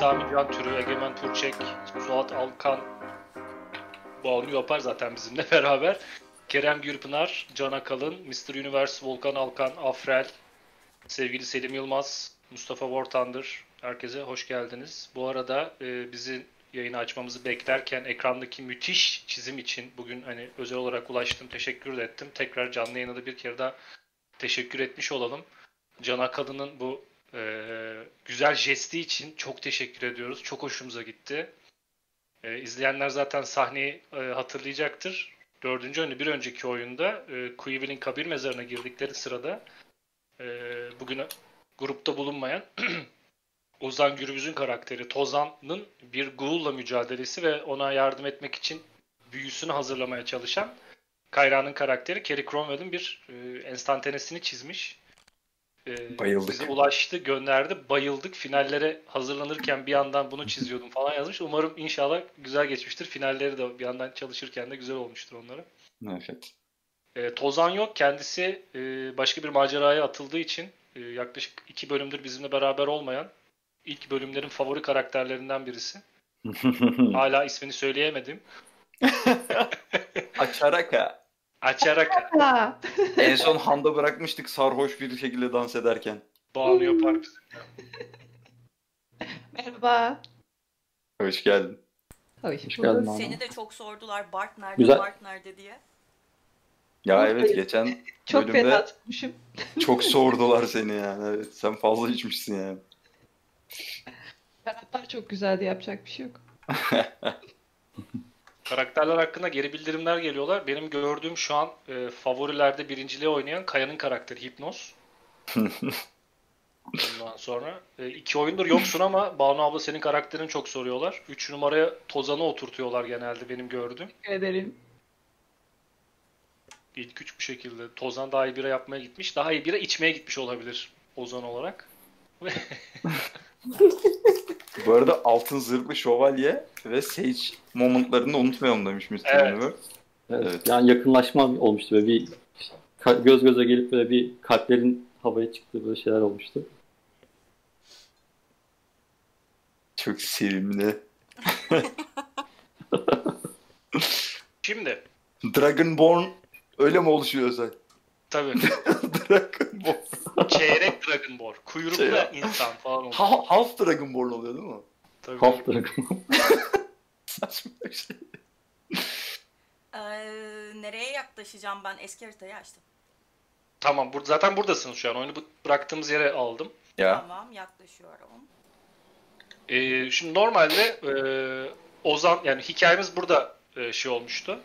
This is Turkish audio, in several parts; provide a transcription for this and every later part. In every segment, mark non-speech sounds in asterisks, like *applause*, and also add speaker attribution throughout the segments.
Speaker 1: Sami Can Türü, Egemen Turçek, Suat Alkan Bağlı yapar zaten bizimle *laughs* beraber. Kerem Gürpınar, Can Akalın, Mr. Universe, Volkan Alkan, Afrel, sevgili Selim Yılmaz, Mustafa War Thunder, herkese hoş geldiniz. Bu arada e, bizi yayını açmamızı beklerken ekrandaki müthiş çizim için bugün hani özel olarak ulaştım, teşekkür ettim. Tekrar canlı yayına da bir kere daha teşekkür etmiş olalım. Can Akalın'ın bu e, güzel jesti için çok teşekkür ediyoruz. Çok hoşumuza gitti. E, izleyenler zaten sahneyi e, hatırlayacaktır. Dördüncü önü bir önceki oyunda e, Kuivil'in kabir mezarına girdikleri sırada e, bugün grupta bulunmayan *clears throat* Ozan Gürbüz'ün karakteri Tozan'ın bir Ghoul'la mücadelesi ve ona yardım etmek için büyüsünü hazırlamaya çalışan Kayra'nın karakteri Kerry Cromwell'in bir e, enstantanesini çizmiş. E,
Speaker 2: Bayıldık.
Speaker 1: Bize ulaştı, gönderdi. Bayıldık. Finallere hazırlanırken bir yandan bunu çiziyordum falan yazmış. Umarım inşallah güzel geçmiştir. Finalleri de bir yandan çalışırken de güzel olmuştur onlara.
Speaker 2: Evet.
Speaker 1: E, Tozan yok. Kendisi e, başka bir maceraya atıldığı için e, yaklaşık iki bölümdür bizimle beraber olmayan ilk bölümlerin favori karakterlerinden birisi. *laughs* Hala ismini söyleyemedim. *laughs*
Speaker 2: Açaraka.
Speaker 1: Açarak
Speaker 2: En son handa bırakmıştık sarhoş bir şekilde dans ederken.
Speaker 1: Banu yapar bizi.
Speaker 3: Merhaba.
Speaker 2: Hoş geldin.
Speaker 3: Hoş,
Speaker 4: Hoş geldin abi.
Speaker 5: Seni de çok sordular Bart nerede,
Speaker 4: Güzel.
Speaker 5: Bart nerede diye.
Speaker 2: Ya evet geçen *laughs*
Speaker 3: Çok
Speaker 2: bölümde
Speaker 3: fena tutmuşum.
Speaker 2: çok *laughs* sordular seni yani. Evet, sen fazla içmişsin yani.
Speaker 3: Karakter çok güzeldi yapacak bir şey yok. *laughs*
Speaker 1: Karakterler hakkında geri bildirimler geliyorlar. Benim gördüğüm şu an e, favorilerde birinciliği oynayan Kaya'nın karakteri Hipnoz. *laughs* Ondan sonra e, iki oyundur yoksun ama Banu abla senin karakterini çok soruyorlar. Üç numaraya Tozan'ı oturtuyorlar genelde benim gördüğüm.
Speaker 3: Ederim.
Speaker 1: İlk üç bu şekilde. Tozan daha iyi bira yapmaya gitmiş. Daha iyi bira içmeye gitmiş olabilir Ozan olarak. *laughs*
Speaker 2: Bu arada altın zırhlı şövalye ve Sage momentlarını da unutmayalım demiş Mr.
Speaker 1: Evet.
Speaker 2: Universe.
Speaker 4: Evet.
Speaker 2: Evet.
Speaker 4: Yani yakınlaşma olmuştu böyle bir göz göze gelip böyle bir kalplerin havaya çıktığı böyle şeyler olmuştu.
Speaker 2: Çok sevimli.
Speaker 1: Şimdi
Speaker 2: Dragonborn öyle mi oluşuyor özel?
Speaker 1: tabii *laughs*
Speaker 2: Dragonborn. *laughs*
Speaker 1: çeyrek Dragonborn, kuyruklu
Speaker 2: Şey ya.
Speaker 1: insan falan oluyor.
Speaker 2: Ha- half Dragonborn oluyor değil mi?
Speaker 1: Tabii.
Speaker 4: Half Dragon. *laughs*
Speaker 2: Saçma bir şey.
Speaker 5: Ee, nereye yaklaşacağım ben? Eski haritayı açtım.
Speaker 1: Tamam, bur zaten buradasınız şu an. Oyunu bıraktığımız yere aldım.
Speaker 2: Ya.
Speaker 5: Tamam yaklaşıyorum.
Speaker 1: Ee, şimdi normalde e, Ozan yani hikayemiz burada e, şey olmuştu.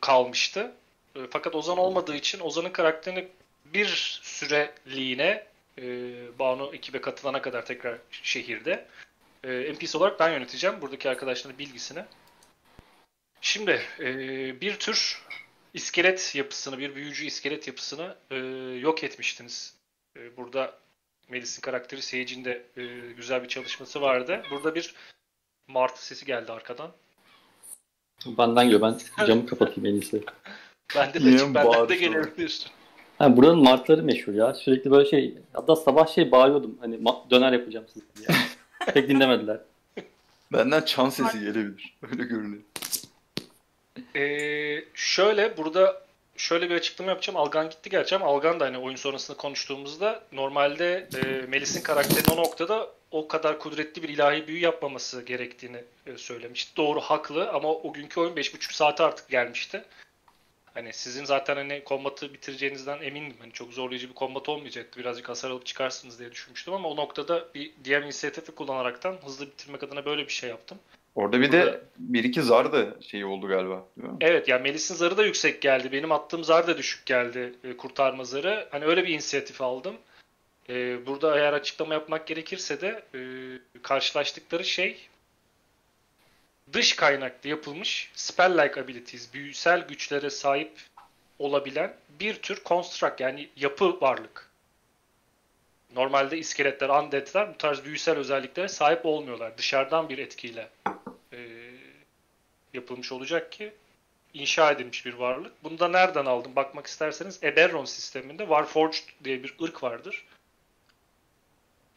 Speaker 1: Kalmıştı. E, fakat Ozan olmadığı için Ozan'ın karakterini bir süreliğine e, Banu ekibe katılana kadar tekrar şehirde e, NPC olarak ben yöneteceğim. Buradaki arkadaşların bilgisini. Şimdi e, bir tür iskelet yapısını, bir büyücü iskelet yapısını e, yok etmiştiniz. E, burada Melis'in karakteri Sage'in de e, güzel bir çalışması vardı. Burada bir martı sesi geldi arkadan.
Speaker 4: Benden geliyor. Ben camı kapatayım en iyisi.
Speaker 1: Bende de çık, benden de gelebilir.
Speaker 4: Ha, buranın martıları meşhur ya. Sürekli böyle şey. Hatta sabah şey bağırıyordum. Hani döner yapacağım size diye. *laughs* Pek dinlemediler.
Speaker 2: Benden çan sesi gelebilir. *laughs* Öyle görünüyor.
Speaker 1: Ee, şöyle burada şöyle bir açıklama yapacağım. Algan gitti gerçi ama Algan da hani oyun sonrasında konuştuğumuzda normalde e, Melis'in karakterinin o noktada o kadar kudretli bir ilahi büyü yapmaması gerektiğini e, söylemişti. Doğru haklı ama o günkü oyun 5,5 saate artık gelmişti. Hani sizin zaten hani kombatı bitireceğinizden emindim. Hani çok zorlayıcı bir kombat olmayacaktı. Birazcık hasar alıp çıkarsınız diye düşünmüştüm ama o noktada bir DM inisiyatifi kullanaraktan hızlı bitirmek adına böyle bir şey yaptım.
Speaker 2: Orada bir de bir iki zar da şey oldu galiba. Değil mi?
Speaker 1: Evet yani Melis'in zarı da yüksek geldi. Benim attığım zar da düşük geldi e, kurtarma zarı. Hani öyle bir inisiyatif aldım. E, burada eğer açıklama yapmak gerekirse de e, karşılaştıkları şey dış kaynaklı yapılmış spell-like abilities, büyüsel güçlere sahip olabilen bir tür construct yani yapı varlık. Normalde iskeletler, undead'ler bu tarz büyüsel özelliklere sahip olmuyorlar. Dışarıdan bir etkiyle e, yapılmış olacak ki inşa edilmiş bir varlık. Bunu da nereden aldım bakmak isterseniz Eberron sisteminde Warforged diye bir ırk vardır.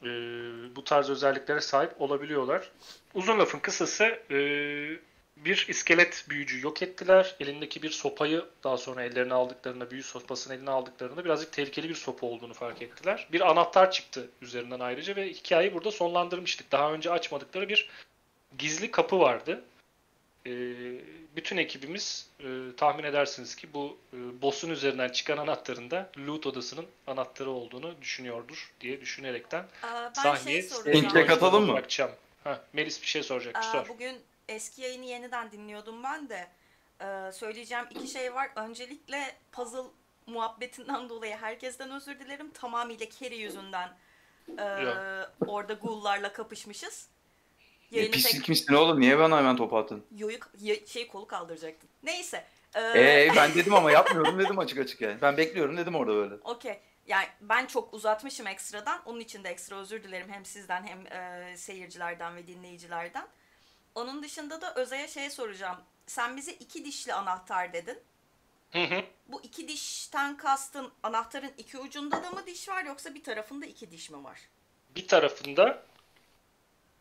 Speaker 1: E, bu tarz özelliklere sahip olabiliyorlar. Uzun lafın kısası e, bir iskelet büyücü yok ettiler. Elindeki bir sopayı daha sonra ellerine aldıklarında, büyü sopasını eline aldıklarında birazcık tehlikeli bir sopa olduğunu fark ettiler. Bir anahtar çıktı üzerinden ayrıca ve hikayeyi burada sonlandırmıştık. Daha önce açmadıkları bir gizli kapı vardı. E, bütün ekibimiz e, tahmin edersiniz ki bu e, boss'un üzerinden çıkan anahtarın da loot odasının anahtarı olduğunu düşünüyordur diye düşünerekten
Speaker 5: Aa, ben
Speaker 1: sahneye
Speaker 5: şey soracağım.
Speaker 2: kat- katalım mı?
Speaker 1: Bırakacağım. Ha, Melis bir şey soracak.
Speaker 5: Aa,
Speaker 1: Sor.
Speaker 5: bugün eski yayını yeniden dinliyordum ben de. Ee, söyleyeceğim iki şey var. Öncelikle puzzle muhabbetinden dolayı herkesten özür dilerim. Tamamıyla Kerry yüzünden
Speaker 1: Yok.
Speaker 5: orada ghoul'larla kapışmışız.
Speaker 2: Ne
Speaker 5: Yayını tek
Speaker 2: pislik misin oğlum? Niye bana hemen top attın?
Speaker 5: yoyu, şey kolu kaldıracaktım. Neyse. Ee,
Speaker 2: Ee ben *laughs* dedim ama yapmıyorum dedim açık açık yani. Ben bekliyorum dedim orada böyle.
Speaker 5: Okey. Yani ben çok uzatmışım ekstradan. Onun için de ekstra özür dilerim hem sizden hem e, seyircilerden ve dinleyicilerden. Onun dışında da Özay'a şey soracağım. Sen bize iki dişli anahtar dedin.
Speaker 1: Hı hı.
Speaker 5: Bu iki dişten kastın anahtarın iki ucunda da mı diş var yoksa bir tarafında iki diş mi var?
Speaker 1: Bir tarafında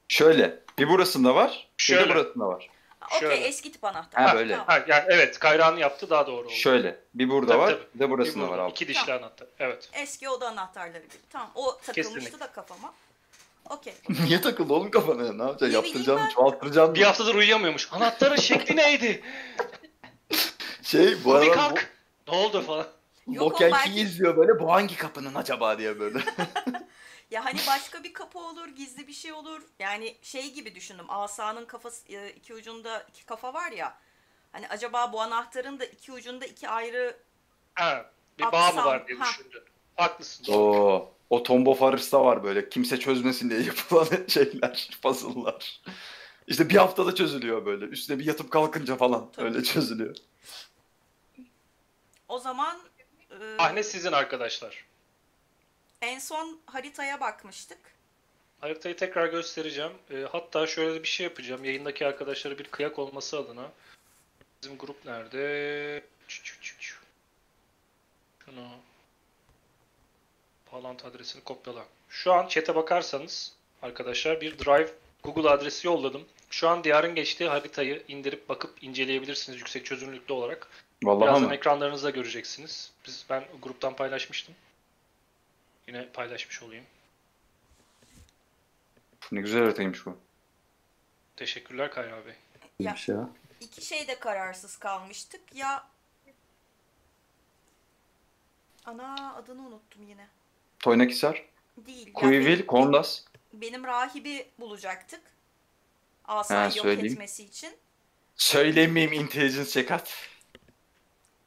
Speaker 2: Şöyle. Bir burasında var. Bir
Speaker 1: Şöyle.
Speaker 2: de burasında var.
Speaker 5: Okey eski tip anahtar.
Speaker 2: Ha, böyle.
Speaker 5: Tamam.
Speaker 1: ha, yani evet kayrağını yaptı daha doğru oldu.
Speaker 2: Şöyle. Bir burada
Speaker 1: Tabii,
Speaker 2: var.
Speaker 1: tabii.
Speaker 2: Bir de
Speaker 1: Bir
Speaker 2: burasında
Speaker 1: burada,
Speaker 2: var abi.
Speaker 1: İki dişli anahtar. Evet.
Speaker 5: Eski oda anahtarları gibi. Tamam o takılmıştı
Speaker 1: Kesinlikle.
Speaker 5: da kafama. Okey. *laughs*
Speaker 2: Niye takıldı oğlum kafana? Ne yapacaksın?
Speaker 5: Ben.
Speaker 2: çoğalttıracaksın.
Speaker 1: Bir haftadır uyuyamıyormuş. Anahtarın şekli neydi? *laughs*
Speaker 2: Şey bu arada
Speaker 1: kalk. Ne oldu falan.
Speaker 2: bu
Speaker 5: Yok,
Speaker 2: and
Speaker 5: belki-
Speaker 2: izliyor böyle. Bu hangi kapının acaba diye böyle. *laughs*
Speaker 5: Ya hani başka bir kapı olur, gizli bir şey olur. Yani şey gibi düşündüm. Asanın kafası e, iki ucunda iki kafa var ya. Hani acaba bu anahtarın da iki ucunda iki ayrı
Speaker 1: Ha, bir bağ mı
Speaker 5: Aksam,
Speaker 1: var diye
Speaker 5: ha.
Speaker 1: düşündün. Haklısın.
Speaker 2: Oo. O Tombo Forest'ta var böyle. Kimse çözmesin diye yapılan *laughs* şeyler, puzzle'lar. İşte bir haftada çözülüyor böyle. Üstüne bir yatıp kalkınca falan
Speaker 5: Tabii.
Speaker 2: öyle çözülüyor.
Speaker 5: O zaman e,
Speaker 1: Sahne sizin arkadaşlar.
Speaker 5: En son haritaya bakmıştık.
Speaker 1: Haritayı tekrar göstereceğim. E, hatta şöyle de bir şey yapacağım. Yayındaki arkadaşlara bir kıyak olması adına. Bizim grup nerede? Şunu. Bağlantı adresini kopyala. Şu an chat'e bakarsanız arkadaşlar bir Drive Google adresi yolladım. Şu an diyarın geçtiği haritayı indirip bakıp inceleyebilirsiniz yüksek çözünürlüklü olarak.
Speaker 2: Vallahi
Speaker 1: Birazdan
Speaker 2: ama.
Speaker 1: ekranlarınızda göreceksiniz. Biz ben gruptan paylaşmıştım. Yine paylaşmış olayım.
Speaker 2: Ne güzel haritaymış bu.
Speaker 1: Teşekkürler Kayra Bey.
Speaker 5: Ya.
Speaker 4: İyiymiş ya.
Speaker 5: İki şeyde kararsız kalmıştık. Ya Ana adını unuttum yine.
Speaker 2: Toynakisar,
Speaker 5: Değil. ya
Speaker 2: Kuyuvil,
Speaker 5: benim,
Speaker 2: Kondas.
Speaker 5: benim rahibi bulacaktık. Asayı yok
Speaker 2: söyleyeyim.
Speaker 5: etmesi için.
Speaker 2: Söylemeyeyim intelligence check at.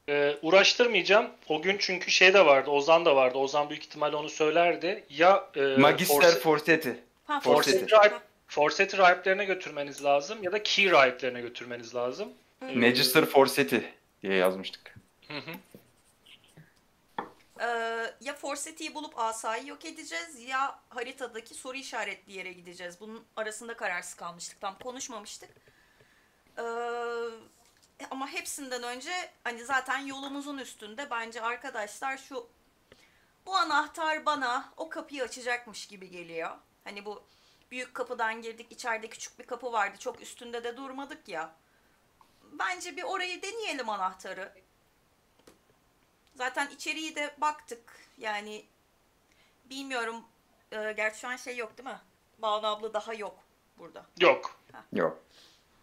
Speaker 1: Ee, uğraştırmayacağım. O gün çünkü şey de vardı, Ozan da vardı. Ozan büyük ihtimalle onu söylerdi. Ya e,
Speaker 2: Magister
Speaker 1: Forse-
Speaker 2: Forsetti.
Speaker 5: Ha,
Speaker 2: Forset
Speaker 1: Forset Rahip, Forset'i rahiplerine götürmeniz lazım ya da Key rahiplerine götürmeniz lazım.
Speaker 2: Magister Forsetti diye yazmıştık.
Speaker 1: Hı hı.
Speaker 5: Ee, ya Forseti'yi bulup asayı yok edeceğiz ya haritadaki soru işaretli yere gideceğiz. Bunun arasında kararsız kalmıştık. Tam konuşmamıştık. Ee, ama hepsinden önce hani zaten yolumuzun üstünde bence arkadaşlar şu bu anahtar bana o kapıyı açacakmış gibi geliyor. Hani bu büyük kapıdan girdik içeride küçük bir kapı vardı çok üstünde de durmadık ya. Bence bir orayı deneyelim anahtarı. Zaten içeriği de baktık. Yani bilmiyorum. E, gerçi şu an şey yok değil mi? Banu abla daha yok burada.
Speaker 1: Yok.
Speaker 2: Yok.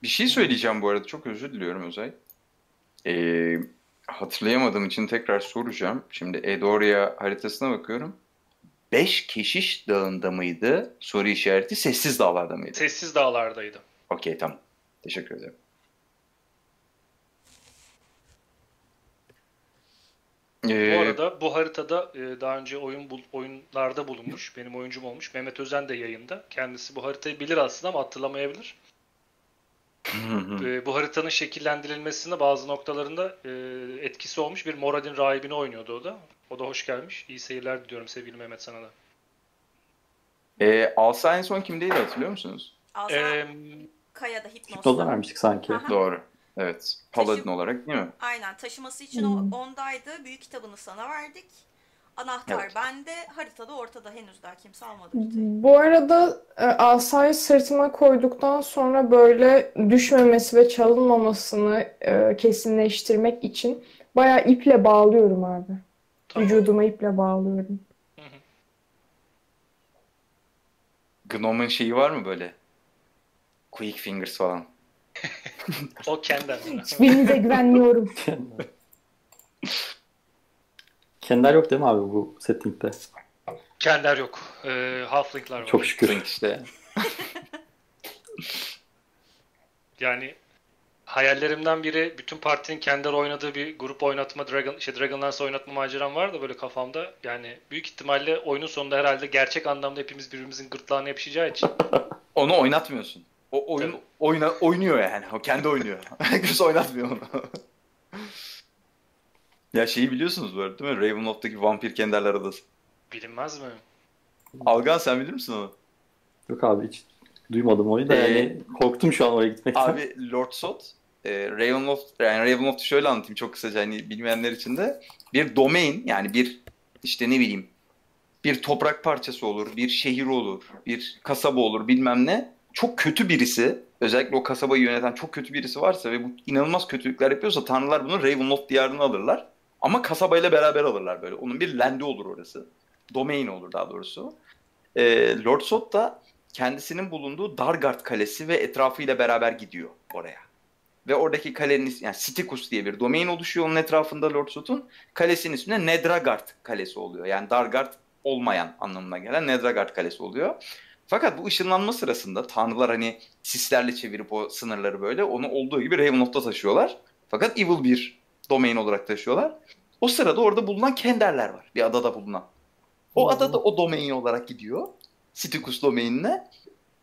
Speaker 2: Bir şey söyleyeceğim bu arada. Çok özür diliyorum Özay. Ee, hatırlayamadığım için tekrar soracağım. Şimdi Edoria haritasına bakıyorum. 5 keşiş dağında mıydı? Soru işareti sessiz dağlarda mıydı?
Speaker 1: Sessiz dağlardaydı.
Speaker 2: Okey tamam. Teşekkür ederim. Ee,
Speaker 1: Bu arada bu haritada e, daha önce oyun bul- oyunlarda bulunmuş. Benim oyuncum olmuş. Mehmet Özen de yayında. Kendisi bu haritayı bilir aslında ama hatırlamayabilir. E, bu haritanın şekillendirilmesinde bazı noktalarında e, etkisi olmuş. Bir Moradin rahibini oynuyordu o da. O da hoş gelmiş. İyi seyirler diliyorum sevgili Mehmet sana da.
Speaker 2: Ee, Alsa en son kimdeydi hatırlıyor musunuz?
Speaker 5: Alsa
Speaker 1: E,
Speaker 5: Kaya'da hipnozda.
Speaker 4: Hipnozda vermiştik sanki.
Speaker 5: Aha.
Speaker 2: Doğru. Evet. Paladin
Speaker 5: Taşı-
Speaker 2: olarak değil mi?
Speaker 5: Aynen taşıması için
Speaker 3: Hmm.
Speaker 5: o ondaydı. Büyük kitabını sana verdik. Anahtar
Speaker 2: Evet.
Speaker 5: bende, haritada ortada henüz daha kimse almadı.
Speaker 6: Bu arada e, asayı sırtıma koyduktan sonra böyle düşmemesi ve çalınmamasını e, kesinleştirmek için bayağı iple bağlıyorum abi.
Speaker 1: Tamam.
Speaker 6: Vücuduma iple bağlıyorum.
Speaker 2: Gnome'un şeyi var mı böyle? Quick fingers falan. *laughs*
Speaker 1: O kendi adına.
Speaker 6: Hiçbirinize güvenmiyorum. *laughs*
Speaker 4: Kender yok değil mi abi bu settingde?
Speaker 1: Kender yok. Ee, Halfling'lar var.
Speaker 4: Çok şükür.
Speaker 2: İşte. *laughs*
Speaker 1: Yani hayallerimden biri bütün partinin Kender oynadığı bir grup oynatma, Dragon, şey Dragonlance oynatma maceram var da böyle kafamda. Yani büyük ihtimalle oyunun sonunda herhalde gerçek anlamda hepimiz birbirimizin gırtlağına yapışacağı için. *laughs*
Speaker 2: Onu oynatmıyorsun. O oyun
Speaker 1: Tabii.
Speaker 2: oyna, oynuyor yani. O kendi oynuyor. *laughs* Kimse oynatmıyor onu. Ya şeyi biliyorsunuz bu arada değil mi? Ravenloft'taki vampir kenderler adası.
Speaker 1: Bilinmez mi?
Speaker 2: Algan sen bilir misin onu?
Speaker 4: Yok abi hiç duymadım onu da
Speaker 2: Ee,
Speaker 4: yani korktum şu an oraya gitmekten.
Speaker 2: Abi Lord Sot e, Ravenloft yani Ravenloft'u şöyle anlatayım çok kısaca hani bilmeyenler için de bir domain yani bir işte ne bileyim bir toprak parçası olur, bir şehir olur, bir kasaba olur bilmem ne. Çok kötü birisi özellikle o kasabayı yöneten çok kötü birisi varsa ve bu inanılmaz kötülükler yapıyorsa tanrılar bunu Ravenloft diyarına alırlar. Ama kasabayla beraber alırlar böyle. Onun bir lendi olur orası. Domain olur daha doğrusu. E, Lord Sot da kendisinin bulunduğu Dargard Kalesi ve etrafıyla beraber gidiyor oraya. Ve oradaki kalenin yani Stikus diye bir domain oluşuyor onun etrafında Lord Sot'un. Kalesinin ismi de Nedragard Kalesi oluyor. Yani Dargard olmayan anlamına gelen Nedragard Kalesi oluyor. Fakat bu ışınlanma sırasında tanrılar hani sislerle çevirip o sınırları böyle onu olduğu gibi Ravenloft'a taşıyorlar. Fakat evil bir domain olarak taşıyorlar. O sırada orada bulunan Kenderler var. Bir adada bulunan. O
Speaker 4: Hmm.
Speaker 2: adada o domain olarak gidiyor. Stikus domainine.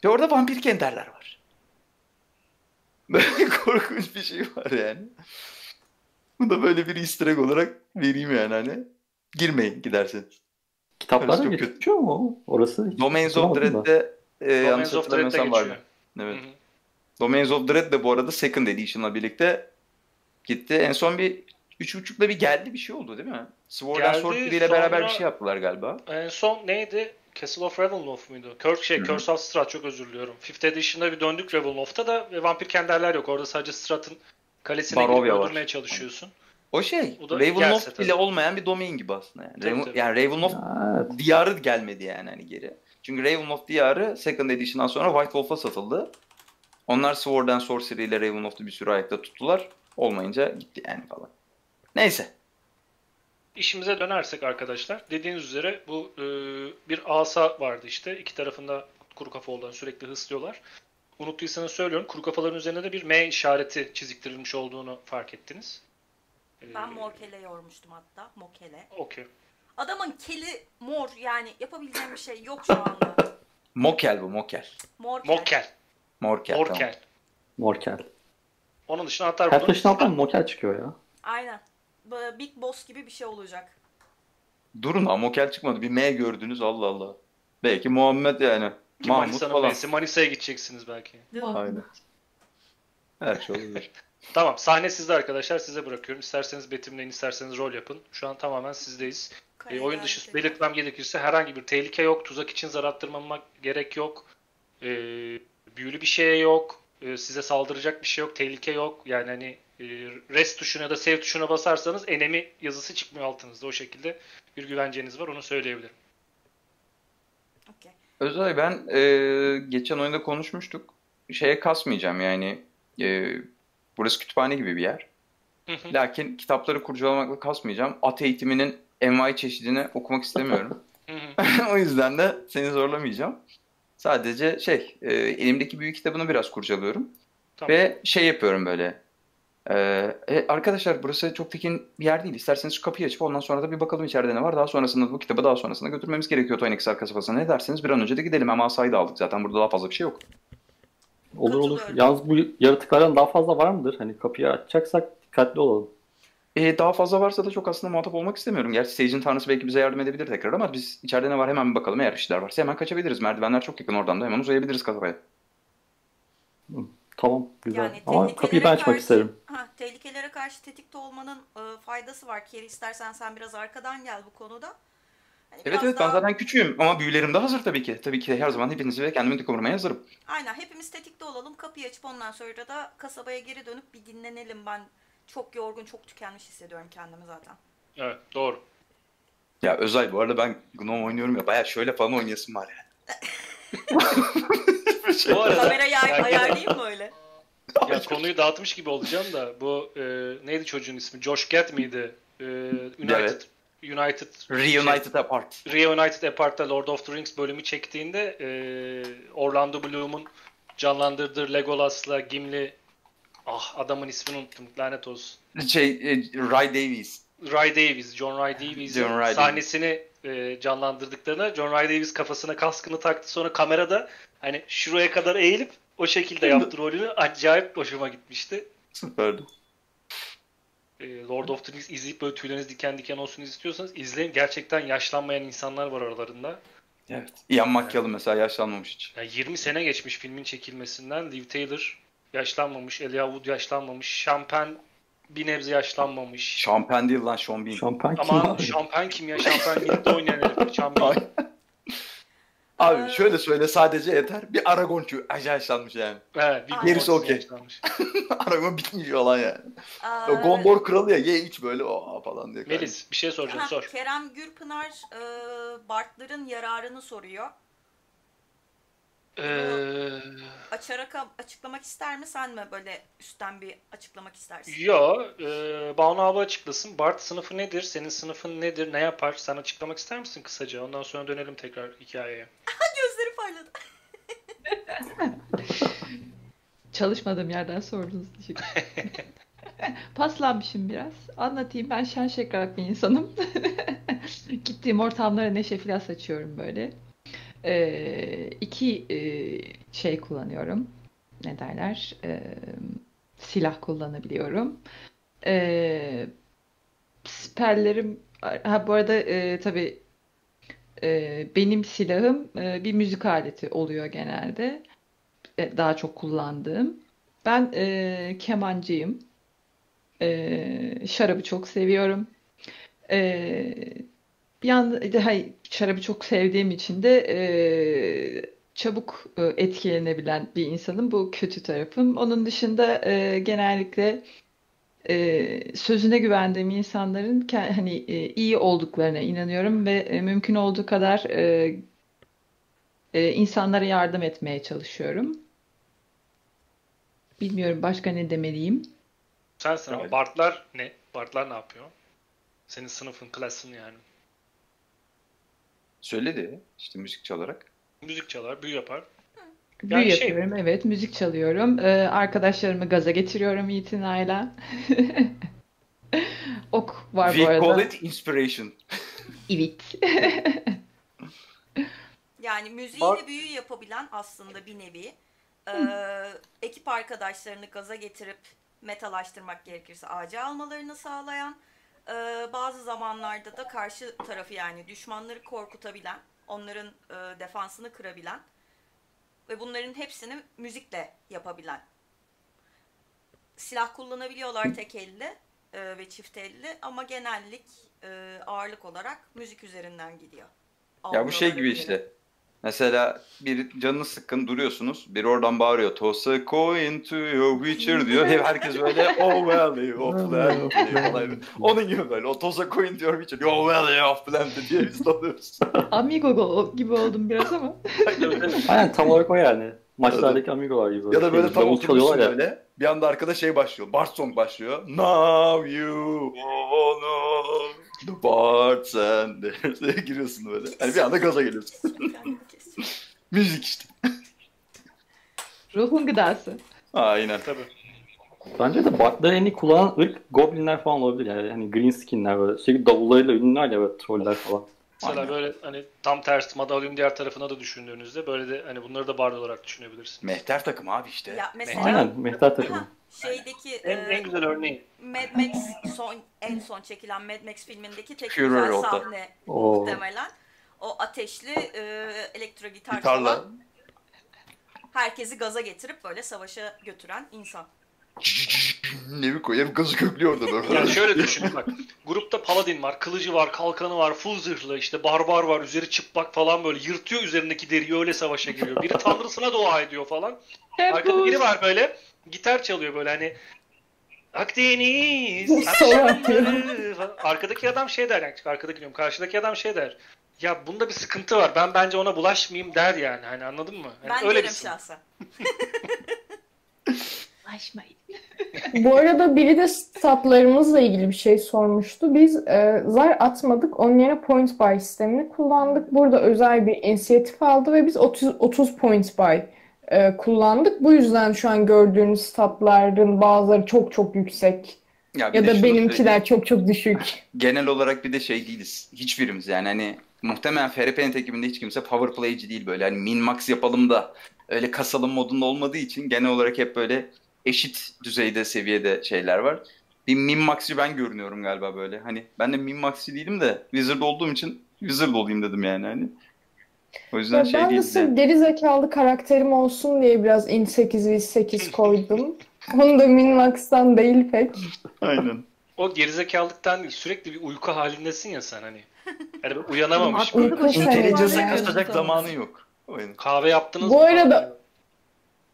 Speaker 2: Ve orada vampir kenderler var. *laughs* Böyle korkunç bir şey var yani. Bu da böyle bir easter egg olarak vereyim yani hani. Girmeyin giderseniz.
Speaker 4: Kitaplarda geçiyor mu orası? Hiç
Speaker 2: Domains of
Speaker 4: hatırlamadım da.
Speaker 2: Dread'de e, yanlış
Speaker 1: of
Speaker 2: hatırlamıyorsam vardı. Evet.
Speaker 1: Hı hı.
Speaker 2: Domains of Dread de bu arada Second Edition'la birlikte gitti. En son bir 3.5'da bir geldi bir şey oldu değil mi? Sword and
Speaker 1: Geldi,
Speaker 2: Sorcery ile beraber bir şey yaptılar galiba.
Speaker 1: En son neydi? Castle of Ravenloft muydu? Curse, şey,
Speaker 2: Hı hı.
Speaker 1: Curse of Strahd çok özür diliyorum. Fifth Edition'da bir döndük Ravenloft'a da vampir kenderler yok. Orada sadece Strahd'ın kalesine
Speaker 2: Barovia
Speaker 1: gidip
Speaker 2: var.
Speaker 1: öldürmeye çalışıyorsun.
Speaker 2: O şey,
Speaker 1: O
Speaker 2: Ravenloft bile olmayan bir domain gibi aslında yani.
Speaker 1: Tabii,
Speaker 2: Raven-
Speaker 1: tabii.
Speaker 2: yani Ravenloft
Speaker 4: evet.
Speaker 2: diyarı gelmedi yani hani geri. Çünkü Ravenloft diyarı Second Edition'dan sonra White Wolf'a satıldı. Onlar Sword and Sorcery ile Ravenloft'u bir süre ayakta tuttular. Olmayınca gitti yani falan. Neyse.
Speaker 1: İşimize dönersek arkadaşlar, dediğiniz üzere bu e, bir asa vardı işte. İki tarafında kuru kafa olan sürekli hıslıyorlar. Unuttuysanız söylüyorum, kuru kafaların üzerinde de bir M işareti çiziktirilmiş olduğunu fark ettiniz. E,
Speaker 5: Ben mor kele yormuştum hatta. Mokele.
Speaker 1: Okey.
Speaker 5: Adamın keli mor yani yapabileceğim bir şey yok şu anda.
Speaker 2: Mokel bu, Mokel.
Speaker 5: Mor kel.
Speaker 1: Mokel.
Speaker 2: Morkel. tamam.
Speaker 1: Morkel. Onun dışında atar
Speaker 4: Her taşın altından Morkel çıkıyor ya.
Speaker 5: Aynen. Big Boss gibi bir şey olacak.
Speaker 2: Durun ha Mokel çıkmadı. Bir M gördünüz Allah Allah. Belki Muhammed yani.
Speaker 1: Ki
Speaker 2: Mahmut
Speaker 1: Manisa'nın
Speaker 2: falan.
Speaker 1: M'si. Manisa'ya gideceksiniz belki.
Speaker 2: Aynen. Her şey olabilir. *laughs*
Speaker 1: Tamam sahne sizde arkadaşlar size bırakıyorum. İsterseniz betimleyin isterseniz rol yapın. Şu an tamamen sizdeyiz. E, oyun dışı
Speaker 5: dedi.
Speaker 1: belirtmem gerekirse herhangi bir tehlike yok. Tuzak için zar attırmamak gerek yok. E, büyülü bir şey yok. E, size saldıracak bir şey yok. Tehlike yok. Yani hani e, rest tuşuna ya da save tuşuna basarsanız enemy yazısı çıkmıyor altınızda. O şekilde bir güvenceniz var. Onu söyleyebilirim.
Speaker 5: Okey.
Speaker 2: Özay ben e, geçen oyunda konuşmuştuk. Şeye kasmayacağım yani. E, burası kütüphane gibi bir yer.
Speaker 1: Hı hı.
Speaker 2: Lakin kitapları kurcalamakla kasmayacağım. At eğitiminin envai çeşidini okumak istemiyorum.
Speaker 1: Hı hı. *laughs*
Speaker 2: o yüzden de seni zorlamayacağım. Sadece şey, e, elimdeki büyük kitabını biraz kurcalıyorum.
Speaker 1: Tamam.
Speaker 2: Ve şey yapıyorum böyle. E, e, arkadaşlar burası çok tekin bir yer değil. İsterseniz şu kapıyı açıp ondan sonra da bir bakalım içeride ne var. Daha sonrasında bu kitabı daha sonrasında götürmemiz gerekiyor Toynix kasabasına. Ne dersiniz? Bir an önce de gidelim. Ama asayı da aldık zaten. Burada daha fazla bir şey yok.
Speaker 4: Olur olur. Yalnız bu yaratıklardan daha fazla var mıdır? Hani kapıyı açacaksak dikkatli olalım.
Speaker 2: E, daha fazla varsa da çok aslında muhatap olmak istemiyorum. Gerçi Sage'in tanrısı belki bize yardım edebilir tekrar ama biz içeride ne var hemen bir bakalım. Eğer bir şeyler varsa hemen kaçabiliriz. Merdivenler çok yakın oradan da hemen uzayabiliriz kasabaya.
Speaker 4: Tamam güzel.
Speaker 5: Yani
Speaker 4: Ama kapıyı ben açmak
Speaker 5: karşı-
Speaker 4: isterim.
Speaker 5: Ha, tehlikelere karşı tetikte olmanın e, faydası var. Keri istersen sen biraz arkadan gel bu konuda. Hani
Speaker 2: Evet evet ben
Speaker 5: daha-
Speaker 2: zaten küçüğüm ama büyülerim de hazır tabii ki. Tabii ki her zaman hepinizi ve kendimi de korumaya hazırım.
Speaker 5: Aynen hepimiz tetikte olalım. Kapıyı açıp ondan sonra da kasabaya geri dönüp bir dinlenelim. Ben çok yorgun, çok tükenmiş hissediyorum kendimi zaten.
Speaker 1: Evet doğru.
Speaker 2: Ya Özay bu arada ben Gnome oynuyorum ya baya şöyle falan oynayasım var yani. *laughs*
Speaker 1: Bu arada
Speaker 5: Kamerayı ay- ayarlayayım mı öyle?
Speaker 1: ya konuyu dağıtmış gibi olacağım da bu e, neydi çocuğun ismi? Josh Gad miydi? E, United
Speaker 2: Evet.
Speaker 1: United
Speaker 2: Reunited Apart.
Speaker 1: şey, Reunited Apart'ta Lord of the Rings bölümü çektiğinde e, Orlando Bloom'un canlandırdığı Legolas'la Gimli ah adamın ismini unuttum lanet olsun.
Speaker 2: Şey, e, Ray Davies.
Speaker 1: Ray Davies, John Ray Davies'in
Speaker 2: John Ray Davies.
Speaker 1: sahnesini e, canlandırdıklarına John Ray Davies kafasına kaskını taktı sonra kamerada hani şuraya kadar eğilip o şekilde yaptı rolünü. Acayip hoşuma gitmişti.
Speaker 2: Süperdi.
Speaker 1: E, Lord of the Rings izleyip böyle tüyleriniz diken diken olsun istiyorsanız izleyin. Gerçekten yaşlanmayan insanlar var aralarında.
Speaker 2: Evet. Ian McKellen mesela yaşlanmamış hiç.
Speaker 1: Yani 20 sene geçmiş filmin çekilmesinden. Liv Taylor yaşlanmamış, Elijah Wood yaşlanmamış, Champagne bir nebze yaşlanmamış.
Speaker 2: Şampen değil lan Sean Bean.
Speaker 4: Şampan kim
Speaker 1: Ama
Speaker 4: abi?
Speaker 1: Champagne kim ya? Champagne birlikte oynayan herif. Champagne.
Speaker 2: Abi şöyle söyle sadece yeter. Bir Aragonçu acayip yaşlanmış yani.
Speaker 1: Evet, bir
Speaker 2: Gerisi okey. *laughs* Aragon bitmiş olan yani.
Speaker 5: Aa,
Speaker 2: O Gondor kralı ya ye iç böyle o falan diye.
Speaker 1: Melis bir şey soracağım
Speaker 5: ha,
Speaker 1: sor.
Speaker 5: Kerem Gürpınar e, Bartların yararını soruyor.
Speaker 1: Ee,
Speaker 5: Açarak açıklamak ister mi sen mi böyle üstten bir açıklamak istersin?
Speaker 1: yo, e, Banu abi açıklasın. Bart sınıfı nedir? Senin sınıfın nedir? Ne yapar? Sen açıklamak ister misin kısaca? Ondan sonra dönelim tekrar hikayeye. *laughs*
Speaker 5: Gözleri parladı. *laughs*
Speaker 3: Çalışmadığım yerden sordunuz. Teşekkür *laughs* Paslanmışım biraz. Anlatayım. Ben şen şakrak bir insanım. Gittiğim ortamlara neşe filan saçıyorum böyle. Ee, iki e, şey kullanıyorum. Ne derler? Ee, silah kullanabiliyorum. Ee, siperlerim ha bu arada e, tabii e, benim silahım e, bir müzik aleti oluyor genelde. E, daha çok kullandığım. Ben e, kemancıyım. E, şarabı çok seviyorum. E, bir yanda hayır, şarabı çok sevdiğim için de e, çabuk e, etkilenebilen bir insanım. Bu kötü tarafım. Onun dışında e, genellikle e, sözüne güvendiğim insanların hani e, iyi olduklarına inanıyorum ve e, mümkün olduğu kadar e, e, insanlara yardım etmeye çalışıyorum. Bilmiyorum başka ne demeliyim.
Speaker 1: Sensin ama. Bartlar ne? Bartlar ne yapıyor? Senin sınıfın, klasın yani.
Speaker 2: Söyledi işte müzik çalarak.
Speaker 1: Müzik çalar, büyü yapar.
Speaker 3: Büyü
Speaker 1: Yani şey-
Speaker 3: yapıyorum, evet. Müzik çalıyorum. Ee, arkadaşlarımı gaza getiriyorum itinayla. *laughs* Ok var bu
Speaker 2: We
Speaker 3: arada.
Speaker 2: call it inspiration.
Speaker 3: Evet. *laughs*
Speaker 5: Yani müziğiyle büyü yapabilen aslında bir nevi e, ekip arkadaşlarını gaza getirip metalaştırmak gerekirse ağaca almalarını sağlayan bazı zamanlarda da karşı tarafı yani düşmanları korkutabilen onların e, defansını kırabilen ve bunların hepsini müzikle yapabilen silah kullanabiliyorlar tek elle e, ve çift elle ama genellik e, ağırlık olarak müzik üzerinden gidiyor.
Speaker 2: Ya bu şey gibi işte. Mesela bir canını sıkkın duruyorsunuz. Biri oradan bağırıyor. Toss a coin to your witcher diyor. Hep herkes böyle oh valley of plenty falan. Onun gibi böyle. O toss a coin to your witcher. Yo valley of plenty diye biz alıyoruz. *laughs*
Speaker 3: Amigo go- gibi oldum biraz ama. *laughs*
Speaker 4: Aynen tam olarak o yani. Maçlardaki amigolar gibi.
Speaker 2: ya da böyle
Speaker 4: Şey,
Speaker 2: tam
Speaker 4: ya.
Speaker 2: böyle. Bir anda arkada şey başlıyor. Bart song başlıyor. Now you know the Bart and diye *laughs* giriyorsun böyle. Hani bir anda gaza geliyorsun. *laughs* Müzik işte.
Speaker 3: Ruhun gıdası.
Speaker 2: Aynen.
Speaker 1: Tabii.
Speaker 4: Bence de Bartları en iyi kullanan ırk goblinler falan olabilir yani. Hani green skinler böyle. Sürekli davullarıyla ünlüler ya böyle troller falan.
Speaker 1: Mesela
Speaker 2: Aynen.
Speaker 1: böyle hani tam ters madalyonun diğer tarafına da düşündüğünüzde böyle de hani bunları da bard olarak düşünebilirsiniz.
Speaker 2: Mehter takım abi işte.
Speaker 5: Ya mesela
Speaker 4: Aynen mehter takımı.
Speaker 5: Şeydeki
Speaker 1: En,
Speaker 5: e,
Speaker 1: en güzel örneği.
Speaker 5: Mad Max son en son çekilen Mad Max filmindeki tek
Speaker 2: Fury
Speaker 5: güzel
Speaker 2: Road'da.
Speaker 5: sahne
Speaker 4: Oo.
Speaker 5: muhtemelen. O ateşli e, elektro gitar
Speaker 2: Gitarla.
Speaker 5: herkesi gaza getirip böyle savaşa götüren insan. *laughs*
Speaker 2: ne bir koyuyor gazı köklüyor orada böyle.
Speaker 1: Yani şöyle düşün bak. Grupta paladin var, kılıcı var, kalkanı var, full zırhlı, işte barbar var, üzeri çıplak falan böyle yırtıyor üzerindeki deriyi öyle savaşa giriyor. Biri tanrısına dua ediyor falan. Arkada biri var böyle gitar çalıyor böyle hani Akdeniz. Falan. Arkadaki adam şey der yani arkadaki diyorum karşıdaki adam şey der. Ya bunda bir sıkıntı var. Ben bence ona bulaşmayayım der yani. Hani anladın mı? Hani
Speaker 5: Ben
Speaker 1: öyle
Speaker 5: derim şahsen. *laughs*
Speaker 3: Ulaşmayın. *laughs*
Speaker 6: Bu arada biri de statlarımızla ilgili bir şey sormuştu. Biz e, zar atmadık. Onun yerine point buy sistemini kullandık. Burada özel bir inisiyatif aldı ve biz 30, 30 point buy e, kullandık. Bu yüzden şu an gördüğünüz statların bazıları çok çok yüksek.
Speaker 2: Ya
Speaker 6: Ya da benimkiler
Speaker 2: söyleyeyim.
Speaker 6: çok çok düşük. *laughs*
Speaker 2: Genel olarak bir de şey değiliz. Hiçbirimiz yani hani muhtemelen FRP'nin ekibinde hiç kimse power play'ci değil böyle. Hani min max yapalım da öyle kasalım modunda olmadığı için genel olarak hep böyle eşit düzeyde seviyede şeyler var. Bir min max'cı ben görünüyorum galiba böyle. Hani ben de min max'cı değilim de wizard olduğum için wizard olayım dedim yani hani. O yüzden
Speaker 6: Ya
Speaker 2: şey
Speaker 6: ben de
Speaker 2: değil
Speaker 6: sırf geri zekalı karakterim olsun diye biraz int 8 v 8 koydum. *laughs* Onu da min-max'tan değil pek. *laughs*
Speaker 2: Aynen.
Speaker 1: O gerizekalılıktan değil. Sürekli bir uyku halindesin ya sen hani. Yani *laughs* uyanamamış
Speaker 2: Intelligence'a
Speaker 3: Yani.
Speaker 2: kasacak zamanı yok. Aynen.
Speaker 1: Kahve yaptınız
Speaker 6: Bu
Speaker 1: mı?
Speaker 6: arada-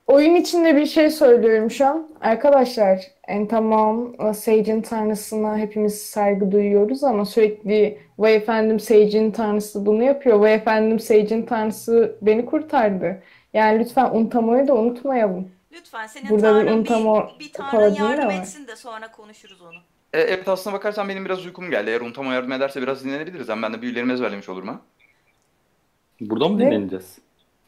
Speaker 6: Oyun içinde bir şey söylüyorum şu an. Arkadaşlar, en tamam Sage'in tanrısına hepimiz saygı duyuyoruz ama sürekli vay efendim Sage'in tanrısı bunu yapıyor. Vay efendim Sage'in tanrısı beni kurtardı. Yani lütfen Untamo'yu da unutmayalım.
Speaker 5: Lütfen senin
Speaker 6: Burada bir
Speaker 5: tanrın
Speaker 6: untamo
Speaker 5: bir, bir tanrın yardım etsin de sonra konuşuruz onu.
Speaker 2: E, evet aslına bakarsan benim biraz uykum geldi. Eğer Untamo yardım ederse biraz dinlenebiliriz. Hem ben de büyülerimi ezberlemiş olurum ha.
Speaker 4: Burada mı
Speaker 6: Ne?
Speaker 4: dinleneceğiz?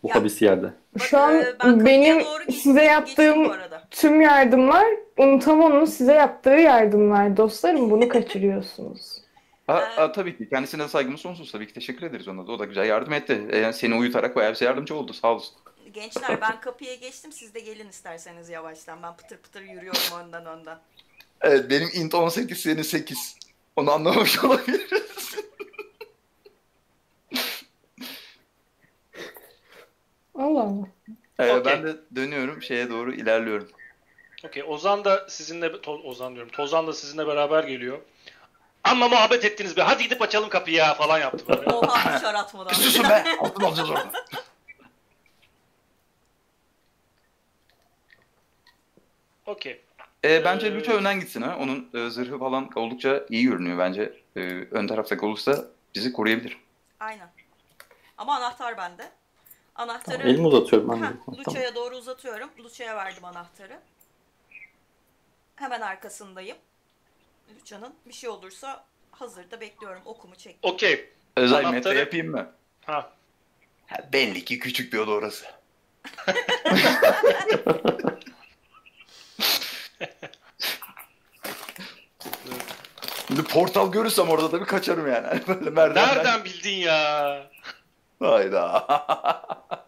Speaker 4: Bu
Speaker 5: Ya-
Speaker 4: habis yerde.
Speaker 6: Şu an
Speaker 5: e, ben
Speaker 6: benim size yaptığım tüm yardımlar Untamo'nun size yaptığı yardımlar dostlarım. Bunu *laughs* kaçırıyorsunuz.
Speaker 2: Ha,
Speaker 5: Ee,
Speaker 2: ha, tabii ki. Kendisine de saygımız sonsuz. Tabii ki teşekkür ederiz ona da. O da güzel yardım etti. E, seni uyutarak bayağı bize yardımcı oldu. Sağ olsun.
Speaker 5: Gençler ben kapıya geçtim siz de gelin isterseniz yavaştan. Ben pıtır pıtır yürüyorum ondan ondan.
Speaker 2: Evet benim int 18 senin 8. Onu anlamamış *laughs* olabiliriz.
Speaker 6: Allah Allah.
Speaker 2: Ee,
Speaker 1: Okey.
Speaker 2: Ben de dönüyorum şeye doğru ilerliyorum.
Speaker 1: Okey. Ozan da sizinle To- Ozan diyorum. Tozan da sizinle beraber geliyor. Amma muhabbet ettiniz be. Hadi gidip açalım kapıyı ya falan yaptı böyle. *laughs*
Speaker 5: Oha dışarı atmadan.
Speaker 2: Bir susun be! Altın alacağız orada.
Speaker 1: Okey.
Speaker 2: Ee, bence
Speaker 1: Ee,
Speaker 2: Lucha önden gitsin ha. Onun e, zırhı falan oldukça iyi görünüyor bence. Ee, ön taraftaki olursa bizi koruyabilir.
Speaker 5: Aynen. Ama anahtar bende. Anahtarı
Speaker 4: Tamam, elimi uzatıyorum ben Tamam.
Speaker 5: Lucia'ya doğru uzatıyorum. Lucia'ya verdim anahtarı. Hemen arkasındayım. Lucia'nın bir şey olursa hazırda bekliyorum. Okumu çek.
Speaker 1: Okey.
Speaker 2: Özel
Speaker 1: Anahtarı-
Speaker 2: metre yapayım mı?
Speaker 1: Ha.
Speaker 2: Ha, belli ki küçük bir oda orası. *laughs* Şimdi portal görürsem orada da bir kaçarım yani. *laughs* Böyle.
Speaker 1: Nereden bildin ya?
Speaker 2: Hayda. *laughs*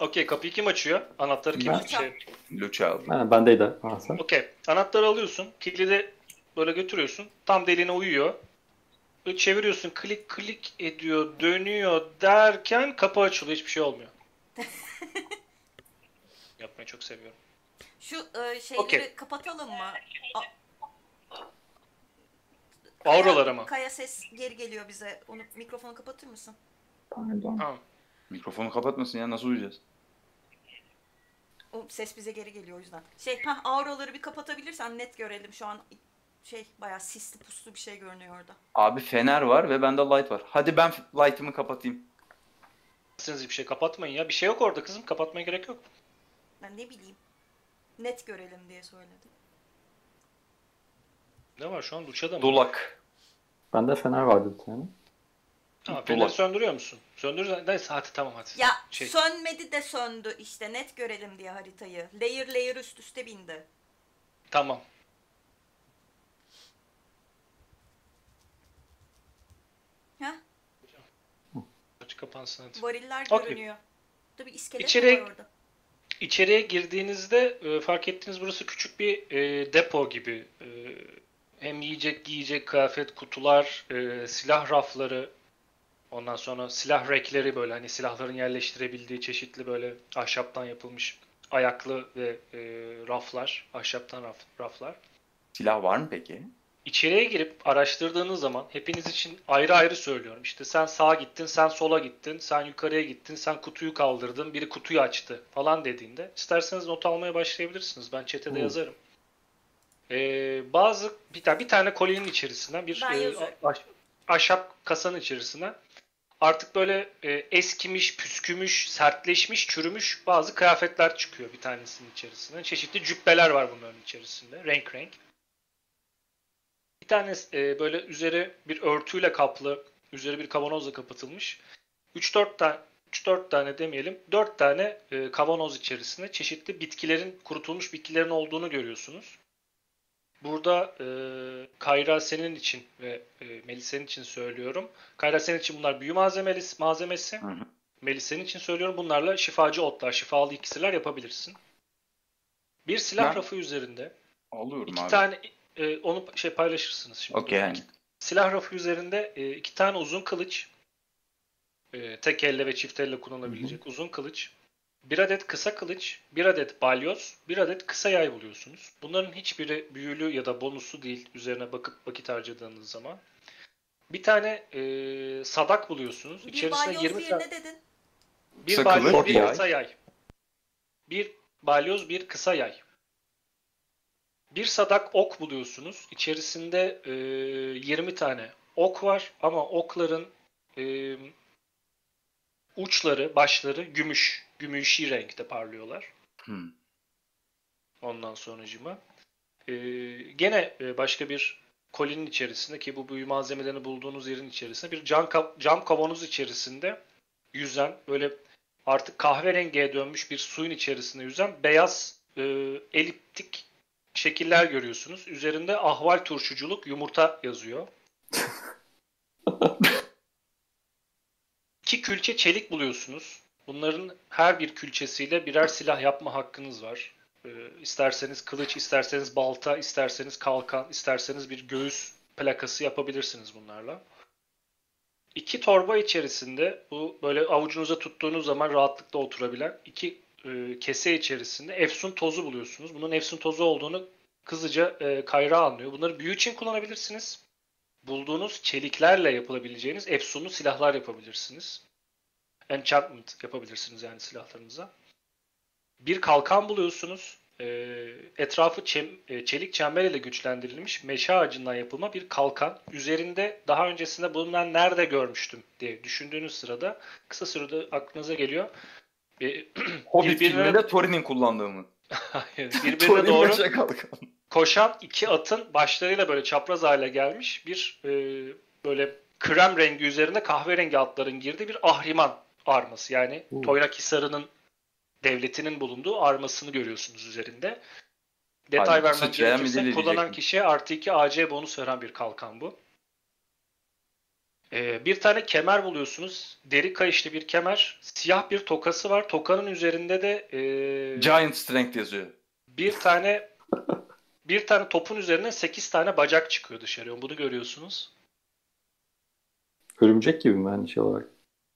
Speaker 1: Okey kapıyı kim açıyor? Anahtarı kim
Speaker 4: Ben.
Speaker 1: şey?
Speaker 2: Lucha aldı.
Speaker 4: Ha, bendeydi. Ha, sen.
Speaker 1: Okey. Anahtarı alıyorsun. Kilidi böyle götürüyorsun. Tam deliğine uyuyor. Böyle çeviriyorsun. Klik klik ediyor. Dönüyor derken kapı açılıyor. Hiçbir şey olmuyor. *laughs* Yapmayı çok seviyorum.
Speaker 5: Şu e, şeyleri
Speaker 1: Okey.
Speaker 5: kapatalım mı? A-
Speaker 1: Auralara mı?
Speaker 5: Kaya ses geri geliyor bize. Onu mikrofonu kapatır mısın?
Speaker 6: Pardon.
Speaker 1: Tamam.
Speaker 2: Mikrofonu kapatmasın ya nasıl uyuyacağız?
Speaker 5: O ses bize geri geliyor o yüzden. Şey, ha auraları bir kapatabilirsen net görelim. Şu an şey bayağı sisli puslu bir şey görünüyor orada.
Speaker 2: Abi fener var ve bende light var. Hadi ben light'ımı kapatayım.
Speaker 1: Siz bir şey kapatmayın ya. Bir şey yok orada kızım. Kapatmaya gerek yok.
Speaker 5: Ben ne bileyim. Net görelim diye söyledim.
Speaker 1: Ne var şu an? Luça'da mı?
Speaker 2: Dolak.
Speaker 4: Bende fener vardı bir tane.
Speaker 1: Ha, feneri
Speaker 2: Dolak.
Speaker 1: söndürüyor musun? Söndür. Neyse hadi tamam hadi.
Speaker 5: Ya
Speaker 1: Şey,
Speaker 5: sönmedi de söndü işte net görelim diye haritayı. Layer layer üst üste bindi.
Speaker 1: tamam.
Speaker 5: Ha?
Speaker 1: Aç kapansın hadi.
Speaker 5: Variller
Speaker 1: Okey.
Speaker 5: görünüyor. Tabii iskelet
Speaker 1: İçeri-
Speaker 5: var orada.
Speaker 1: İçeriye girdiğinizde e, fark ettiğiniz burası küçük bir e, depo gibi. E, hem yiyecek, giyecek, kıyafet, kutular, e, silah rafları, ondan sonra silah rekleri böyle hani silahların yerleştirebildiği çeşitli böyle ahşaptan yapılmış ayaklı ve e, raflar, ahşaptan raf, raflar.
Speaker 2: Silah var mı peki?
Speaker 1: içeriye girip araştırdığınız zaman hepiniz için ayrı ayrı söylüyorum. İşte sen sağa gittin, sen sola gittin, sen yukarıya gittin, sen kutuyu kaldırdın, biri kutuyu açtı falan dediğinde isterseniz not almaya başlayabilirsiniz. Ben chat'e de
Speaker 4: Hmm.
Speaker 1: yazarım. Ee, bazı bir tane bir tane kolyenin içerisinden bir e, ah- ahşap kasanın içerisinden artık böyle e, eskimiş, püskümüş, sertleşmiş, çürümüş bazı kıyafetler çıkıyor bir tanesinin içerisinde. Çeşitli cübbeler var bunların içerisinde. Renk renk. Bir tane e, böyle üzeri bir örtüyle kaplı, üzeri bir kavanozla kapatılmış. 3-4 tane 3-4 tane demeyelim. 4 tane e, kavanoz içerisinde çeşitli bitkilerin, kurutulmuş bitkilerin olduğunu görüyorsunuz. Burada e, Kayra senin için ve e, Melisa'nın için söylüyorum. Kayra senin için bunlar büyü malzemesi, malzemesi.
Speaker 2: Hı hı.
Speaker 1: Melisa'nın için söylüyorum bunlarla şifacı otlar, şifalı iksirler yapabilirsin. Bir silah
Speaker 2: Ben-
Speaker 1: rafı üzerinde
Speaker 2: Alıyorum
Speaker 1: iki
Speaker 2: abi.
Speaker 1: tane e, onu şey paylaşırsınız şimdi.
Speaker 2: Okey yani.
Speaker 1: Silah rafı üzerinde e, iki tane uzun kılıç, e, tek elle ve çift elle kullanabilecek uzun kılıç, bir adet kısa kılıç, bir adet balyoz, bir adet kısa yay buluyorsunuz. Bunların hiçbiri büyülü ya da bonuslu değil üzerine bakıp vakit harcadığınız zaman. Bir tane e, sadak buluyorsunuz.
Speaker 5: Bir
Speaker 1: İçerisinde
Speaker 5: balyoz
Speaker 1: 20
Speaker 5: bir
Speaker 1: tane
Speaker 5: ne dedin?
Speaker 1: bir
Speaker 2: Kısa
Speaker 1: balyoz,
Speaker 2: kılıç,
Speaker 1: bir
Speaker 2: yay.
Speaker 1: kısa yay. Bir balyoz, bir kısa yay. Bir sadak ok buluyorsunuz. İçerisinde e, 20 tane ok var ama okların e, uçları, başları gümüş, gümüşi renkte parlıyorlar.
Speaker 2: Hmm.
Speaker 1: Ondan sonracıma. E, gene e, başka bir kolinin içerisinde ki bu büyü malzemelerini bulduğunuz yerin içerisinde bir cam, cam kavanoz içerisinde yüzen böyle artık kahverengiye dönmüş bir suyun içerisinde yüzen beyaz e, eliptik şekiller görüyorsunuz. Üzerinde ahval turşuculuk yumurta yazıyor. *laughs* İki külçe çelik buluyorsunuz. Bunların her bir külçesiyle birer silah yapma hakkınız var. Ee, isterseniz kılıç, isterseniz balta, isterseniz kalkan, isterseniz bir göğüs plakası yapabilirsiniz bunlarla. İki torba içerisinde bu böyle avucunuza tuttuğunuz zaman rahatlıkla oturabilen iki e, kese içerisinde efsun tozu buluyorsunuz. Bunun efsun tozu olduğunu kızıca e, Kayra anlıyor. Bunları büyü için kullanabilirsiniz. Bulduğunuz çeliklerle yapılabileceğiniz efsunlu silahlar yapabilirsiniz. Enchantment yapabilirsiniz yani silahlarınıza. Bir kalkan buluyorsunuz. E, etrafı e, çelik çember ile güçlendirilmiş meşe ağacından yapılma bir kalkan. Üzerinde daha öncesinde bulunan nerede görmüştüm diye düşündüğünüz sırada kısa sürede aklınıza geliyor. *clears throat* E,
Speaker 2: Hobbit
Speaker 1: Birbirine-
Speaker 2: filminde Thorin'in kullandığımı. *laughs*
Speaker 1: Hayır, birbirine doğru koşan iki atın başlarıyla böyle çapraz hale gelmiş bir e, böyle krem rengi üzerinde kahverengi atların girdiği bir ahriman arması. Yani
Speaker 4: Hmm.
Speaker 1: Toynak Hisarı'nın devletinin bulunduğu armasını görüyorsunuz üzerinde. Detay vermem gerekirse kullanan kişiye artı 2 AC bonus veren bir kalkan bu. Ee, bir tane kemer buluyorsunuz. Deri kayışlı bir kemer. Siyah bir tokası var. Tokanın üzerinde de e,
Speaker 2: Giant Strength yazıyor.
Speaker 1: bir tane bir tane topun üzerine 8 tane bacak çıkıyor dışarıya. Bunu görüyorsunuz.
Speaker 4: Örümcek gibi mi hani şey olarak?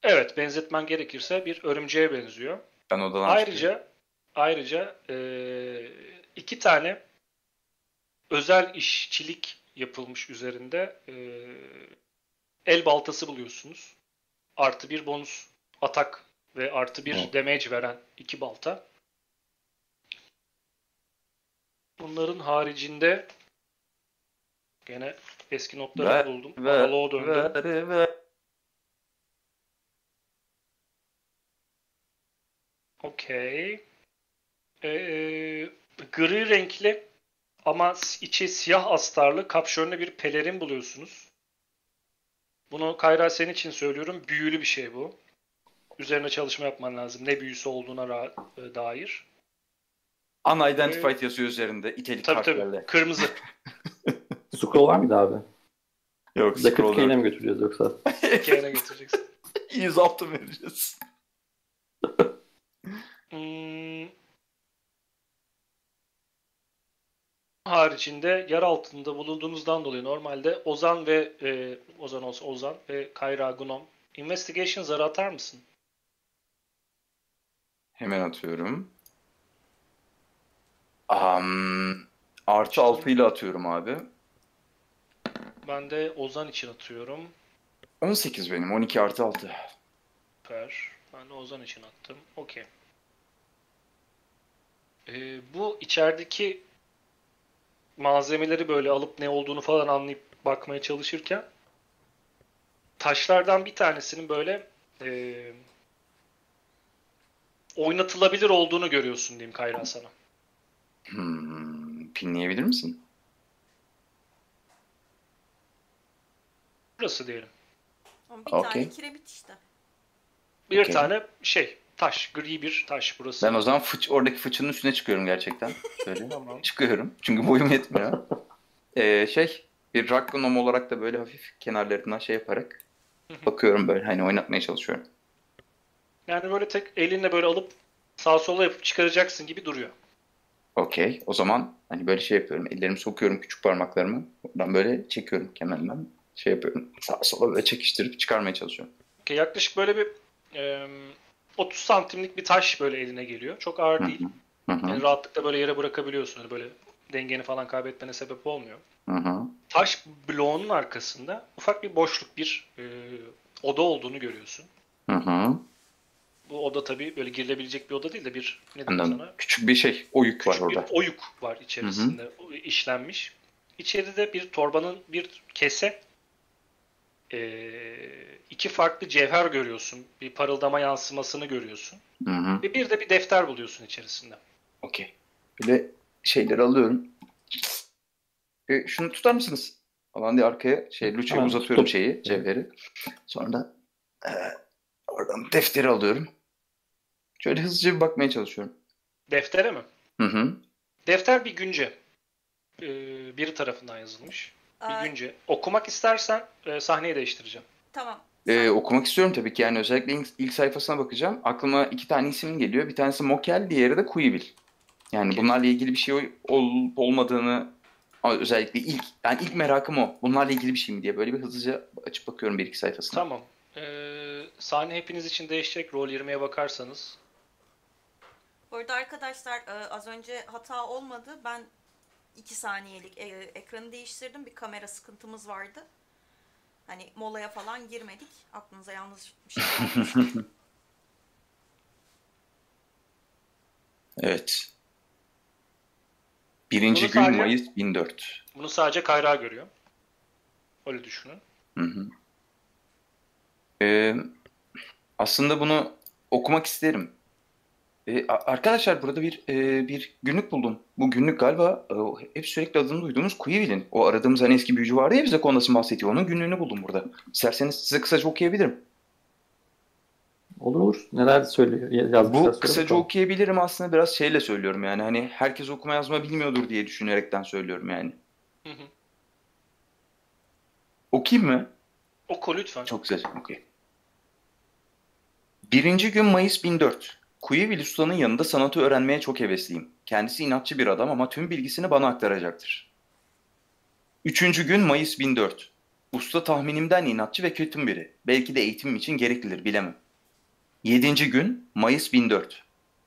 Speaker 1: Evet, benzetmen gerekirse bir örümceğe benziyor.
Speaker 2: Ben odadan.
Speaker 1: Ayrıca ayrıca eee, iki tane özel işçilik yapılmış üzerinde eee, el baltası buluyorsunuz. Artı bir bonus atak ve artı bir
Speaker 4: Evet.
Speaker 1: damage veren iki balta. Bunların haricinde gene eski notları
Speaker 2: Ver,
Speaker 1: buldum.
Speaker 2: ver,
Speaker 1: Analoğa
Speaker 2: ver, ver.
Speaker 1: Okey. Ee, gri renkli ama içi siyah astarlı kapşonlu bir pelerin buluyorsunuz. Bunu Kayra senin için söylüyorum. Büyülü bir şey bu. Üzerine çalışma yapman lazım. Ne büyüsü olduğuna ra- e, dair.
Speaker 2: Unidentified yazıyor üzerinde. İtelik
Speaker 1: Tabii
Speaker 2: harflerle.
Speaker 1: tabii. Kırmızı. *laughs*
Speaker 4: Scroll var mıydı abi?
Speaker 2: Yok
Speaker 4: Zakıt
Speaker 2: scroll
Speaker 4: Kane'e
Speaker 2: yok.
Speaker 4: mi götüreceğiz yoksa?
Speaker 1: Hikayene getireceksin. *laughs*
Speaker 2: İyi zaptı vereceğiz. *laughs*
Speaker 1: haricinde yer altında bulunduğunuzdan dolayı normalde Ozan ve e, Ozan olsa Ozan ve Kayra Gunom investigation zarı atar mısın?
Speaker 2: Hemen atıyorum. Um, artı 6 ile atıyorum abi.
Speaker 1: Ben de Ozan için atıyorum.
Speaker 2: 18 benim. 12 artı 6.
Speaker 1: Süper. Ben de Ozan için attım. Okey. Ee, bu içerideki malzemeleri böyle alıp ne olduğunu falan anlayıp bakmaya çalışırken taşlardan bir tanesinin böyle e, oynatılabilir olduğunu görüyorsun diyeyim Kayran sana.
Speaker 2: Hmm, pinleyebilir misin?
Speaker 1: Burası diyelim.
Speaker 5: Ama bir
Speaker 2: Okey.
Speaker 5: tane kiremit işte.
Speaker 1: Bir
Speaker 2: Okey.
Speaker 1: tane şey taş, gri bir taş burası.
Speaker 2: Ben o zaman fıç, oradaki fıçının üstüne çıkıyorum gerçekten. Şöyle *laughs*
Speaker 1: Tamam.
Speaker 2: çıkıyorum. Çünkü boyum yetmiyor. *laughs* Ee, şey bir rock gnome olarak da böyle hafif kenarlarından şey yaparak bakıyorum böyle hani oynatmaya çalışıyorum.
Speaker 1: Yani böyle tek elinle böyle alıp sağa sola yapıp çıkaracaksın gibi duruyor.
Speaker 2: Okey. O zaman hani böyle şey yapıyorum. Ellerimi sokuyorum küçük parmaklarımı. Oradan böyle çekiyorum kenarından. Şey yapıyorum. Sağa sola böyle çekiştirip çıkarmaya çalışıyorum.
Speaker 1: Okey, yaklaşık böyle bir e, 30 santimlik bir taş böyle eline geliyor. Çok ağır değil.
Speaker 2: hı. Hı
Speaker 1: Yani rahatlıkla böyle yere bırakabiliyorsun. Hani böyle dengeni falan kaybetmene sebep olmuyor.
Speaker 2: Hı hı.
Speaker 1: Taş bloğunun arkasında ufak bir boşluk bir e, oda olduğunu görüyorsun.
Speaker 2: Hı hı.
Speaker 1: Bu oda tabii böyle girilebilecek bir oda değil de bir ne diyeyim sana?
Speaker 2: Küçük bir şey. Oyuk var
Speaker 1: Küçük bir
Speaker 2: orada.
Speaker 1: oyuk var içerisinde o işlenmiş. İçeride bir torbanın bir kese e, iki farklı cevher görüyorsun. Bir parıldama yansımasını görüyorsun.
Speaker 2: Hı hı.
Speaker 1: Ve bir de bir defter buluyorsun içerisinde.
Speaker 2: Okey. Böyle şeyleri alıyorum. E, şunu tutar mısınız? Falan diye arkaya şey Luce'ye
Speaker 4: Tamam,
Speaker 2: uzatıyorum
Speaker 4: tuttum.
Speaker 2: şeyi, cevheri. Sonra da e, oradan defteri alıyorum. Şöyle hızlıca bir bakmaya çalışıyorum.
Speaker 1: Deftere mi?
Speaker 2: Hı hı.
Speaker 1: Defter bir günce. E, biri tarafından yazılmış. Günce. Okumak istersen e, sahneyi değiştireceğim.
Speaker 5: tamam.
Speaker 2: E,
Speaker 5: Sen-
Speaker 2: okumak istiyorum tabii ki. Yani özellikle ilk, ilk sayfasına bakacağım. Aklıma iki tane isim geliyor. Bir tanesi Mokel, diğeri de Kuyivil. Yani
Speaker 1: Okey.
Speaker 2: bunlarla ilgili bir şey olup olmadığını özellikle ilk yani ilk merakım o. Bunlarla ilgili bir şey mi diye böyle bir hızlıca açıp bakıyorum bir iki sayfasına.
Speaker 1: Tamam. E, sahne hepiniz için değişecek. Rol 20'ye bakarsanız.
Speaker 5: Bu arada arkadaşlar e, az önce hata olmadı. Ben 2 saniyelik e, ekranı değiştirdim. Bir kamera sıkıntımız vardı. Hani molaya falan girmedik. Aklınıza yanlış bir şey. *laughs*
Speaker 2: Evet. Birinci
Speaker 1: Bunu
Speaker 2: gün
Speaker 1: sadece-
Speaker 2: Mayıs 1004.
Speaker 1: Bunu sadece Kayra görüyor. Öyle düşünün.
Speaker 2: Hı hı. Ee, aslında bunu okumak isterim. A- arkadaşlar burada bir e, bir günlük buldum. Bu günlük galiba e, hep sürekli adını duyduğumuz Kuyivil'in. O aradığımız hani eski büyücü vardı ya bize konusunu bahsediyor. Onun günlüğünü buldum burada. İsterseniz size kısaca okuyabilirim.
Speaker 4: Olur olur. Neler söylüyor? Yazmışlar.
Speaker 2: Bu kısaca
Speaker 4: bakalım.
Speaker 2: okuyabilirim aslında biraz şeyle söylüyorum yani. Hani herkes okuma yazma bilmiyordur diye düşünerekten söylüyorum yani.
Speaker 1: Hı hı.
Speaker 2: Okuyayım mı?
Speaker 1: Oku lütfen.
Speaker 2: Çok güzel. Okey. Birinci gün Mayıs 1004. Kuyevil Usta'nın yanında sanatı öğrenmeye çok hevesliyim. Kendisi inatçı bir adam ama tüm bilgisini bana aktaracaktır. Üçüncü gün Mayıs 1004. Usta tahminimden inatçı ve kötü biri. Belki de eğitimim için gereklidir bilemem. Yedinci gün Mayıs 1004.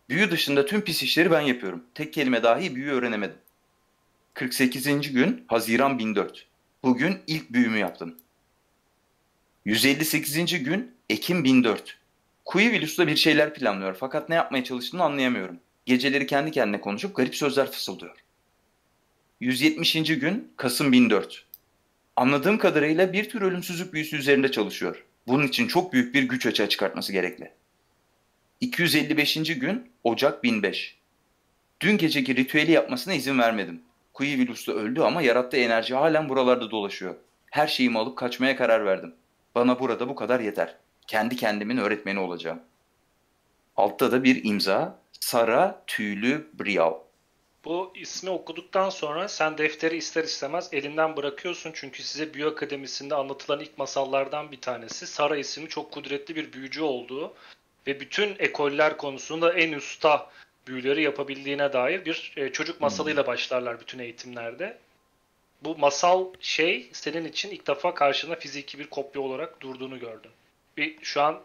Speaker 2: Büyü dışında tüm pis işleri ben yapıyorum. Tek kelime dahi büyü öğrenemedim. 48. gün Haziran 1004. Bugün ilk büyümü yaptım. 158. gün Ekim 1004. Kuivilus'ta bir şeyler planlıyor fakat ne yapmaya çalıştığını anlayamıyorum. Geceleri kendi kendine konuşup garip sözler fısıldıyor. 170. gün Kasım 1004. Anladığım kadarıyla bir tür ölümsüzlük büyüsü üzerinde çalışıyor. Bunun için çok büyük bir güç açığa çıkartması gerekli. 255. gün Ocak 1005. Dün geceki ritüeli yapmasına izin vermedim. Kuivilus da öldü ama yarattığı enerji halen buralarda dolaşıyor. Her şeyimi alıp kaçmaya karar verdim. Bana burada bu kadar yeter. Kendi kendimin öğretmeni olacağım. Altta da bir imza. Sara Tüylü Brial.
Speaker 1: Bu ismi okuduktan sonra sen defteri ister istemez elinden bırakıyorsun. Çünkü size Büyü Akademisi'nde anlatılan ilk masallardan bir tanesi. Sara isimli çok kudretli bir büyücü olduğu ve bütün ekoller konusunda en usta büyüleri yapabildiğine dair bir e, çocuk masalıyla başlarlar bütün eğitimlerde. Bu masal şey senin için ilk defa karşına fiziki bir kopya olarak durduğunu gördün. Bir şu an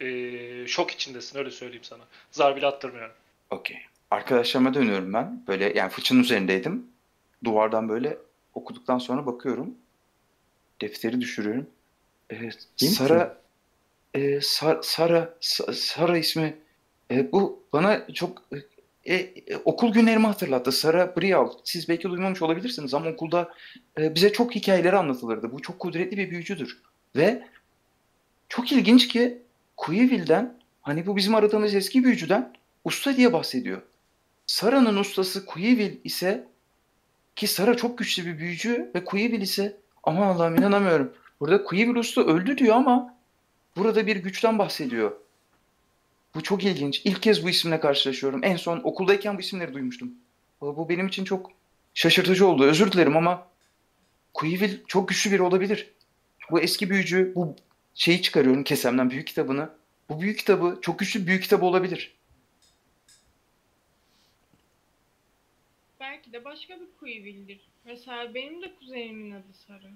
Speaker 1: e, şok içindesin öyle söyleyeyim sana. Zar bile attırmıyorum.
Speaker 2: Okey. Arkadaşlarıma dönüyorum ben. Böyle yani fıçının üzerindeydim. Duvardan böyle okuduktan sonra bakıyorum. defteri düşürüyorum. E,
Speaker 4: misin?
Speaker 2: Sara e, Sa- Sara Sa- Sara ismi e, bu bana çok e, e, okul günlerimi hatırlattı. Sara Brial. Siz belki duymamış olabilirsiniz ama okulda e, bize çok hikayeleri anlatılırdı. Bu çok kudretli bir büyücüdür. Ve çok ilginç ki Queville'den hani bu bizim aradığımız eski büyücüden usta diye bahsediyor. Sara'nın ustası Queville ise ki Sara çok güçlü bir büyücü ve Queville ise aman Allah'ım inanamıyorum. Burada Queville usta öldü diyor ama burada bir güçten bahsediyor. Bu çok ilginç. İlk kez bu isimle karşılaşıyorum. En son okuldayken bu isimleri duymuştum. Bu benim için çok şaşırtıcı oldu. Özür dilerim ama Queville çok güçlü biri olabilir. Bu eski büyücü bu şeyi çıkarıyorum kesemden büyük kitabını. Bu büyük kitabı çok güçlü bir büyük kitabı olabilir.
Speaker 7: Belki de başka bir Queville'dir. Mesela benim de kuzenimin adı Sarı.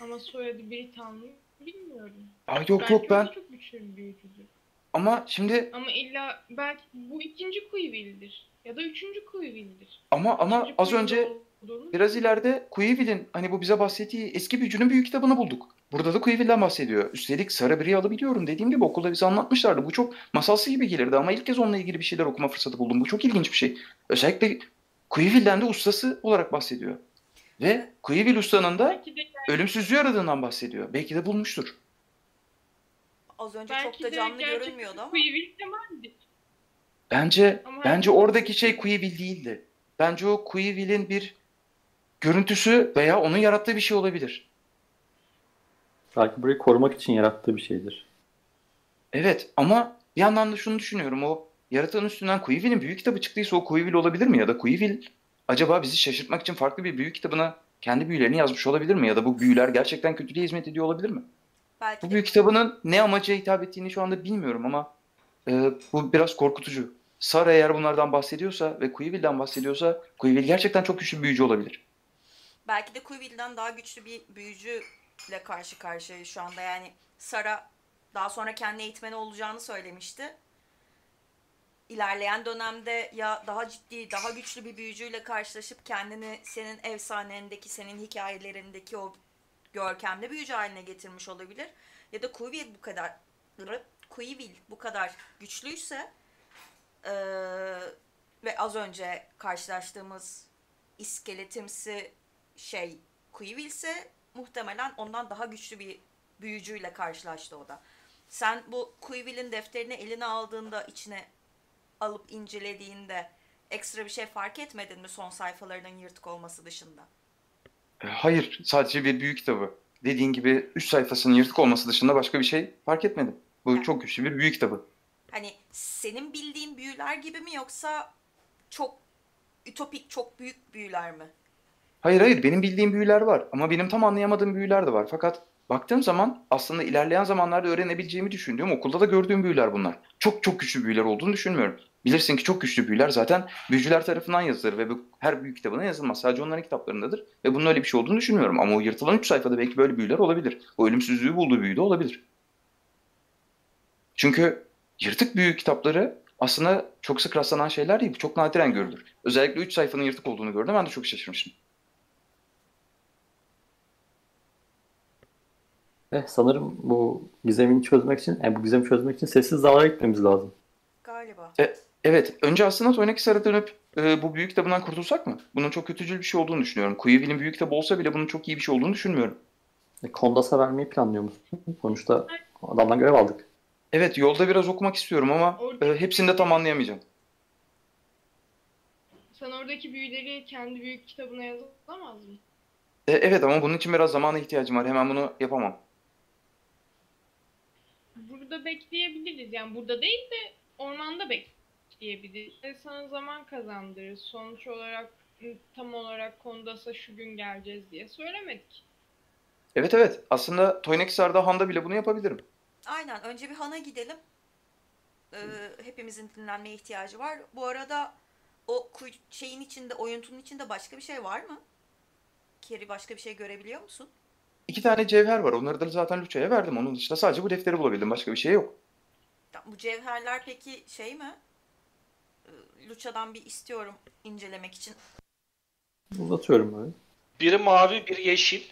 Speaker 7: Ama soyadı Britanlı bilmiyorum.
Speaker 2: Aa, yok
Speaker 7: belki
Speaker 2: yok ben
Speaker 7: çok güçlü bir büyücüdür.
Speaker 2: ama şimdi
Speaker 7: Ama illa belki bu ikinci Queville'dir. Ya da üçüncü Queville'dir.
Speaker 2: ama ama
Speaker 7: Üçüncü
Speaker 2: az önce
Speaker 7: olduğunu-
Speaker 2: Biraz ileride Queville'in hani bu bize bahsettiği eski büyücünün büyük kitabını bulduk. Burada da Queville'den bahsediyor. Üstelik Sarı Brial'ı biliyorum. Dediğim gibi okulda bize anlatmışlardı. Bu çok masalsı gibi gelirdi ama ilk kez onunla ilgili bir şeyler okuma fırsatı buldum. Bu çok ilginç bir şey. Özellikle Queville'den de ustası olarak bahsediyor. Ve Queville ustanın da ölümsüzlüğü aradığından bahsediyor. Belki de bulmuştur.
Speaker 5: Az önce
Speaker 7: belki
Speaker 5: çok da canlı görünmüyordu ama.
Speaker 2: Bence
Speaker 7: Ama
Speaker 2: bence oradaki şey Queville değildi. Bence o Queville'in bir görüntüsü veya onun yarattığı bir şey olabilir.
Speaker 4: Belki burayı korumak için yarattığı bir şeydir.
Speaker 2: Evet ama bir yandan da şunu düşünüyorum. O yaratanın üstünden Queville'in büyük kitabı çıktıysa o Queville olabilir mi? Ya da Queville acaba bizi şaşırtmak için farklı bir büyük kitabına kendi büyülerini yazmış olabilir mi? Ya da bu büyüler gerçekten kötülüğe hizmet ediyor olabilir mi?
Speaker 5: Belki
Speaker 2: Bu büyük kitabının ne amaca hitap ettiğini şu anda bilmiyorum ama e, bu biraz korkutucu. Sara eğer bunlardan bahsediyorsa ve Queville'den bahsediyorsa Queville gerçekten çok güçlü bir büyücü olabilir.
Speaker 5: belki de Queville'den daha güçlü bir büyücüyle karşı karşıyayız şu anda. Yani Sara daha sonra kendi eğitmeni olacağını söylemişti. İlerleyen dönemde ya daha ciddi, daha güçlü bir büyücüyle karşılaşıp kendini senin efsanendeki, senin hikayelerindeki o görkemli büyücü haline getirmiş olabilir. Ya da Queville bu kadar Queville bu kadar güçlüyse eee, ve az önce karşılaştığımız iskeletimsi şey Queville ise muhtemelen ondan daha güçlü bir büyücüyle karşılaştı o da. Sen bu Queville'in defterini eline aldığında içine alıp incelediğinde ekstra bir şey fark etmedin mi son sayfalarının yırtık olması dışında?
Speaker 2: E, Hayır, sadece bir büyük kitabı. Dediğin gibi üç sayfasının yırtık olması dışında başka bir şey fark etmedim. Bu çok güçlü bir büyük kitabı.
Speaker 5: Hani senin bildiğin büyüler gibi mi yoksa çok ütopik, çok büyük büyüler mi?
Speaker 2: Hayır hayır benim bildiğim büyüler var ama benim tam anlayamadığım büyüler de var. Fakat baktığım zaman aslında ilerleyen zamanlarda öğrenebileceğimi düşündüğüm okulda da gördüğüm büyüler bunlar. Çok çok güçlü büyüler olduğunu düşünmüyorum. Bilirsin ki çok güçlü büyüler zaten büyücüler tarafından yazılır ve bu her büyük kitabına yazılmaz. Sadece onların kitaplarındadır ve bunun öyle bir şey olduğunu düşünmüyorum. Ama o yırtılan 3 sayfada belki böyle büyüler olabilir. O ölümsüzlüğü bulduğu büyü de olabilir. Çünkü yırtık büyü kitapları aslında çok sık rastlanan şeyler değil. Çok nadiren görülür. Özellikle 3 sayfanın yırtık olduğunu gördüm. Ben de çok şaşırmıştım.
Speaker 4: Eh, sanırım bu gizemini çözmek için, yani bu gizemi çözmek için sessiz dağlara gitmemiz lazım.
Speaker 5: Galiba.
Speaker 2: Evet, önce aslında Toynak Hisar'a dönüp e, bu büyük kitabından kurtulsak mı? Bunun çok kötücül bir şey olduğunu düşünüyorum. Queville'in büyük kitabı olsa bile bunun çok iyi bir şey olduğunu düşünmüyorum.
Speaker 4: E, Kondas'a vermeyi planlıyor musun? Sonuçta adamdan görev aldık.
Speaker 2: Evet, yolda biraz okumak istiyorum ama e, hepsini de tam anlayamayacağım.
Speaker 7: Sen oradaki büyüleri kendi büyük kitabına yazamaz mı?
Speaker 2: E, evet ama bunun için biraz zamana ihtiyacım var. Hemen bunu yapamam.
Speaker 7: Burada bekleyebiliriz. Yani burada değil de ormanda bekleyebiliriz. Ve sana zaman kazandırırız. Sonuç olarak tam olarak Kondas'a şu gün geleceğiz diye söylemedik.
Speaker 2: Evet evet, aslında Toynak Hisar'da Han'da bile bunu yapabilirim.
Speaker 5: Aynen. Önce bir Han'a gidelim. Ee, hepimizin dinlenmeye ihtiyacı var. Bu arada o kuy- şeyin içinde, oyuntunun içinde başka bir şey var mı? Keri başka bir şey görebiliyor musun?
Speaker 2: İki tane cevher var. Onları da zaten Luça'ya verdim. Onun dışında sadece bu defteri bulabildim. Başka bir şey yok.
Speaker 5: Ya, Bu cevherler peki şey mi? Ee, Lucha'dan bir istiyorum incelemek için.
Speaker 4: Uzatıyorum böyle.
Speaker 1: Biri mavi, biri yeşil.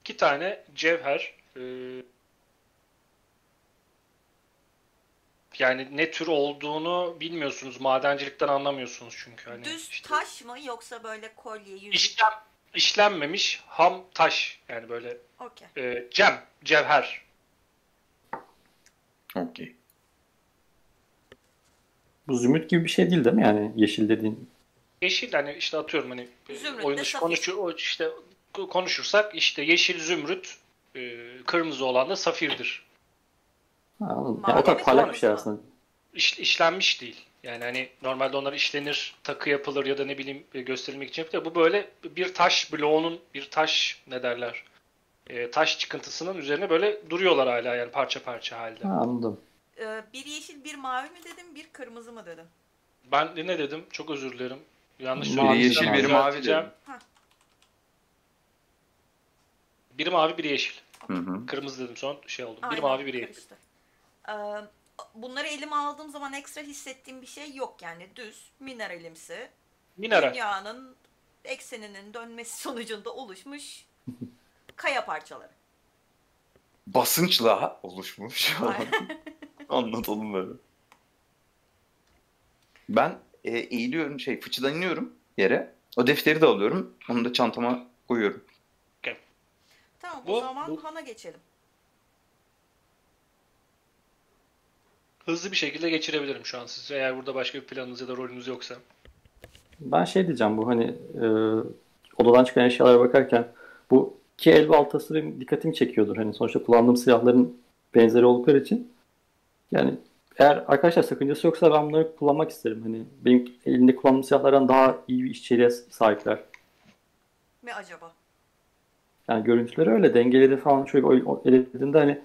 Speaker 1: iki tane cevher. e, yani ne tür olduğunu bilmiyorsunuz. Madencilikten anlamıyorsunuz çünkü. Hani
Speaker 5: Düz
Speaker 1: işte
Speaker 5: taş mı yoksa böyle kolye, yüzük?
Speaker 1: işlem, işlenmemiş ham taş. Yani böyle
Speaker 5: Okey.
Speaker 1: e, cem, cevher.
Speaker 2: Okey.
Speaker 4: Bu zümrüt gibi bir şey değil değil mi yani yeşil dediğin?
Speaker 1: Yeşil hani işte atıyorum hani
Speaker 5: Zümrüt
Speaker 1: oyun
Speaker 5: de
Speaker 1: dışı
Speaker 5: safir.
Speaker 1: konuşur, o işte konuşursak işte yeşil zümrüt, e, kırmızı olan da safirdir.
Speaker 4: Ha, anladım. Yani o kadar
Speaker 5: mi,
Speaker 4: parlak bir şey aslında.
Speaker 1: İş, işlenmiş değil. Yani hani normalde onlar işlenir, takı yapılır ya da ne bileyim e, gösterilmek için yapılır. Bu böyle bir taş bloğunun, bir taş ne derler, e, taş çıkıntısının üzerine böyle duruyorlar hala yani parça parça halde.
Speaker 4: Ha, anladım.
Speaker 5: Ee, bir yeşil, bir mavi mi dedim, bir kırmızı mı dedim?
Speaker 1: Ben de ne dedim? Çok özür dilerim. Yanlış
Speaker 4: Biri
Speaker 1: söylediysem
Speaker 2: yeşil, biri mavi dedim.
Speaker 1: Biri mavi, biri yeşil.
Speaker 2: Hı hı.
Speaker 1: Kırmızı dedim son şey oldu. Biri
Speaker 5: Aynen,
Speaker 1: mavi, biri yeşil.
Speaker 5: Ee, bunları elime aldığım zaman ekstra hissettiğim bir şey yok yani düz, mineralimsi.
Speaker 1: Mineral.
Speaker 5: Dünyanın ekseninin dönmesi *laughs* sonucunda oluşmuş *laughs* kaya parçaları.
Speaker 2: Basınçla oluşmuş. *laughs* Anlatalım böyle. Ben e, eğiliyorum şey fıçıdan iniyorum yere. O defteri de alıyorum. Onu da çantama koyuyorum.
Speaker 5: Tamam
Speaker 1: Bu-
Speaker 5: o zaman
Speaker 1: bu-
Speaker 5: Han'a geçelim.
Speaker 1: Hızlı bir şekilde geçirebilirim şu an size eğer burada başka bir planınız ya da rolünüz yoksa.
Speaker 4: Ben şey diyeceğim bu hani e, odadan çıkan eşyalara bakarken bu iki el baltası benim dikkatimi çekiyordur. Hani sonuçta kullandığım silahların benzeri oldukları için. Yani eğer arkadaşlar sakıncası yoksa ben bunları kullanmak isterim. Hani benim elimde kullandığım silahlardan daha iyi bir işçiliğe sahipler.
Speaker 5: Mi acaba?
Speaker 4: Yani görüntüleri öyle dengeleri falan şöyle elediğinde hani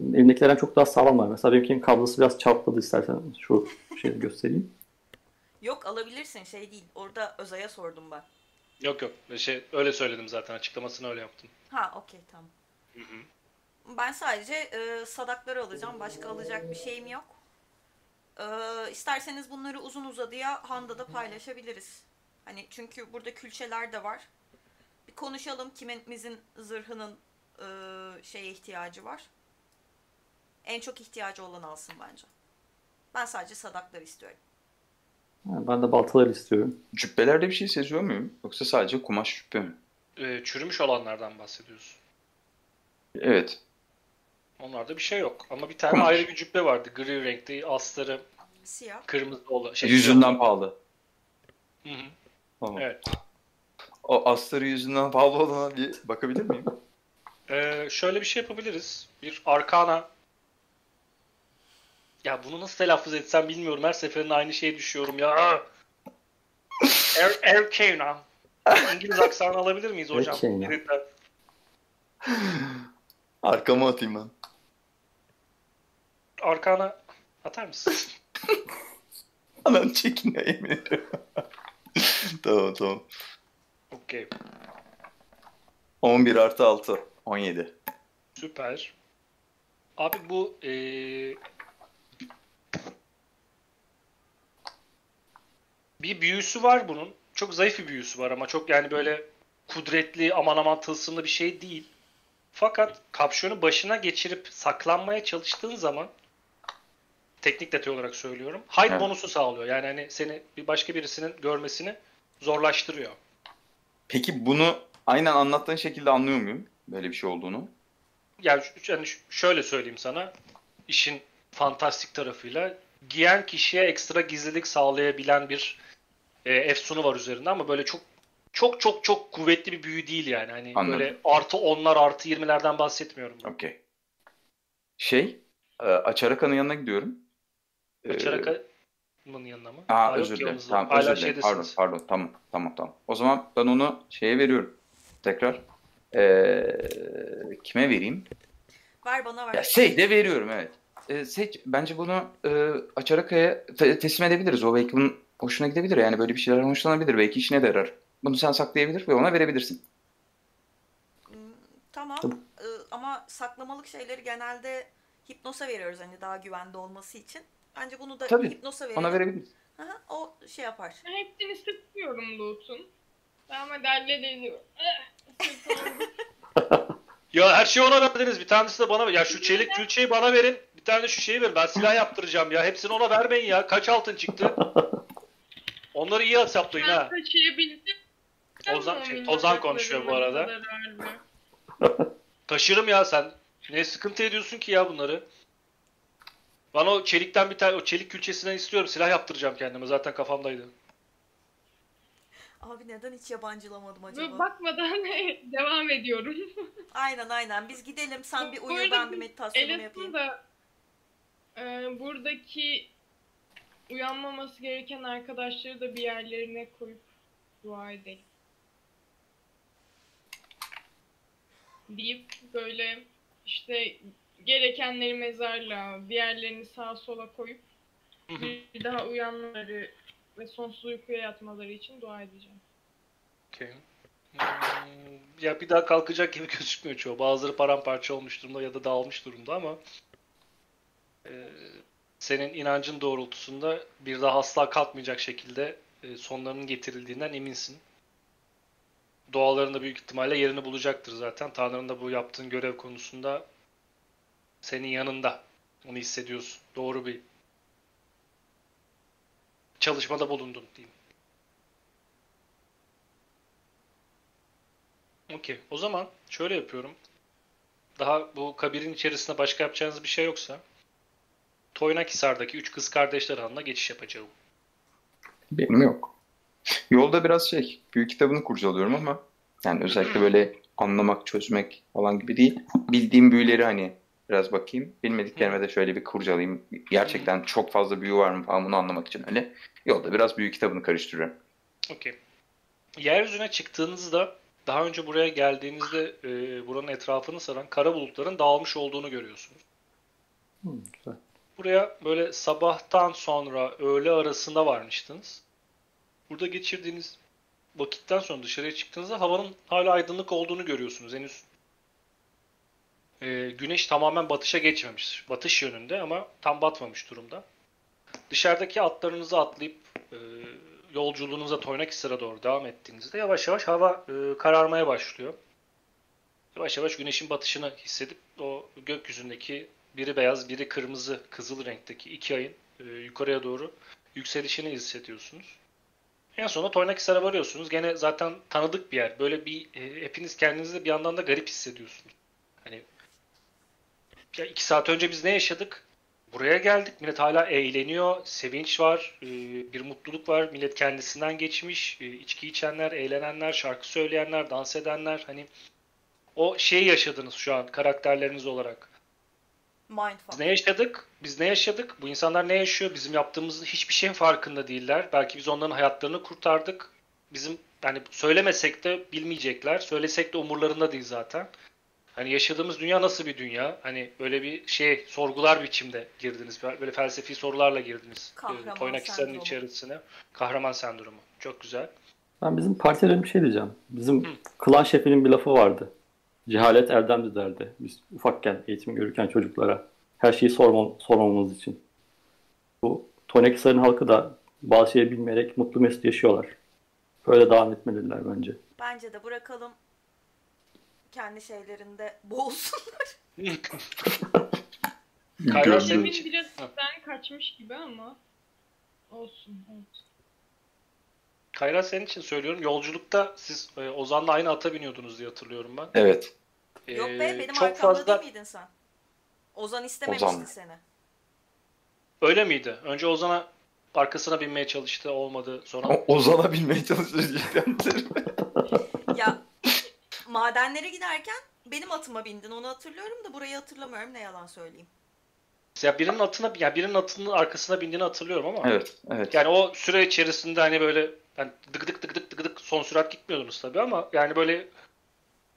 Speaker 4: elindekilerden çok daha sağlam var. Mesela benimkinin kablosu biraz çarpladı istersen şu şeyi göstereyim.
Speaker 5: Yok alabilirsin şey değil. Orada Özay'a sordum ben.
Speaker 1: Yok yok. Şey, öyle söyledim zaten. Açıklamasını öyle yaptım.
Speaker 5: Ha okey tamam. Ben sadece e, sadakları alacağım. Başka alacak bir şeyim yok. E, isterseniz bunları uzun uzadıya Handa da paylaşabiliriz. Hani çünkü burada külçeler de var. Bir konuşalım kimimizin zırhının e, şeye ihtiyacı var. En çok ihtiyacı olan alsın bence. Ben sadece sadakları istiyorum.
Speaker 4: Yani ben de baltaları istiyorum.
Speaker 2: Cübbelerde bir şey seziyor muyum? Yoksa sadece kumaş cübbe mi?
Speaker 1: Ee, çürümüş olanlardan bahsediyorsun.
Speaker 2: Evet.
Speaker 1: Onlarda bir şey yok. Ama bir tane
Speaker 2: Kumaş.
Speaker 1: ayrı bir cübbe vardı. Gri renkte astarı
Speaker 5: Siyah.
Speaker 1: kırmızı olan. Şey,
Speaker 2: Yüzünden pahalı.
Speaker 1: Hı hı.
Speaker 2: Tamam.
Speaker 1: Evet.
Speaker 2: O astarı yüzünden pahalı olana bir bakabilir miyim?
Speaker 1: Ee, şöyle bir şey yapabiliriz. Bir arkana ya bunu nasıl telaffuz etsem bilmiyorum. Her seferinde aynı şeye düşüyorum ya. *laughs* Er. İngiliz aksanı alabilir miyiz hocam? Lütfen. *laughs*
Speaker 2: Arkama atayım ben.
Speaker 1: Arkana atar mısın? *laughs*
Speaker 2: Anam çekiniyor yemin ederim. tamam tamam.
Speaker 1: Okey.
Speaker 2: 11 artı 6. 17.
Speaker 1: Süper. Abi bu eee, bir büyüsü var bunun. Çok zayıf bir büyüsü var ama çok yani böyle kudretli aman aman tılsımlı bir şey değil. Fakat kapşonu başına geçirip saklanmaya çalıştığın zaman teknik detay olarak söylüyorum. Hide
Speaker 2: Evet.
Speaker 1: bonusu sağlıyor. Yani hani seni bir başka birisinin görmesini zorlaştırıyor.
Speaker 2: Peki bunu aynen anlattığın şekilde anlıyor muyum? Böyle bir şey olduğunu.
Speaker 1: Yani, yani şöyle söyleyeyim sana. işin fantastik tarafıyla giyen kişiye ekstra gizlilik sağlayabilen bir e, efsunu var üzerinde ama böyle çok çok çok çok kuvvetli bir büyü değil yani. Hani
Speaker 2: Anladım.
Speaker 1: böyle artı 10'lar artı 20'lerden bahsetmiyorum. ben.
Speaker 2: Okey. Şey, e, Açarakan'ın yanına gidiyorum. Ee,
Speaker 1: Açaraka'nın yanına mı?
Speaker 2: Aa,
Speaker 1: yok
Speaker 2: özür
Speaker 1: ki
Speaker 2: dilerim. Tamam,
Speaker 1: Hala
Speaker 2: özür dilerim. Pardon, pardon. Tamam, tamam, tamam. O zaman ben onu şeye veriyorum. Tekrar. Ee, kime vereyim?
Speaker 5: Ver bana ver.
Speaker 2: Ya Seyde veriyorum evet. Ee, Seyit, bence bunu e, Açaraka'ya te- teslim edebiliriz. O belki bunun hoşuna gidebilir. Yani böyle bir şeyler hoşlanabilir. Belki işine de yarar. Bunu sen saklayabilir ve ona verebilirsin.
Speaker 5: Hmm, Tamam
Speaker 4: Tabii.
Speaker 5: Ee, ama saklamalık şeyleri genelde hipnosa veriyoruz hani daha güvende olması için. Bence bunu da
Speaker 2: Tabii,
Speaker 5: hipnosa verelim.
Speaker 2: Ona verebiliriz.
Speaker 5: Aha, o şey yapar.
Speaker 7: Ben hepsini sıkıyorum loot'un. Tamam hadi halledelim. Eh, sıkıyorum. *laughs*
Speaker 1: Ya her şeyi ona verdiniz. Bir tanesi de bana. Ya şu çelik külçeyi bana verin. Bir tane şu şeyi verin. Ben silah yaptıracağım ya. Hepsini ona vermeyin ya. Kaç altın çıktı? *laughs* Onları iyi hesaplayın
Speaker 7: Ben
Speaker 1: ha.
Speaker 7: taşıyabildim.
Speaker 1: Ozan-
Speaker 7: Ama
Speaker 1: şey,
Speaker 7: o
Speaker 1: Ozan konuşuyor bu arada. Taşırım ya sen. Ne sıkıntı ediyorsun ki ya bunları? Bana o çelikten bir tane o çelik külçesinden istiyorum. Silah yaptıracağım kendime. Zaten kafamdaydı.
Speaker 5: Abi neden hiç yabancılamadım
Speaker 7: Böyle
Speaker 5: acaba?
Speaker 7: bakmadan *laughs* devam ediyorum. *laughs*
Speaker 5: Aynen aynen. Biz gidelim. Sen bir uyu ben bir meditasyonumu yapayım.
Speaker 7: De e, buradaki uyanmaması gereken arkadaşları da bir yerlerine koyup dua edelim. Deyip böyle işte gerekenleri mezarla, diğerlerini sağa sola koyup bir daha uyanmaları ve sonsuz uykuya yatmaları için dua edeceğim.
Speaker 1: Okey. Hmm, ya bir daha kalkacak gibi *laughs* gözükmüyor çoğu. Bazıları paramparça olmuş durumda ya da dağılmış durumda ama e, senin inancın doğrultusunda bir daha asla kalkmayacak şekilde e, sonlarının getirildiğinden eminsin. Dualarında büyük ihtimalle yerini bulacaktır zaten. Tanrı'nın da bu yaptığın görev konusunda senin yanında. Onu hissediyorsun. Doğru bir çalışmada bulundun diyeyim. Okey. O zaman şöyle yapıyorum. Daha bu kabirin içerisinde başka yapacağınız bir şey yoksa Toynakhisar'daki üç kız kardeşler hanına geçiş yapacağım.
Speaker 2: Benim yok. Yolda biraz şey, büyük kitabını kurcalıyorum ama yani özellikle *clears throat* böyle anlamak, çözmek falan gibi değil. Bildiğim büyüleri hani biraz bakayım. Bilmediklerime de şöyle bir kurcalayayım. Gerçekten çok fazla büyü var mı falan bunu anlamak için öyle. Yolda biraz büyük kitabını karıştırıyorum.
Speaker 1: Okey. Yeryüzüne çıktığınızda daha önce buraya geldiğinizde e, buranın etrafını saran kara bulutların dağılmış olduğunu görüyorsunuz.
Speaker 4: Hı, güzel.
Speaker 1: Buraya böyle sabahtan sonra öğle arasında varmıştınız. Burada geçirdiğiniz vakitten sonra dışarıya çıktığınızda havanın hala aydınlık olduğunu görüyorsunuz. Henüz e, güneş tamamen batışa geçmemiş. Batış yönünde ama tam batmamış durumda. Dışarıdaki atlarınızı atlayıp e, yolculuğunuza Toynakhisar'a doğru devam ettiğinizde yavaş yavaş hava e, kararmaya başlıyor. Yavaş yavaş güneşin batışını hissedip o gökyüzündeki biri beyaz, biri kırmızı, kızıl renkteki iki ayın e, yukarıya doğru yükselişini hissediyorsunuz. En sonunda Toynakhisar'a varıyorsunuz. Gene zaten tanıdık bir yer. Böyle bir e, hepiniz kendinizi bir yandan da garip hissediyorsunuz. Ya iki saat önce biz ne yaşadık? Buraya geldik. Millet hala eğleniyor. Sevinç var. e, bir mutluluk var. Millet kendisinden geçmiş. E, içki içenler, eğlenenler, şarkı söyleyenler, dans edenler. Hani o şeyi yaşadınız şu an karakterleriniz olarak. Biz
Speaker 5: Mindfuck.
Speaker 1: ne yaşadık? Biz ne yaşadık? Bu insanlar ne yaşıyor? Bizim yaptığımızın hiçbir şeyin farkında değiller. Belki biz onların hayatlarını kurtardık. Bizim yani söylemesek de bilmeyecekler. Söylesek de umurlarında değil zaten. Hani yaşadığımız dünya nasıl bir dünya? Hani böyle bir şey sorgular biçimde girdiniz. Böyle felsefi sorularla girdiniz.
Speaker 5: Kahraman
Speaker 1: e, Toynakhisar'ın
Speaker 5: sendromu.
Speaker 1: içerisine. Kahraman sendromu. Çok güzel.
Speaker 4: Ben bizim partiye dönüp bir şey diyeceğim. Bizim
Speaker 1: Hı.
Speaker 4: klan şefinin bir lafı vardı. Cehalet erdemdir derdi. Biz ufakken eğitim görürken çocuklara her şeyi sorma, sormamamız için. Bu Toynakhisar'ın halkı da bazı şeyi bilmeyerek mutlu mesut yaşıyorlar. Böyle devam etmeliler bence.
Speaker 5: Bence de bırakalım kendi şeylerinde boğulsunlar. *laughs*
Speaker 1: Kayra senin için.
Speaker 7: biraz ben kaçmış gibi ama olsun. Evet.
Speaker 1: Kayra senin için söylüyorum. Yolculukta siz e, Ozan'la aynı ata biniyordunuz diye hatırlıyorum ben.
Speaker 2: Evet.
Speaker 5: Yok
Speaker 1: Ee,
Speaker 5: be benim
Speaker 1: çok
Speaker 5: arkamda
Speaker 1: fazla
Speaker 5: değil miydin sen? Ozan istememişti
Speaker 2: Ozan.
Speaker 5: seni.
Speaker 1: öyle miydi? Önce Ozan'a arkasına binmeye çalıştı, olmadı. Sonra
Speaker 2: O Ozan'a binmeye çalışıyor cidden.
Speaker 5: Ya madenlere giderken benim atıma bindin onu hatırlıyorum da burayı hatırlamıyorum ne yalan söyleyeyim.
Speaker 1: ya birinin atına ya birinin atının arkasına bindiğini hatırlıyorum ama
Speaker 2: evet, evet.
Speaker 1: yani o süre içerisinde hani böyle yani dık dık dık dık dık dık son sürat gitmiyordunuz tabii ama yani böyle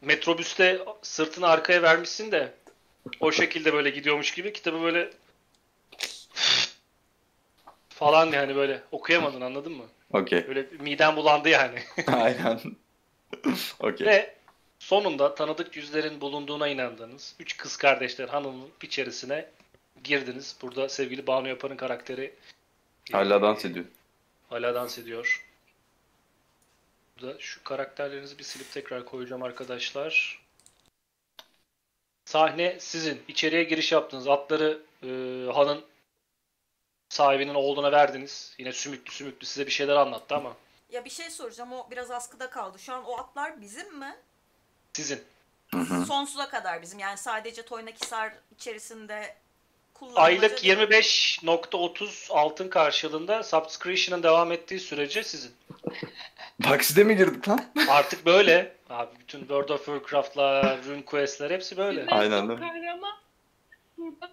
Speaker 1: metrobüste sırtını arkaya vermişsin de o şekilde böyle gidiyormuş gibi kitabı böyle falan yani böyle okuyamadın anladın mı?
Speaker 2: Okey.
Speaker 1: Böyle miden bulandı yani. *laughs*
Speaker 2: Aynen. *laughs* Okey.
Speaker 1: Ve sonunda tanıdık yüzlerin bulunduğuna inandığınız üç kız kardeşler hanımın içerisine girdiniz. Burada sevgili Banu Yapar'ın karakteri
Speaker 2: Hala dans ediyor.
Speaker 1: hala dans ediyor. Burada şu karakterlerinizi bir silip tekrar koyacağım arkadaşlar. Sahne sizin. İçeriye giriş yaptınız. Atları e, hanın sahibinin oğluna verdiniz. Yine sümüklü sümüklü size bir şeyler anlattı ama
Speaker 5: Ya bir şey soracağım o biraz askıda kaldı. Şu an o atlar bizim mi?
Speaker 1: Sizin.
Speaker 2: Hı hı.
Speaker 5: Sonsuza kadar bizim. Yani sadece Toynakisar içerisinde kullanılacak.
Speaker 1: Aylık 25.30 altın karşılığında subscription'ın devam ettiği sürece sizin. *laughs*
Speaker 2: Takside mi girdik lan?
Speaker 1: Artık böyle. Abi bütün World of Warcraft'lar, RuneQuest'ler hepsi böyle.
Speaker 7: Bizden
Speaker 2: Aynen, mi?
Speaker 7: kahraman. Burada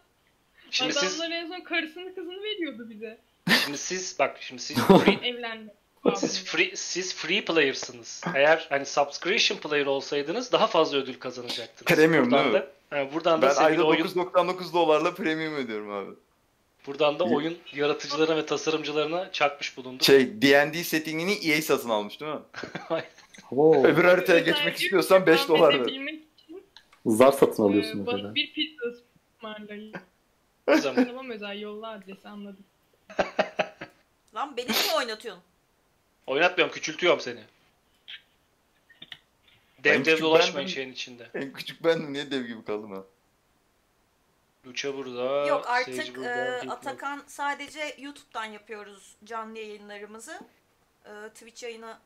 Speaker 1: Şimdi siz
Speaker 7: adamlar en son karısını kızını veriyordu bize.
Speaker 1: şimdi siz bak şimdi siz *laughs* free,
Speaker 7: Evlendi.
Speaker 1: Siz free siz free player'sınız. Eğer hani subscription player olsaydınız daha fazla ödül kazanacaktınız.
Speaker 2: Premium
Speaker 1: buradan
Speaker 2: değil mi?
Speaker 1: da, he, buradan da
Speaker 2: Ben
Speaker 1: sevgili
Speaker 2: ayda
Speaker 1: oyun
Speaker 2: 9.99 dolarla premium ödüyorum abi.
Speaker 1: buradan da oyun yaratıcılarına ve tasarımcılarına çakmış bulunduk.
Speaker 2: Şey D&D settingini EA satın almış değil mi?
Speaker 4: Oo,
Speaker 2: Öbür haritaya geçmek istiyorsan 5
Speaker 7: devam
Speaker 2: dolar ver.
Speaker 4: zar satın
Speaker 7: e,
Speaker 4: alıyorsun mesela.
Speaker 7: bir pizza ısmarlayın. *laughs* Tamam özel yolla adresi anladım. *laughs*
Speaker 5: Lan beni niye oynatıyorsun?
Speaker 1: Oynatmıyorum, küçültüyorum seni.
Speaker 2: Ben
Speaker 1: Dev dev dolaşmayın
Speaker 2: bendim.
Speaker 1: şeyin içinde. *laughs*
Speaker 2: En küçük bendim niye dev gibi kaldım ha?
Speaker 1: Lucha burada.
Speaker 5: Yok artık
Speaker 1: burada,
Speaker 5: e, Atakan sadece YouTube'dan yapıyoruz canlı yayınlarımızı. E, Twitch yayını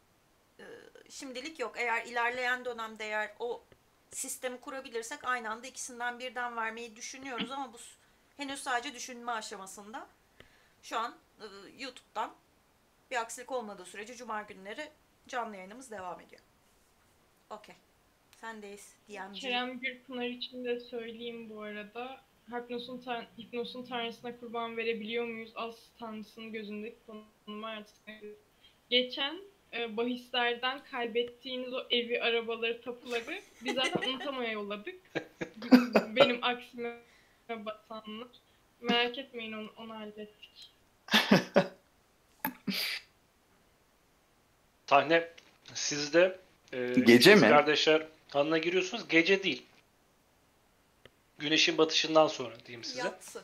Speaker 5: e, şimdilik yok. Eğer ilerleyen dönemde eğer o sistemi kurabilirsek aynı anda ikisinden birden vermeyi düşünüyoruz ama bu henüz sadece düşünme aşamasında. Şu an e, YouTube'dan bir aksilik olmadığı sürece cuma günleri canlı yayınımız devam ediyor. Okey. Sendeyiz DMC.
Speaker 7: Kerem Gürpınar için de söyleyeyim bu arada. Hypnos'un, tan Hypnos'un tanrısına kurban verebiliyor muyuz? Az tanrısının gözündeki konumu artık. Geçen e, bahislerden kaybettiğiniz o evi, arabaları, tapuları biz zaten *laughs* unutamaya yolladık. *laughs* Benim aksime basanlar. Merak etmeyin onu, onu hallettik. *laughs*
Speaker 1: Sahne sizde. E,
Speaker 2: Gece
Speaker 1: siz
Speaker 2: mi?
Speaker 1: Kardeşler hanına giriyorsunuz. Gece değil. Güneşin batışından sonra diyeyim size.
Speaker 5: Yatsı.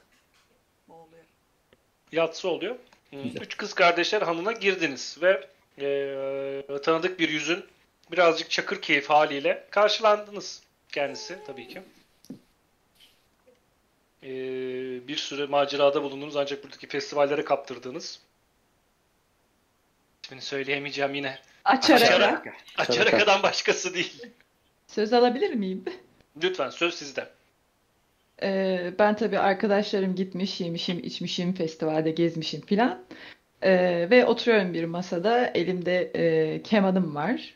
Speaker 5: Oluyor?
Speaker 1: Yatsı oluyor.
Speaker 4: Güzel.
Speaker 1: Üç kız kardeşler hanına girdiniz ve e, tanıdık bir yüzün birazcık çakır keyif haliyle karşılandınız kendisi tabii ki. E, bir süre macerada bulundunuz ancak buradaki festivallere kaptırdığınız. İsmini söyleyemeyeceğim yine.
Speaker 3: Açarak.
Speaker 1: Açarak. Açaraka'dan başkası değil.
Speaker 3: Söz alabilir miyim?
Speaker 1: Lütfen söz sizde.
Speaker 3: Ee, ben tabii arkadaşlarım gitmiş, yemişim, içmişim, festivalde gezmişim filan. Ee, ve oturuyorum bir masada. Elimde e, kemanım var.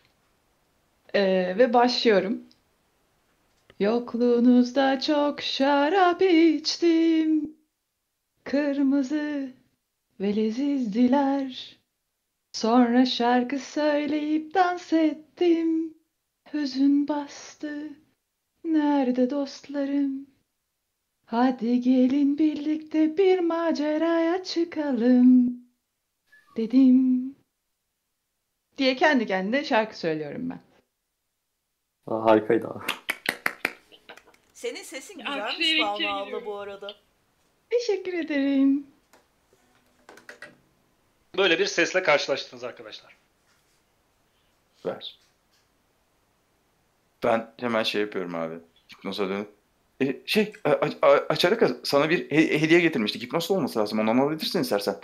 Speaker 3: Ee, ve başlıyorum. Yokluğunuzda çok şarap içtim. Kırmızı ve lezizdiler. Sonra şarkı söyleyip dans ettim. Hüzün bastı. Nerede dostlarım? Hadi gelin birlikte bir maceraya çıkalım dedim. Diye kendi kendine şarkı söylüyorum ben.
Speaker 4: Aa, harikaydı abi.
Speaker 5: Senin sesin güzelmiş Banu
Speaker 7: ikiye
Speaker 5: abla bu arada.
Speaker 3: Teşekkür ederim.
Speaker 1: Böyle bir sesle karşılaştınız arkadaşlar.
Speaker 2: Ver. Ben hemen şey yapıyorum abi. Hipnoza dönüp. E, şey, Açaraka sana bir he- hediye getirmiştik. Hipnoz olması lazım. Onu alabilirsin istersen.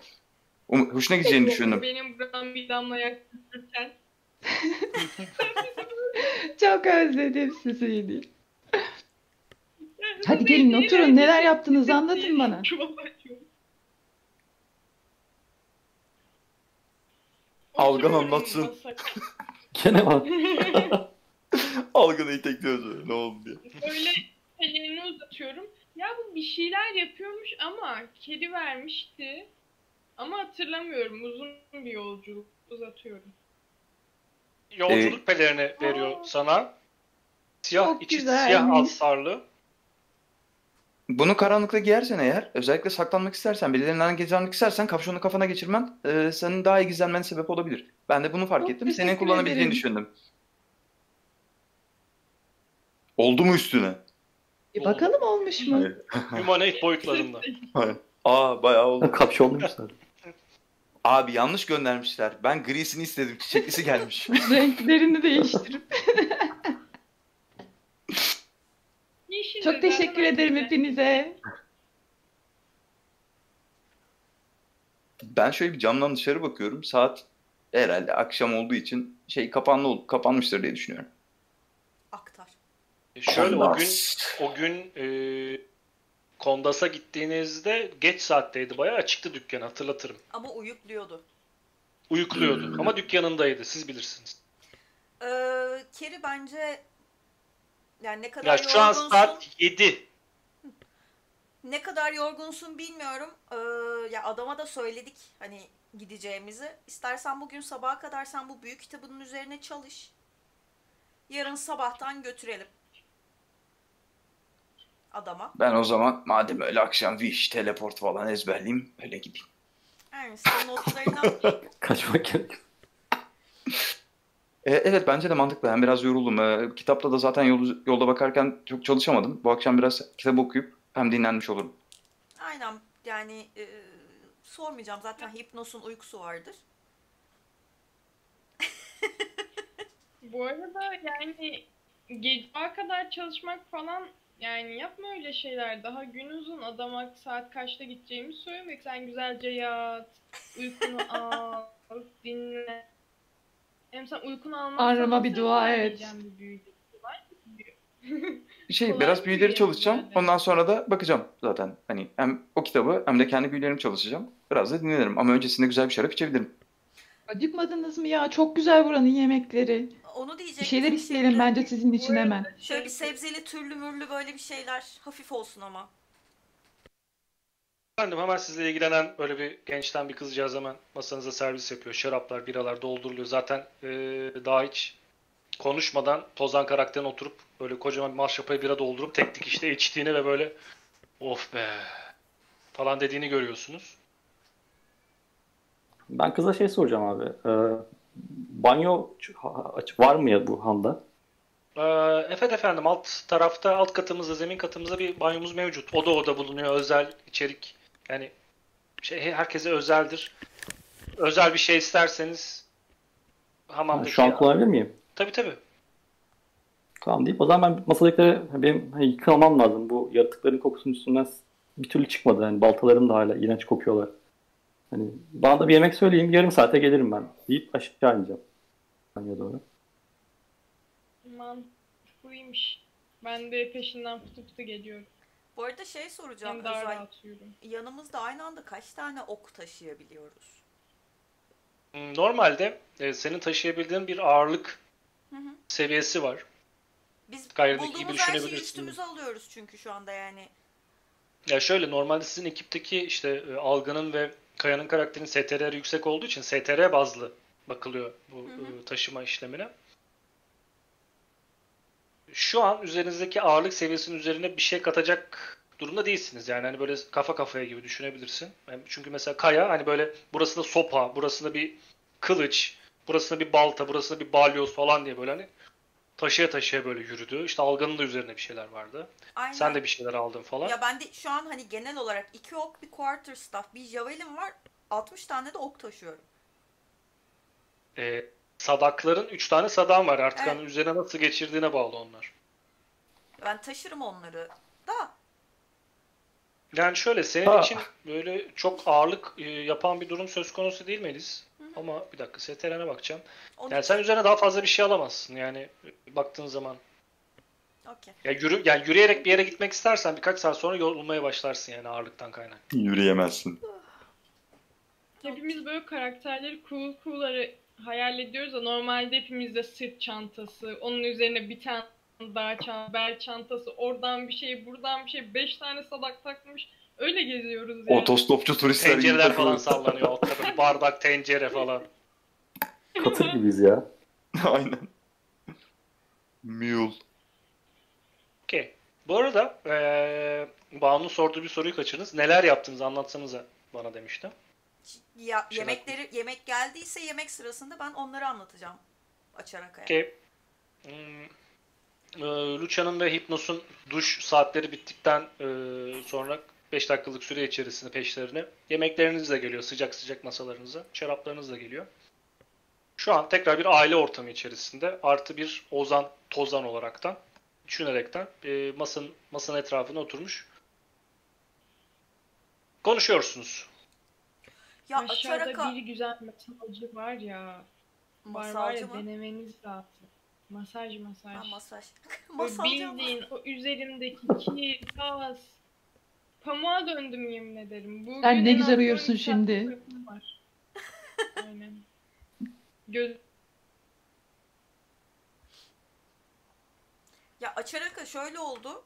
Speaker 2: Um, hoşuna gideceğini düşündüm.
Speaker 7: Benim buradan bir damla yaklaşırken *laughs*
Speaker 3: Çok özledim sizi. *laughs* Hadi
Speaker 7: Bu
Speaker 3: gelin oturun. Neler yaptınız anlatın bana.
Speaker 7: çuval açıyorum.
Speaker 2: Algan anlatsın. *laughs*
Speaker 4: Gene var. *laughs*
Speaker 2: Algını itekliyoruz ne oldu diye.
Speaker 7: Böyle ellerini uzatıyorum. Ya bu bir şeyler yapıyormuş ama kedi vermişti. Ama hatırlamıyorum. Uzun bir yolculuk uzatıyorum.
Speaker 1: Yolculuk pelerini veriyor
Speaker 7: Aa.
Speaker 1: sana. Siyah
Speaker 3: Çok
Speaker 1: içi
Speaker 3: güzelmiş.
Speaker 1: siyah astarlı.
Speaker 2: Bunu karanlıkta giyersen eğer, özellikle saklanmak istersen, birilerinden gizlenmek istersen kapşonu kafana geçirmen e, senin daha iyi gizlenmene sebep olabilir. Ben de bunu fark
Speaker 3: Çok
Speaker 2: ettim. Senin
Speaker 3: teşekkür
Speaker 2: kullanabileceğini
Speaker 3: ederim.
Speaker 2: düşündüm. Oldu mu üstüne?
Speaker 3: E, bakalım olmuş mu?
Speaker 2: Hayır. *laughs*
Speaker 1: Humanoid boyutlarında.
Speaker 2: Aa bayağı oldu. *laughs*
Speaker 4: Zaten.
Speaker 2: Abi yanlış göndermişler. Ben grisini istedim. Çiçeklisi gelmiş. *laughs*
Speaker 3: Renklerini değiştirip.
Speaker 7: Yeşil
Speaker 3: Çok teşekkür ederim hepinize.
Speaker 2: Ben şöyle bir camdan dışarı bakıyorum. Saat herhalde akşam olduğu için şey kapanlı kapanmıştır diye düşünüyorum.
Speaker 5: Aktar.
Speaker 1: E, Şöyle o gün
Speaker 2: Kondas.
Speaker 1: o gün e, Kondas'a gittiğinizde geç saatteydi. Bayağı açıktı dükkan hatırlatırım.
Speaker 5: Ama uyukluyordu.
Speaker 1: Uyukluyordu
Speaker 2: Hmm.
Speaker 1: ama dükkanındaydı. Siz bilirsiniz.
Speaker 5: Ee, Keri bence yani ne kadar
Speaker 1: Ya şu an
Speaker 5: yorgunsun,
Speaker 1: saat 7.
Speaker 5: ne kadar yorgunsun bilmiyorum. Ee, ya adama da söyledik hani gideceğimizi. İstersen bugün sabaha kadar sen bu büyük kitabının üzerine çalış. Yarın sabahtan götürelim. Adama.
Speaker 2: Ben o zaman madem öyle akşam Wish, teleport falan ezberleyeyim öyle gideyim.
Speaker 5: Yani sen notlarına *laughs*
Speaker 4: Kaçmak gerek.
Speaker 2: E, evet bence de mantıklı. Hem biraz yoruldum. E, kitapta da zaten yol, yolda bakarken çok çalışamadım. Bu akşam biraz kitap okuyup hem dinlenmiş olurum.
Speaker 5: aynen yani e, sormayacağım zaten hipnosun uykusu vardır. *laughs*
Speaker 7: Bu arada yani gece kadar çalışmak falan yani yapma öyle şeyler. Daha gün uzun adama saat kaçta gideceğimizi söylemek. Sen güzelce yat, uykunu *laughs* al, dinle. Hem sen uykunu almazsan
Speaker 3: Tanrıma bir dua et.
Speaker 7: bir büyüdü? Bir.
Speaker 2: Şey *laughs*
Speaker 7: Kolay
Speaker 2: biraz
Speaker 7: bir
Speaker 2: büyüleri
Speaker 7: büyü
Speaker 2: çalışacağım.
Speaker 7: yani.
Speaker 2: Ondan sonra da bakacağım zaten. Hani hem o kitabı hem de kendi büyülerimi çalışacağım. Biraz da dinlenirim. Ama öncesinde güzel bir şarap içebilirim.
Speaker 3: Acıkmadınız mı ya? Çok güzel buranın yemekleri.
Speaker 5: Onu
Speaker 3: Bir
Speaker 5: diyecektim.
Speaker 3: şeyler
Speaker 5: şimdi.
Speaker 3: isteyelim bence sizin için hemen.
Speaker 5: Şöyle bir
Speaker 7: şey-
Speaker 5: sebzeli türlü mürlü böyle bir şeyler hafif olsun ama.
Speaker 1: Efendim hemen sizle ilgilenen böyle bir gençten bir kızcağız hemen masanıza servis yapıyor. Şaraplar, biralar dolduruluyor. Zaten e, daha hiç konuşmadan Tozan karakterine oturup böyle kocaman bir maşrapaya bira doldurup tek dikişte içtiğini ve böyle of be falan dediğini görüyorsunuz.
Speaker 4: Ben kıza şey soracağım abi. Ee, banyo var mı ya bu handa?
Speaker 1: Evet efendim alt tarafta alt katımızda zemin katımızda bir banyomuz mevcut. Oda oda bulunuyor özel içerik yani şey herkese özeldir. Özel bir şey isterseniz
Speaker 4: Ha,
Speaker 1: hamamdaki
Speaker 4: şu an kullanabilir miyim?
Speaker 1: tabii tabii.
Speaker 4: Tamam deyip o zaman ben masadakileri benim hani yıkamam lazım. Bu yaratıkların kokusunun üstünden bir türlü çıkmadı. Yani baltalarım da hala iğrenç kokuyorlar. Hani bana da bir yemek söyleyin yarım saate gelirim ben deyip aşağı ineceğim. Banyoya doğru.
Speaker 7: Mantıklıymış. Ben de peşinden fıtı fıtı geliyorum.
Speaker 5: Bu arada şey soracağım
Speaker 7: Hem daha
Speaker 5: Özay.
Speaker 7: rahat.
Speaker 5: Yanımızda aynı anda kaç tane ok taşıyabiliyoruz?
Speaker 1: Hmm, Normalde e, senin taşıyabildiğin bir ağırlık
Speaker 5: Hı hı.
Speaker 1: seviyesi var.
Speaker 5: Biz
Speaker 1: Gayrıdaki gibi
Speaker 5: bulduğumuz her şeyi
Speaker 1: düşünebilirsin.
Speaker 5: üstümüze alıyoruz çünkü şu anda yani.
Speaker 1: Ya şöyle normalde sizin ekipteki işte e, Algan'ın ve Kaya'nın karakterinin STR'leri yüksek olduğu için STR bazlı bakılıyor bu
Speaker 5: Hı hı.
Speaker 1: e, taşıma işlemine. Şu an üzerinizdeki ağırlık seviyesinin üzerine bir şey katacak durumda değilsiniz. Yani hani böyle kafa kafaya gibi düşünebilirsin. Yani çünkü mesela Kaya hani böyle burasında sopa, burasında bir kılıç, burasında bir balta, burasında bir balyoz falan diye böyle hani taşıya taşıya böyle yürüdü. İşte Algan'ın da üzerine bir şeyler vardı.
Speaker 5: Aynen.
Speaker 1: Sen de bir şeyler aldın falan.
Speaker 5: Ya ben de şu an hani genel olarak iki ok, bir quarter staff, bir javelin var. 60 tane de ok taşıyorum.
Speaker 1: Ee, sadakların 3 tane sadan var. Artık
Speaker 5: Evet.
Speaker 1: hani üzerine nasıl geçirdiğine bağlı onlar.
Speaker 5: Ben taşırım onları da.
Speaker 1: Yani şöyle senin
Speaker 2: Ha.
Speaker 1: için böyle çok ağırlık e, yapan bir durum söz konusu değil Melis.
Speaker 5: Hı hı.
Speaker 1: Ama bir dakika STR'ne bakacağım.
Speaker 5: Onu...
Speaker 1: Yani sen üzerine daha fazla bir şey alamazsın yani e, baktığın zaman.
Speaker 5: Okey.
Speaker 1: Ya yürü yani yürüyerek bir yere gitmek istersen birkaç saat sonra yorulmaya başlarsın yani ağırlıktan kaynak.
Speaker 2: Yürüyemezsin.
Speaker 7: Hepimiz böyle karakterleri cool cool'ları hayal ediyoruz da normalde hepimizde sırt çantası, onun üzerine bir tane daha çanta, bel çantası, oradan bir şey, buradan bir şey, beş tane sadak takmış. Öyle geziyoruz yani.
Speaker 2: Otostopçu turistler gibi
Speaker 1: Tencereler falan
Speaker 2: takılıyor.
Speaker 1: sallanıyor ortada. *laughs* Bardak, tencere falan.
Speaker 4: Katır gibiyiz ya. *laughs*
Speaker 2: Aynen. Mule.
Speaker 1: Okey. Bu arada eee Banu'nun sorduğu bir soruyu kaçırdınız. Neler yaptınız anlatsanıza bana demiştim.
Speaker 5: Ya, yemekleri yemek geldiyse yemek sırasında ben onları anlatacağım. Açarak hayal.
Speaker 1: Okey. Hmm, eee, Lucia'nın ve Hypnos'un duş saatleri bittikten eee, sonra 5 dakikalık süre içerisinde peşlerine yemekleriniz de geliyor sıcak sıcak masalarınıza. Şaraplarınız da geliyor. Şu an tekrar bir aile ortamı içerisinde artı bir Ozan Tozan olaraktan düşünerekten e, masanın masanın etrafına oturmuş. Konuşuyorsunuz.
Speaker 5: Ya
Speaker 7: Aşağıda
Speaker 5: Açaraka
Speaker 7: bir güzel masajcı var ya. Var var
Speaker 5: masalcı
Speaker 7: ya
Speaker 5: mı?
Speaker 7: denemeniz lazım. Masaj masaj.
Speaker 5: Ha, masaj. *laughs* Masalcı
Speaker 7: bildiğin o üzerimdeki kir, tas, pamuğa döndüm yemin ederim. Bugün
Speaker 3: Sen ne güzel
Speaker 7: az
Speaker 3: uyursun
Speaker 7: 12 saat
Speaker 3: şimdi.
Speaker 7: var. *laughs* Aynen. Göz
Speaker 5: Ya Açaraka şöyle oldu.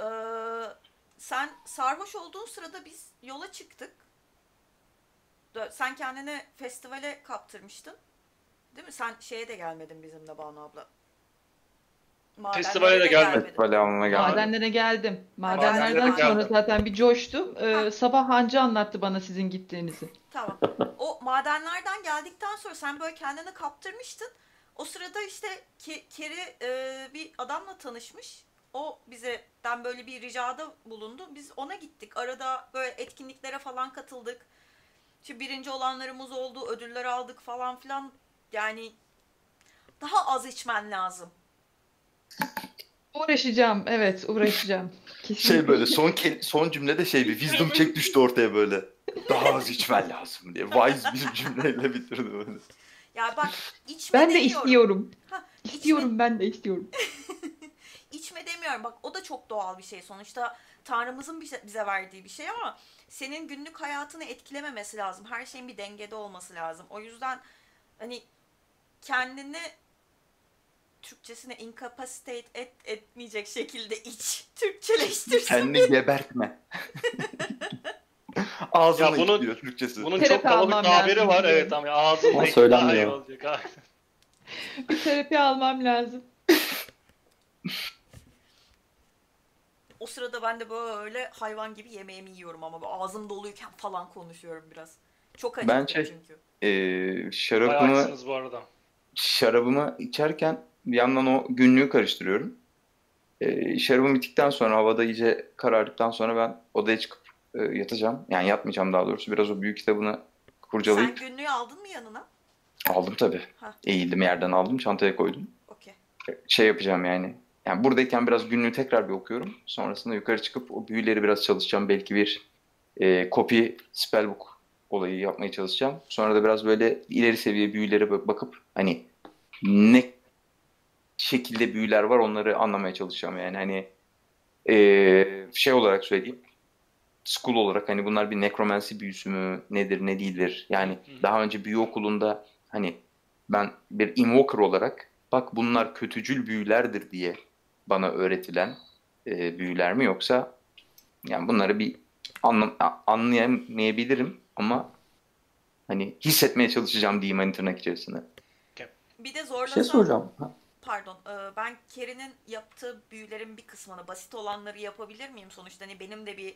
Speaker 5: Ee, sen sarhoş olduğun sırada biz yola çıktık. Sen kendini festivale kaptırmıştın. Değil mi? Sen şeye de gelmedin bizimle Banu abla. Madenlere
Speaker 1: Festivale de gelmedim.
Speaker 2: Festivale.
Speaker 3: Madenlere geldim.
Speaker 5: Madenlere
Speaker 3: Madenlerden sonra
Speaker 1: geldim.
Speaker 3: zaten bir coştum. Ee, sabah Hancı anlattı bana sizin gittiğinizi.
Speaker 5: Tamam. O madenlerden geldikten sonra sen böyle kendini kaptırmıştın. O sırada işte Ke- Keri e, bir adamla tanışmış. O bizden böyle bir ricada bulundu. Biz ona gittik. Arada böyle etkinliklere falan katıldık. Şimdi birinci olanlarımız oldu. Ödüller aldık falan filan. Yani daha az içmen lazım.
Speaker 3: Uğraşacağım. Evet uğraşacağım. Kesinlikle. *laughs*
Speaker 2: Şey böyle son ke- son cümlede şey bir wisdom check düştü ortaya böyle. Daha az içmen lazım diye. Wise bir cümleyle bitirdi böyle.
Speaker 5: Ya bak içme
Speaker 3: Ben de istiyorum.
Speaker 5: Ha, içme-
Speaker 3: İstiyorum ben de istiyorum. *laughs*
Speaker 5: İçme demiyorum. Bak o da çok doğal bir şey. Sonuçta Tanrımızın bize, bize verdiği bir şey ama senin günlük hayatını etkilememesi lazım. Her şeyin bir dengede olması lazım. O yüzden hani kendini Türkçesine incapacitate et, etmeyecek şekilde iç. *laughs* Türkçeleştirsin.
Speaker 2: Kendini gebertme. *laughs* Ağzına
Speaker 1: Ya bunun-
Speaker 2: gidiyor Türkçesi.
Speaker 1: Bunun
Speaker 3: Terapi
Speaker 1: çok kalabalık
Speaker 3: almam
Speaker 1: tabiri var.
Speaker 3: diyor.
Speaker 1: Evet iç daha iyi
Speaker 4: söylenmiyor.
Speaker 1: olacak. *laughs*
Speaker 3: Bir terapi almam lazım.
Speaker 5: O sırada ben de böyle hayvan gibi yemeğimi yiyorum ama böyle ağzım doluyken falan konuşuyorum biraz. Çok acıktım
Speaker 2: Ben şey-
Speaker 5: çünkü.
Speaker 2: Ee,
Speaker 1: Bayağı
Speaker 2: şarabımı
Speaker 1: bu arada.
Speaker 2: şarabımı içerken bir yandan o günlüğü karıştırıyorum. Ee, şarabım bittikten sonra havada iyice karardıktan sonra ben odaya çıkıp e, yatacağım. Yani yatmayacağım daha doğrusu. Biraz o büyük kitabını
Speaker 5: Sen
Speaker 2: kurcalayıp
Speaker 5: günlüğü aldın mı yanına?
Speaker 2: aldım tabii.
Speaker 5: Ha.
Speaker 2: Eğildim yerden aldım çantaya koydum.
Speaker 5: Okey.
Speaker 2: Şey yapacağım yani. Yani buradayken biraz günlüğü tekrar bir okuyorum. Sonrasında yukarı çıkıp o büyüleri biraz çalışacağım. Belki bir e, copy spellbook olayı yapmaya çalışacağım. Sonra da biraz böyle ileri seviye büyülere bak- bakıp hani ne şekilde büyüler var onları anlamaya çalışacağım yani hani e, şey olarak söyleyeyim school olarak hani bunlar bir necromancy büyüsü mü nedir ne değildir yani
Speaker 1: Hı.
Speaker 2: daha önce büyü okulunda hani ben bir invoker olarak bak bunlar kötücül büyülerdir diye bana öğretilen e, büyüler mi yoksa yani bunları bir anlam anlayamayabilirim ama hani hissetmeye çalışacağım diyeyim hani tırnak içerisinde.
Speaker 5: Bir de zorlasam...
Speaker 4: şey soracağım. Ha,
Speaker 5: Pardon, e, ben Kerry'nin yaptığı büyülerin bir kısmını, basit olanları yapabilir miyim? Sonuçta hani benim de bir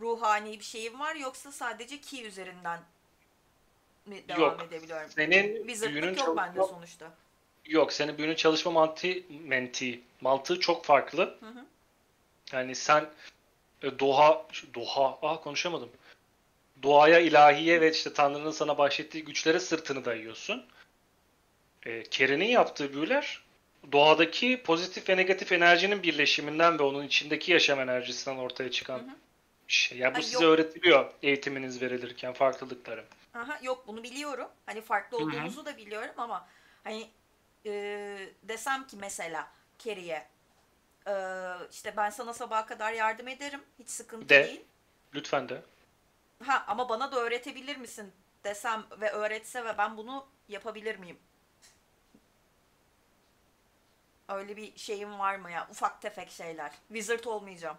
Speaker 5: ruhani bir şeyim var yoksa sadece key üzerinden mi devam
Speaker 1: Yok.
Speaker 5: edebiliyorum?
Speaker 1: Senin büyünün
Speaker 5: Wizardlık yok bende
Speaker 1: çalışma,
Speaker 5: sonuçta.
Speaker 1: Yok senin büyünün çalışma mantığı, menti, mantığı çok farklı.
Speaker 5: Hı hı.
Speaker 1: Yani sen e, doğa, doğa, ah konuşamadım. Doğaya, ilahiye ve işte Tanrı'nın sana bahşettiği güçlere sırtını dayıyorsun. E, Keren'in yaptığı büyüler doğadaki pozitif ve negatif enerjinin birleşiminden ve onun içindeki yaşam enerjisinden ortaya çıkan
Speaker 5: Hı hı.
Speaker 1: şey. Yani bu
Speaker 5: Ay,
Speaker 1: size
Speaker 5: yok.
Speaker 1: öğretiliyor eğitiminiz verilirken farklılıkları.
Speaker 5: Aha, yok bunu biliyorum. Hani farklı
Speaker 1: Hı hı.
Speaker 5: olduğumuzu da biliyorum ama hani e, desem ki mesela Kerry'e e, işte ben sana sabaha kadar yardım ederim. Hiç sıkıntı
Speaker 1: De.
Speaker 5: değil.
Speaker 1: Lütfen de.
Speaker 5: Ha ama bana da öğretebilir misin desem ve öğretse ve ben bunu yapabilir miyim? Öyle bir şeyim var mı ya? Ufak tefek şeyler. Wizard olmayacağım.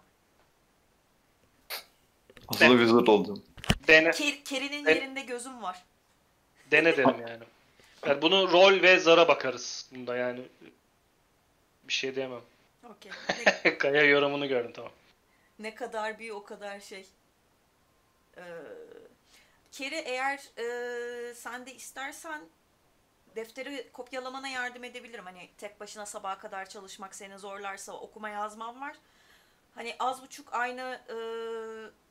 Speaker 2: Aslında wizard oldum.
Speaker 1: Dene,
Speaker 5: Ker- Kerry'nin
Speaker 1: Evet.
Speaker 5: yerinde gözüm var.
Speaker 1: dene derim yani. Yani. Bunu rol ve zara bakarız bunda yani. Bir şey diyemem.
Speaker 5: Okey. *laughs* Ne,
Speaker 1: Kaya yorumunu gördüm tamam.
Speaker 5: ne kadar bir o kadar şey. Ee, Kerry eğer e, sen de istersen defteri kopyalamana yardım edebilirim. Hani tek başına sabaha kadar çalışmak seni zorlarsa okuma yazmam var. Hani az buçuk aynı e,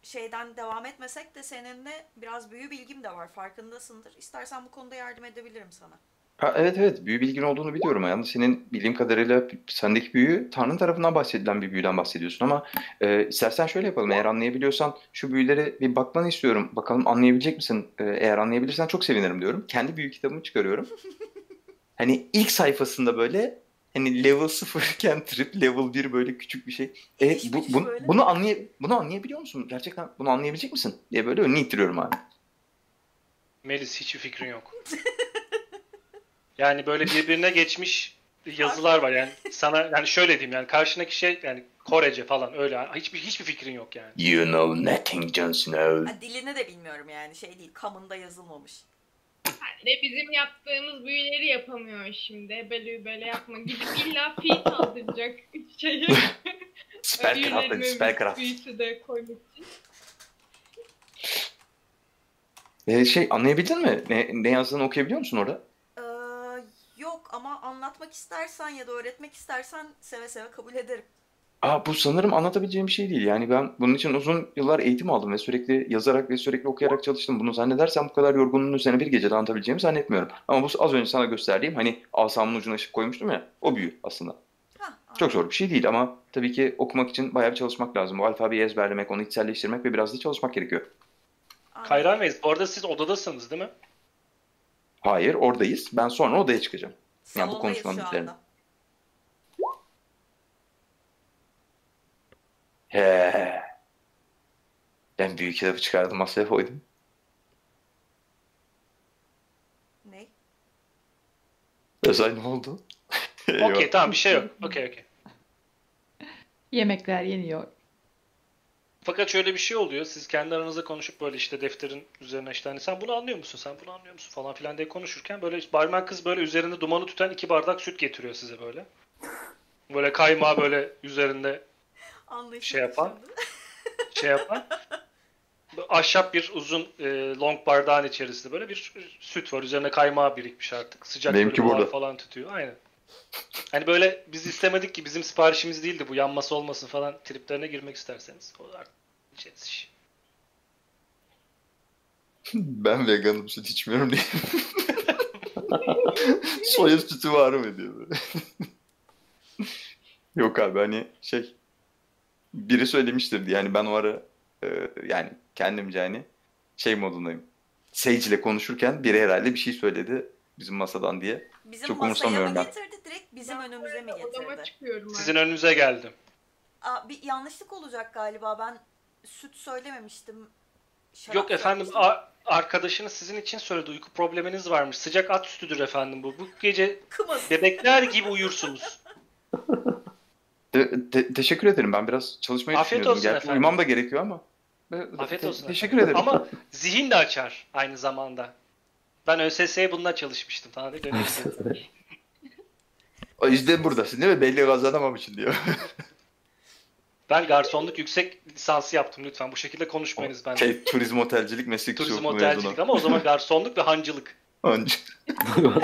Speaker 5: şeyden devam etmesek de seninle biraz büyü bilgim de var. Farkındasındır. İstersen bu konuda yardım edebilirim sana.
Speaker 2: Ha, evet evet büyü bilgin olduğunu biliyorum. Yani senin bildiğim kadarıyla sendeki büyü Tanrı tarafından bahsedilen bir büyüden bahsediyorsun ama e, istersen şöyle yapalım. Eğer anlayabiliyorsan şu büyülere bir bakmanı istiyorum. Bakalım anlayabilecek misin? E, eğer anlayabilirsen çok sevinirim diyorum. Kendi büyü kitabımı çıkarıyorum. *laughs* Hani ilk sayfasında böyle hani level 0 iken trip level 1 böyle küçük bir şey. E,
Speaker 5: Hiç
Speaker 2: bu,
Speaker 5: hiç
Speaker 2: bu-
Speaker 5: böyle.
Speaker 2: bunu anlay bunu anlayabiliyor musun? Gerçekten bunu anlayabilecek misin? diye böyle önüne ittiriyorum abi.
Speaker 1: Melis hiçbir fikrin yok. *laughs* Yani böyle birbirine geçmiş yazılar var yani sana yani şöyle diyeyim yani karşındaki şey yani Korece falan öyle hiçbir hiçbir fikrin yok yani.
Speaker 2: You know nothing Jon Snow.
Speaker 5: Ha, dilini de bilmiyorum yani şey değil kamında yazılmamış.
Speaker 7: Ne bizim yaptığımız büyüleri yapamıyor şimdi. Böyle böyle yapma. Gidip illa feat aldıracak şeyi.
Speaker 2: Spellcraft hadi spellcraft.
Speaker 7: Büyüsü de koymak için.
Speaker 2: Ee, şey anlayabildin mi? Ne, ne yazdığını okuyabiliyor musun orada?
Speaker 5: Ee, yok ama anlatmak istersen ya da öğretmek istersen seve seve kabul ederim.
Speaker 2: Aa, bu sanırım anlatabileceğim bir şey değil. Yani ben bunun için uzun yıllar eğitim aldım ve sürekli yazarak ve sürekli okuyarak çalıştım. Bunu zannedersem bu kadar yorgunluğun üzerine bir gecede anlatabileceğimi zannetmiyorum. Ama bu az önce sana gösterdiğim hani asamın ucuna ışık koymuştum ya o büyü aslında.
Speaker 5: Ha,
Speaker 2: Çok zor bir şey değil ama tabii ki okumak için bayağı bir çalışmak lazım. Bu alfabeyi ezberlemek, onu içselleştirmek ve biraz da çalışmak gerekiyor.
Speaker 1: Kayran Bey bu arada siz odadasınız değil mi?
Speaker 2: Hayır oradayız. Ben sonra odaya çıkacağım. Yani bu konuşmanın üzerine. He. Ben büyük kitabı çıkardım masaya koydum.
Speaker 5: Ne?
Speaker 2: Özel ne oldu? *laughs*
Speaker 1: Okey tamam bir şey yok. Okey okey.
Speaker 3: Yemekler yeniyor.
Speaker 1: Fakat şöyle bir şey oluyor. Siz kendi aranızda konuşup böyle işte defterin üzerine işte hani sen bunu anlıyor musun? Sen bunu anlıyor musun? falan filan diye konuşurken böyle işte barmen kız böyle üzerinde dumanı tutan iki bardak süt getiriyor size böyle. Böyle kaymağı böyle üzerinde
Speaker 5: Anlaşıldı
Speaker 1: Şey yapan?
Speaker 5: şimdi. *laughs*
Speaker 1: şey yapan. Ahşap bir uzun e, long bardağın içerisinde böyle bir süt var. Üzerine kaymağı birikmiş artık. Sıcak
Speaker 2: Benimki
Speaker 1: böyle
Speaker 2: burada.
Speaker 1: falan tutuyor. Aynen. Hani böyle biz istemedik ki bizim siparişimiz değildi bu yanması olmasın falan triplerine girmek isterseniz. O artık içeriz iş. *laughs*
Speaker 2: Ben veganım süt içmiyorum diye. *laughs* Soya sütü var mı diyor böyle. Yok abi hani şey biri söylemiştir diye yani ben o ara e, yani kendimce hani şey modundayım. Sage ile konuşurken biri herhalde bir şey söyledi bizim masadan diye.
Speaker 5: Bizim
Speaker 2: Çok
Speaker 5: masaya
Speaker 2: umursamıyorum
Speaker 5: mı
Speaker 2: ben.
Speaker 5: getirdi direkt bizim önümüze mi getirdi?
Speaker 1: Sizin önünüze geldim.
Speaker 5: Aa, bir yanlışlık olacak galiba ben süt söylememiştim. Şarap
Speaker 1: Yok efendim arkadaşınız sizin için söyledi. Uyku probleminiz varmış. Sıcak at sütüdür efendim bu. Bu gece
Speaker 5: Kımız.
Speaker 1: bebekler gibi uyursunuz. *laughs*
Speaker 2: Te- te- teşekkür ederim. Ben biraz çalışmayı
Speaker 1: Afiyet
Speaker 2: düşünüyordum.
Speaker 1: olsun
Speaker 2: Gerçi
Speaker 1: efendim.
Speaker 2: uyumam da gerekiyor ama.
Speaker 1: Afiyet
Speaker 2: te-
Speaker 1: olsun.
Speaker 2: Teşekkür ederim.
Speaker 1: Ama zihin de açar aynı zamanda. Ben ÖSS'ye bununla çalışmıştım. Da öyle diyeyim.
Speaker 2: O yüzden buradasın değil mi? Belli kazanamamışsın diyor. *laughs*
Speaker 1: Ben garsonluk yüksek lisansı yaptım lütfen. Bu şekilde konuşmayınız benden.
Speaker 2: şey, turizm otelcilik meslek
Speaker 1: Turizm otelcilik ama o zaman garsonluk ve hancılık.
Speaker 2: Anca. *laughs*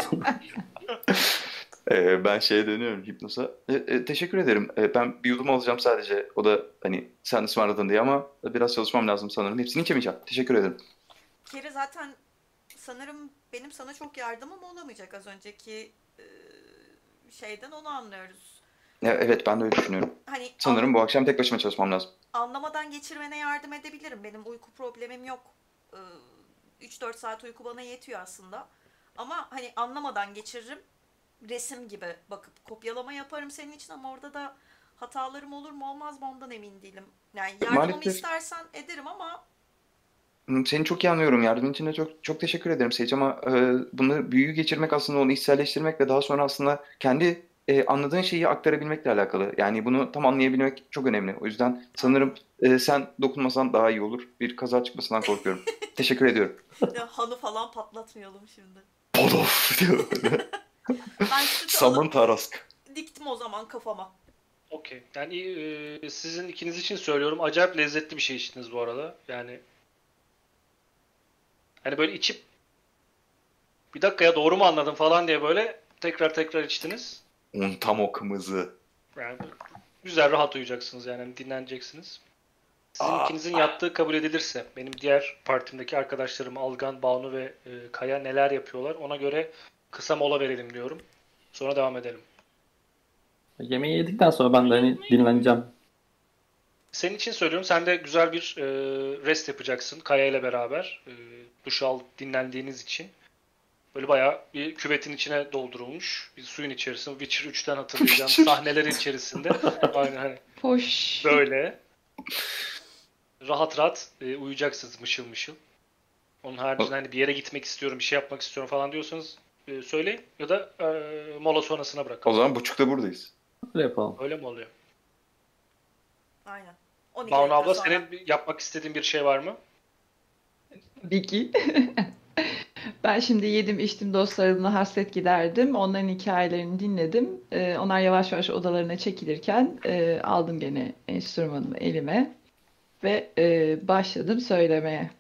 Speaker 2: Ee, ben şeye dönüyorum hipnoza. E, e, teşekkür ederim. E, ben bir yudum alacağım sadece. O da hani sen ısmarladın diye ama biraz çalışmam lazım sanırım. Hepsini içemeyeceğim. Teşekkür ederim.
Speaker 5: Kere zaten sanırım benim sana çok yardımım olamayacak az önceki e, şeyden onu anlıyoruz.
Speaker 2: E, evet ben de öyle düşünüyorum.
Speaker 5: Hani
Speaker 2: Sanırım bu akşam tek başıma çalışmam lazım.
Speaker 5: anlamadan geçirmene yardım edebilirim. Benim uyku problemim yok. Ee, 3-4 saat uyku bana yetiyor aslında. Ama hani anlamadan geçiririm. Resim gibi bakıp kopyalama yaparım senin için ama orada da hatalarım olur mu olmaz mı ondan emin değilim. Yani yardımımı
Speaker 2: Maalesef.
Speaker 5: istersen ederim ama
Speaker 2: Seni çok iyi anlıyorum. Yardımın için de çok çok teşekkür ederim Sage ama e, bunları büyü geçirmek aslında onu içselleştirmek ve daha sonra aslında kendi e, anladığın şeyi aktarabilmekle alakalı. Yani bunu tam anlayabilmek çok önemli. O yüzden sanırım e, sen dokunmasan daha iyi olur. Bir kaza çıkmasından korkuyorum. *laughs* teşekkür ediyorum.
Speaker 5: ya hanı falan patlatmayalım şimdi.
Speaker 2: Podof *laughs* diyor.
Speaker 5: Ben sütü
Speaker 2: Saman
Speaker 5: alıp
Speaker 2: Tarask.
Speaker 5: diktim o zaman kafama.
Speaker 1: Okey. Yani e, sizin ikiniz için söylüyorum. Acayip lezzetli bir şey içtiniz bu arada. Yani hani böyle içip bir dakika ya doğru mu anladım falan diye böyle tekrar tekrar içtiniz.
Speaker 2: Un tam o kımızı.
Speaker 1: Yani güzel rahat uyuyacaksınız yani hani dinleneceksiniz. Sizin
Speaker 2: Aa.
Speaker 1: ikinizin yaptığı kabul edilirse benim diğer partimdeki arkadaşlarım Algan, Banu ve e, Kaya neler yapıyorlar ona göre kısa mola verelim diyorum. Sonra devam edelim.
Speaker 4: Yemeği yedikten sonra ben de hani dinleneceğim.
Speaker 1: Senin için söylüyorum. Sen de güzel bir e, rest yapacaksın Kaya ile beraber. E, duş al dinlendiğiniz için. Böyle bayağı bir küvetin içine doldurulmuş. Bir suyun içerisinde. Witcher 3'ten hatırlayacağım sahnelerin içerisinde. *laughs* Aynen hani
Speaker 3: Hoş.
Speaker 1: böyle. Rahat rahat e, uyuyacaksınız mışıl mışıl. Onun haricinde hani bir yere gitmek istiyorum, bir şey yapmak istiyorum falan diyorsanız e, söyleyin. Ya da e, mola sonrasına
Speaker 2: O
Speaker 1: bırakalım.
Speaker 2: zaman buçukta buradayız.
Speaker 4: Öyle yapalım.
Speaker 1: Öyle mi oluyor?
Speaker 5: Aynen. 12
Speaker 1: Banu abla
Speaker 5: sonra.
Speaker 1: senin bir- yapmak istediğin bir şey var mı?
Speaker 3: Tabii *laughs* ki. Ben şimdi yedim içtim dostlarımla hasret giderdim. Onların hikayelerini dinledim. Ee, onlar yavaş yavaş odalarına çekilirken e, aldım gene enstrümanımı elime ve e, başladım söylemeye.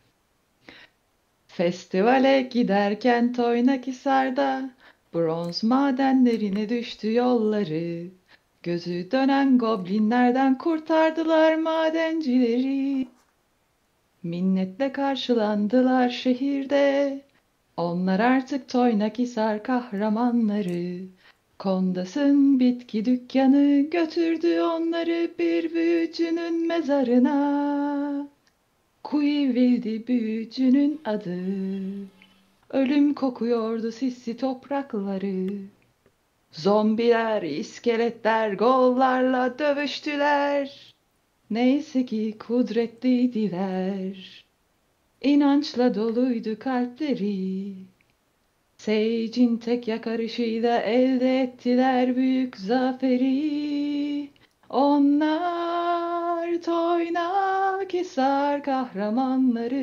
Speaker 3: Festivale giderken Toynakisar'da bronz madenlerine düştü yolları. Gözü dönen goblinlerden kurtardılar madencileri. Minnetle karşılandılar şehirde. Onlar artık Toynakisar kahramanları. Kondas'ın bitki dükkanı götürdü onları bir büyücünün mezarına. Kuivildi büyücünün adı. Ölüm kokuyordu sisli toprakları. Zombiler, iskeletler gollarla dövüştüler. Neyse ki kudretliydiler. İnançla doluydu kalpleri. Sage'in tek yakarışıyla elde ettiler büyük zaferi. Onlar Toynakisar kahramanları.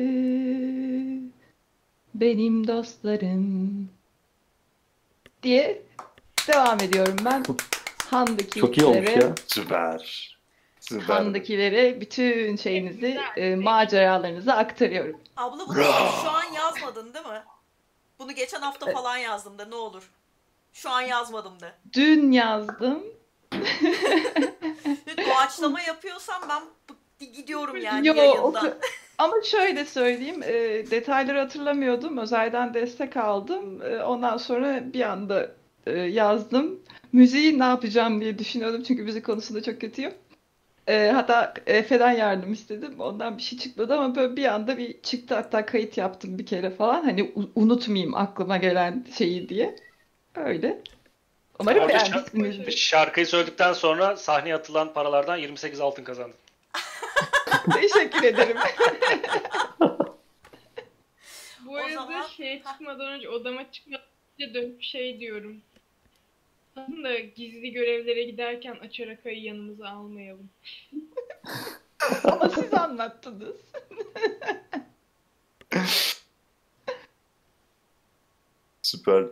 Speaker 3: Benim dostlarım. Diye devam ediyorum ben. Handaki
Speaker 4: Çok iyi olmuş ya.
Speaker 2: Süper. Süper.
Speaker 3: Handakilere bütün şeyinizi,
Speaker 7: Güzel.
Speaker 3: e, maceralarınızı aktarıyorum.
Speaker 5: Abla bunu şu an yazmadın değil mi? Bunu geçen hafta falan yazdım da ne olur. Şu an yazmadım da.
Speaker 3: Dün yazdım.
Speaker 5: Doğaçlama yapıyorsam ben gidiyorum yani
Speaker 3: Yo,
Speaker 5: yayından.
Speaker 3: Ama şöyle söyleyeyim, e, detayları hatırlamıyordum. Özelden destek aldım. E, ondan sonra bir anda e, yazdım. Müziği ne yapacağım diye düşünüyordum çünkü müzik konusunda çok kötüyüm. E, hatta Efe'den yardım istedim. Ondan bir şey çıkmadı ama böyle bir anda bir çıktı. Hatta kayıt yaptım bir kere falan. Hani unutmayayım aklıma gelen şeyi diye. Öyle. Umarım
Speaker 1: Orada
Speaker 3: beğenmişsinizdir.
Speaker 1: Şarkıyı söyledikten sonra sahneye atılan paralardan 28 altın kazandın. *laughs*
Speaker 3: Teşekkür ederim. *laughs*
Speaker 7: Bu arada
Speaker 5: zaman-
Speaker 7: şeye çıkmadan önce odama çıkmadan önce dönüp şey diyorum. Aslında gizli görevlere giderken açarakayı yanımıza almayalım.
Speaker 3: Ama siz anlattınız.
Speaker 2: Süper.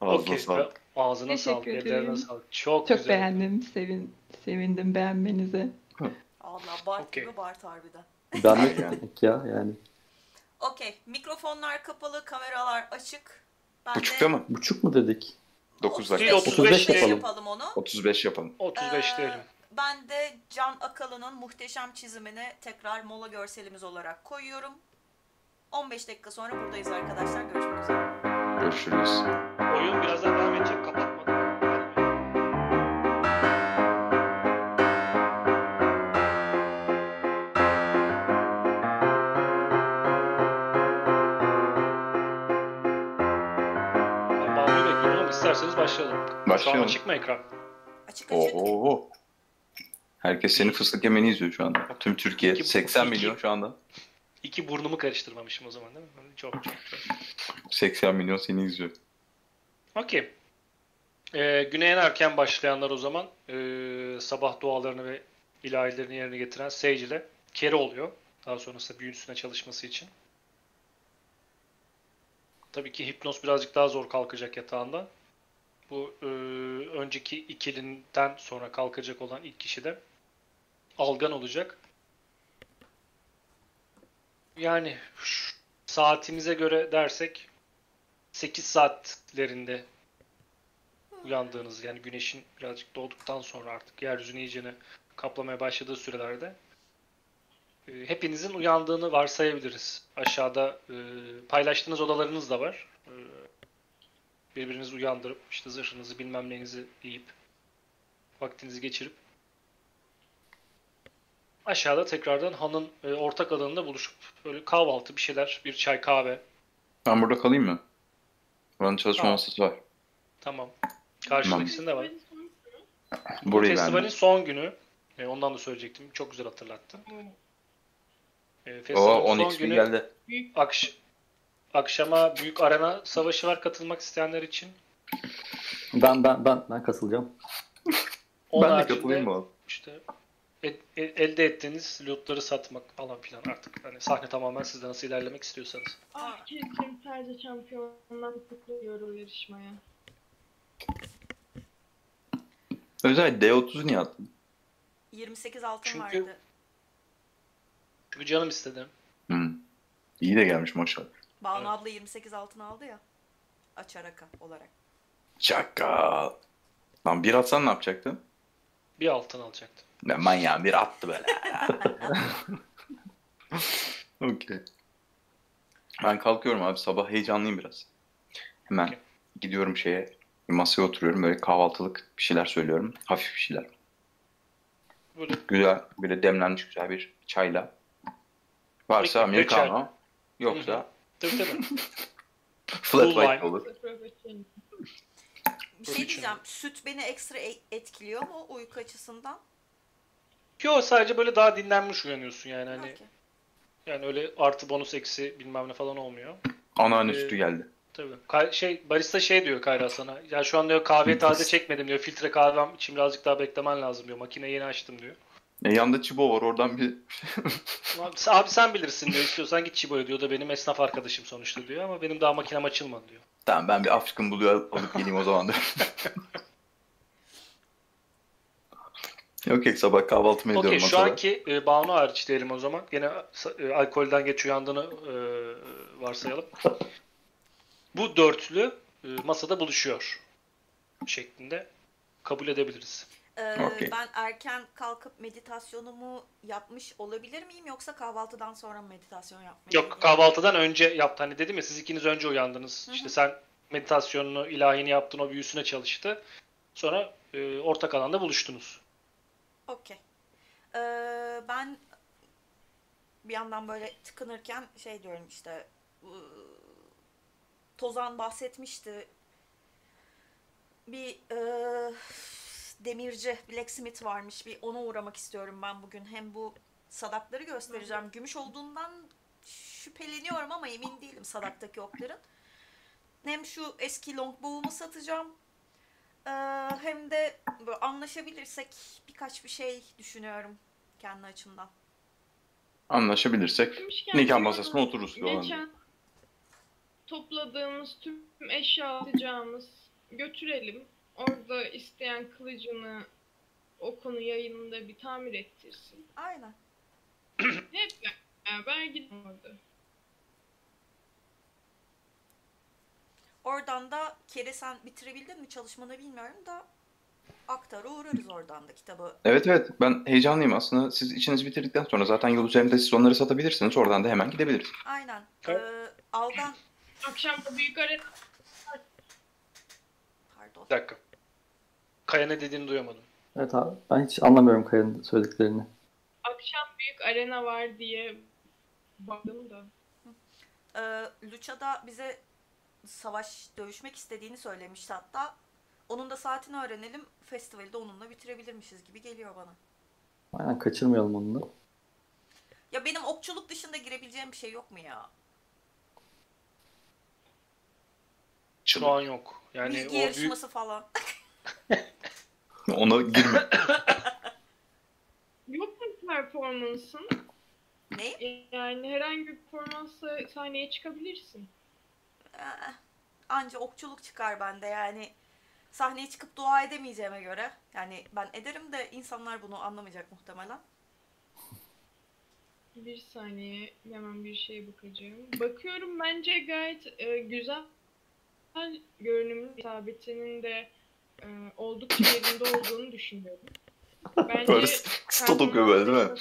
Speaker 2: Ağzına
Speaker 1: Okey.
Speaker 2: sağlık.
Speaker 1: Ağzına
Speaker 3: Teşekkür
Speaker 1: sağlık,
Speaker 3: ederim.
Speaker 1: ellerine sağlık. Çok,
Speaker 3: Çok
Speaker 1: güzel.
Speaker 3: beğendim. Sevin, sevindim beğenmenize.
Speaker 5: Allah Bart
Speaker 1: Okey.
Speaker 5: gibi Bart harbiden.
Speaker 4: Ne demek *laughs* ya yani.
Speaker 5: Okey. Mikrofonlar kapalı, kameralar açık. Ben
Speaker 2: Buçukta
Speaker 5: de
Speaker 2: mı?
Speaker 4: Buçuk mu dedik?
Speaker 2: 9
Speaker 1: Değil,
Speaker 2: dakika.
Speaker 1: 35
Speaker 4: 35
Speaker 1: diyelim.
Speaker 4: yapalım.
Speaker 5: yapalım onu.
Speaker 2: 35 yapalım.
Speaker 1: 35
Speaker 5: Ee,
Speaker 1: diyelim.
Speaker 5: Ben de Can Akalı'nın muhteşem çizimini tekrar mola görselimiz olarak koyuyorum. 15 dakika sonra buradayız arkadaşlar. Görüşmek üzere.
Speaker 2: Görüşürüz.
Speaker 1: Oyun birazdan devam edecek ama isterseniz başlayalım. Şu an
Speaker 2: Başlayalım.
Speaker 1: açık mı ekran?
Speaker 5: Açık açık.
Speaker 2: Oo. Herkes senin fıstık yemeni izliyor şu anda. Tüm Türkiye.
Speaker 1: İki-
Speaker 2: 80
Speaker 1: iki-
Speaker 2: milyon şu anda.
Speaker 1: İki burnumu karıştırmamışım o zaman değil mi? Çok çok çok.
Speaker 2: 80 milyon seni izliyor.
Speaker 1: Okey. Ee, güne en erken başlayanlar o zaman ee, sabah dualarını ve ilahilerini yerine getiren Sage ile Keri oluyor. Daha sonrasında büyün üstüne çalışması için. Tabii ki Hipnos birazcık daha zor kalkacak yatağında. Bu ee, önceki ikilinden sonra kalkacak olan ilk kişi de Algan olacak. Yani saatimize göre dersek 8 saatlerinde uyandığınız yani güneşin birazcık doğduktan sonra artık yeryüzünü iyicene kaplamaya başladığı sürelerde e, hepinizin uyandığını varsayabiliriz. Aşağıda e, paylaştığınız odalarınız da var. E, birbirinizi uyandırıp işte zırhınızı bilmem neyinizi giyip vaktinizi geçirip aşağıda tekrardan hanın e, ortak alanında buluşup böyle kahvaltı bir şeyler, bir çay kahve.
Speaker 2: Ben burada kalayım mı? Buranın çalışma
Speaker 1: Tamam.
Speaker 2: masası var.
Speaker 1: Tamam. Karşılık
Speaker 2: Tamam.
Speaker 1: ikisinde var. Bu
Speaker 2: Burayı
Speaker 1: festivalin
Speaker 2: ben.
Speaker 1: son günü. E, ondan da söyleyecektim. Çok güzel hatırlattın. E,
Speaker 2: O
Speaker 1: festivalin
Speaker 2: 10
Speaker 1: son günü
Speaker 2: geldi.
Speaker 7: Büyük
Speaker 1: akş akşama büyük arena savaşı var katılmak isteyenler için.
Speaker 4: Ben ben ben ben katılacağım.
Speaker 1: Onun
Speaker 2: ben de katılayım mı?
Speaker 1: işte e- e- elde ettiğiniz lootları satmak falan filan artık. Hani sahne tamamen sizde nasıl ilerlemek istiyorsanız.
Speaker 7: Ah kesin sadece şampiyondan kutluyor o yarışmaya.
Speaker 2: Özel D30 niye attın?
Speaker 5: 28 altın
Speaker 1: Çünkü-
Speaker 5: vardı.
Speaker 1: Çünkü canım istedi.
Speaker 2: Hmm. İyi de gelmiş maşallah.
Speaker 5: Banu
Speaker 1: Evet.
Speaker 5: abla 28 altın aldı ya. Açaraka olarak.
Speaker 2: Çakal. Lan bir atsan ne yapacaktın?
Speaker 1: Bir altın alacaktım.
Speaker 2: Ben manyağım bir attı böyle. *laughs* Okey. Ben kalkıyorum abi sabah heyecanlıyım biraz. Hemen gidiyorum şeye bir masaya oturuyorum böyle kahvaltılık bir şeyler söylüyorum. Hafif bir şeyler.
Speaker 1: Böyle
Speaker 2: Güzel böyle demlenmiş güzel bir çayla. Varsa
Speaker 1: Peki, reçel.
Speaker 2: americano yoksa
Speaker 1: tabii tabii. *laughs*
Speaker 2: flat white olur.
Speaker 5: Bir şey diyeceğim. Süt beni ekstra e- etkiliyor mu uyku açısından?
Speaker 1: Yo sadece böyle daha dinlenmiş uyanıyorsun yani hani
Speaker 5: Okey.
Speaker 1: yani öyle artı bonus eksi bilmem ne falan olmuyor.
Speaker 2: Anneanne
Speaker 1: Ee,
Speaker 2: sütü geldi.
Speaker 1: Tabii. Ka- şey barista şey diyor Kayra sana. Ya şu an diyor kahve taze çekmedim diyor. Filtre kahvem için birazcık daha beklemen lazım diyor. Makineyi yeni açtım diyor.
Speaker 2: E, yanında çibo var oradan bir *laughs*
Speaker 1: Abi, abi sen bilirsin diyor. İstiyorsan git Chibo'ya diyor. O da benim esnaf arkadaşım sonuçta diyor. Ama benim daha makinem açılmadı diyor.
Speaker 2: Tamam ben bir African buluyor alıp geleyim o zaman *laughs* da. Okey sabah kahvaltımı ediyorum
Speaker 1: Okey şu
Speaker 2: masada.
Speaker 1: anki e, Banu hariç diyelim o zaman. Yine e, alkolden geç uyandığını e, varsayalım. Bu dörtlü e, masada buluşuyor şeklinde kabul edebiliriz.
Speaker 5: Ee,
Speaker 2: Okey.
Speaker 5: Ben erken kalkıp meditasyonumu yapmış olabilir miyim yoksa kahvaltıdan sonra mı meditasyon yapmayı
Speaker 1: Yok kahvaltıdan önce yaptı. Hani dedim ya siz ikiniz önce uyandınız.
Speaker 5: Hı hı.
Speaker 1: İşte sen meditasyonunu, ilahini yaptın, o büyüsüne çalıştı. Sonra e, ortak alanda buluştunuz.
Speaker 5: Okey. Ee, ben bir yandan böyle tıkınırken şey diyorum işte Tozan bahsetmişti. Bir ıı, demirci blacksmith varmış. Bir ona uğramak istiyorum ben bugün. Hem bu sadakları göstereceğim. Gümüş olduğundan şüpheleniyorum ama emin değilim sadaktaki okların. Hem şu eski longbow'umu satacağım. Ee, hem de böyle anlaşabilirsek birkaç bir şey düşünüyorum kendi açımdan.
Speaker 2: Anlaşabilirsek
Speaker 7: Demişken
Speaker 2: nikah masasına otururuz.
Speaker 7: Geçen topladığımız tüm eşya atacağımız götürelim. Orada isteyen kılıcını okunu yayınında bir tamir ettirsin.
Speaker 5: Aynen.
Speaker 7: Hep beraber gidin orada.
Speaker 5: Oradan da Kere sen bitirebildin mi çalışmanı bilmiyorum da aktara uğrarız oradan da kitabı.
Speaker 2: Evet evet ben heyecanlıyım aslında. Siz içinizi bitirdikten sonra zaten yol üzerinde siz onları satabilirsiniz. Oradan da hemen gidebiliriz.
Speaker 5: Aynen. Ee, Algan
Speaker 7: Akşam da büyük arena
Speaker 5: pardon.
Speaker 1: Bir dakika. Kaya ne dediğini duyamadım.
Speaker 4: Evet abi ben hiç anlamıyorum Kaya'nın söylediklerini.
Speaker 7: akşam büyük arena var diye baktım da.
Speaker 5: Ee, Lucha'da bize savaş dövüşmek istediğini söylemişti hatta. Onun da saatini öğrenelim. Festivali de onunla bitirebilirmişiz gibi geliyor bana.
Speaker 4: Aynen kaçırmayalım onu da.
Speaker 5: Ya benim okçuluk dışında girebileceğim bir şey yok mu ya?
Speaker 1: Şu an yok. Yani
Speaker 5: Bilgi
Speaker 1: o büyük
Speaker 5: yarışması falan. *laughs*
Speaker 2: Ona girme. *laughs*
Speaker 7: Yok mu performansın?
Speaker 5: ne?
Speaker 7: Yani herhangi bir performansla sahneye çıkabilirsin.
Speaker 5: Ee, anca okçuluk çıkar bende yani. Sahneye çıkıp dua edemeyeceğime göre. Yani ben ederim de insanlar bunu anlamayacak muhtemelen.
Speaker 7: Bir saniye hemen bir şeye bakacağım. Bakıyorum bence gayet e, güzel görünümlü isabetinin de e, oldukça yerinde olduğunu düşünüyorum. Bence
Speaker 2: Böyle stat okuyor böyle değil mi?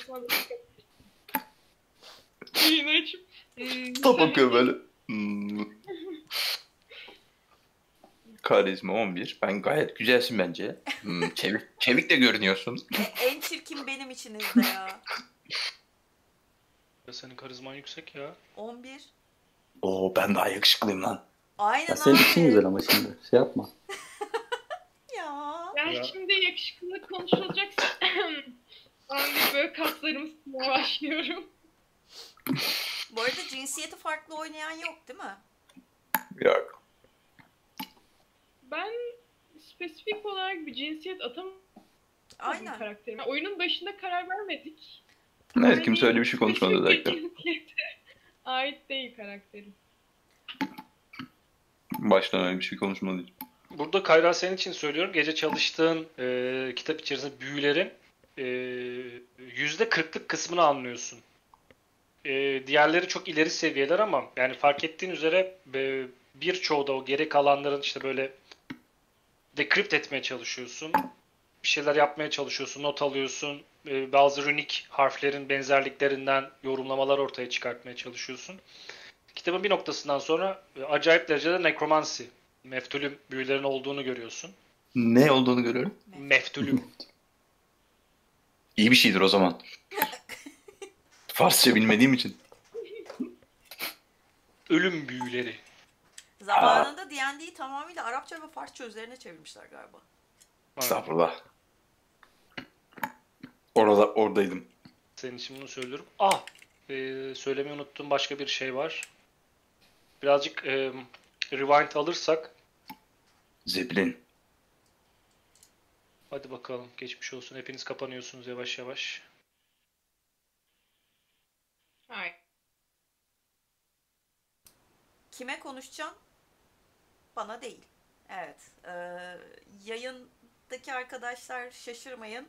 Speaker 7: Yayın açıp e, sen-
Speaker 2: okuyor böyle. Hmm. Karizma 11. Ben gayet güzelsin bence. Hmm, *laughs* çevik, çevik de görünüyorsun. *laughs*
Speaker 5: En çirkin benim içinizde ya.
Speaker 1: Ya Senin karizman yüksek ya.
Speaker 5: 11.
Speaker 2: Oo ben daha yakışıklıyım lan.
Speaker 5: Aynen
Speaker 4: Ya senin için
Speaker 5: abi.
Speaker 4: güzel ama şimdi. Şey yapma. *laughs*
Speaker 5: Ya.
Speaker 1: Ya.
Speaker 7: şimdi yakışıklılık konuşulacaksa *clears throat* ben bir böyle kaslarımı başlıyorum.
Speaker 5: Bu arada cinsiyeti farklı oynayan yok değil mi?
Speaker 2: Yok.
Speaker 7: Ben spesifik olarak bir cinsiyet atamadım
Speaker 5: Aynen.
Speaker 7: karakterime. Oyunun başında karar vermedik.
Speaker 2: Evet kimse öyle bir şey konuşmadı
Speaker 7: cinsiyete *laughs* ait değil karakterim.
Speaker 2: Baştan öyle bir şey konuşmadı.
Speaker 1: Burada Kayra senin için söylüyorum. Gece çalıştığın e, kitap içerisinde büyülerin e, yüzde kırklık kısmını anlıyorsun. E, diğerleri çok ileri seviyeler ama yani fark ettiğin üzere e, birçoğu da o geri kalanların işte böyle decrypt etmeye çalışıyorsun. Bir şeyler yapmaya çalışıyorsun, not alıyorsun. E, bazı runik harflerin benzerliklerinden yorumlamalar ortaya çıkartmaya çalışıyorsun. Kitabın bir noktasından sonra e, acayip derecede nekromansi, meftulüm büyülerin olduğunu görüyorsun.
Speaker 2: Ne olduğunu görüyorum.
Speaker 1: Meftulüm. *laughs*
Speaker 2: İyi bir şeydir o zaman. *laughs* Farsça bilmediğim için.
Speaker 1: Ölüm büyüleri.
Speaker 5: Zamanında D&D'yi tamamıyla Arapça ve Farsça üzerine çevirmişler galiba.
Speaker 2: Estağfurullah. Orada oradaydım.
Speaker 1: senin için bunu söylüyorum. Ah, e, söylemeyi unuttuğum başka bir şey var. Birazcık e, rewind alırsak,
Speaker 2: Zeppelin.
Speaker 1: hadi bakalım geçmiş olsun. Hepiniz kapanıyorsunuz yavaş yavaş.
Speaker 7: Hayır.
Speaker 5: Kime konuşacaksın? Bana değil. Evet. e, yayındaki arkadaşlar şaşırmayın.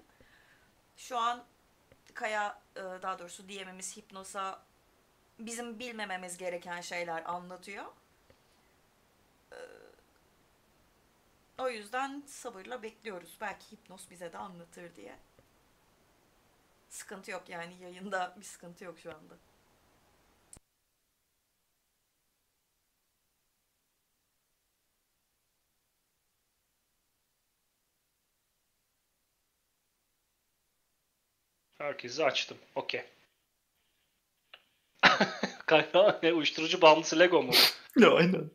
Speaker 5: Şu an Kaya, e, daha doğrusu DM'imiz Hipnos'a bizim bilmememiz gereken şeyler anlatıyor. E, o yüzden sabırla bekliyoruz. Belki Hipnos bize de anlatır diye. Sıkıntı yok yani yayında bir sıkıntı yok şu anda.
Speaker 1: Herkesi açtım. Okey. *laughs* Kayra ne uyuşturucu bağımlısı Lego mu? *laughs*
Speaker 2: Ya aynen.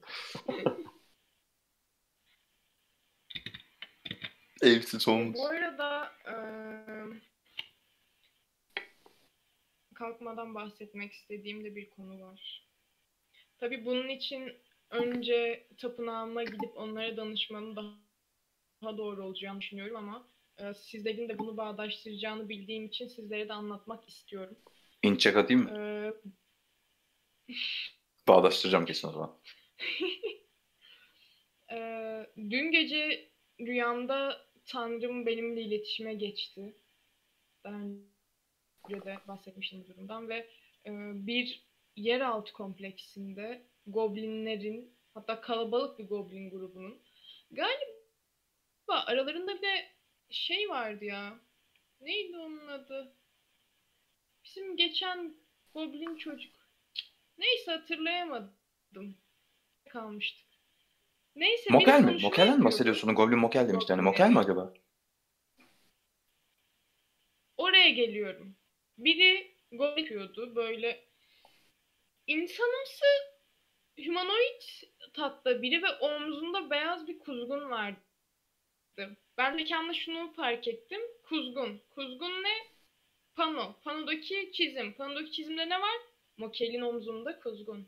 Speaker 2: *laughs* Evsiz olmuş.
Speaker 7: Bu arada eee, kalkmadan bahsetmek istediğim de bir konu var. Tabii bunun için önce tapınağıma gidip onlara danışmanın daha, daha doğru olacağını düşünüyorum ama sizlerin de bunu bağdaştıracağını bildiğim için sizlere de anlatmak istiyorum.
Speaker 2: İnçek atayım mı?
Speaker 7: Eee,
Speaker 2: Bağdaştıracağım kesin o zaman. *laughs*
Speaker 7: Ee, dün gece rüyamda Tanrım benimle iletişime geçti. Daha önce de bahsetmiştim durumdan ve e, bir yeraltı kompleksinde goblinlerin hatta kalabalık bir goblin grubunun galiba aralarında bir de şey vardı ya. Neydi onun adı? Bizim geçen goblin çocuk. Neyse hatırlayamadım. Kalmıştık. Neyse
Speaker 2: Mokel mi? Mokel'den mi bahsediyorsun? Goblin Mokel demişti. Yani Mokel mi acaba?
Speaker 7: Oraya geliyorum. Biri gol yapıyordu böyle insanımsı humanoid tatta biri ve omzunda beyaz bir kuzgun vardı. Ben mekanda şunu fark ettim. Kuzgun. Kuzgun ne? Pano. Panodaki çizim. Panodaki çizimde ne var? Mokel'in omzunda kuzgun.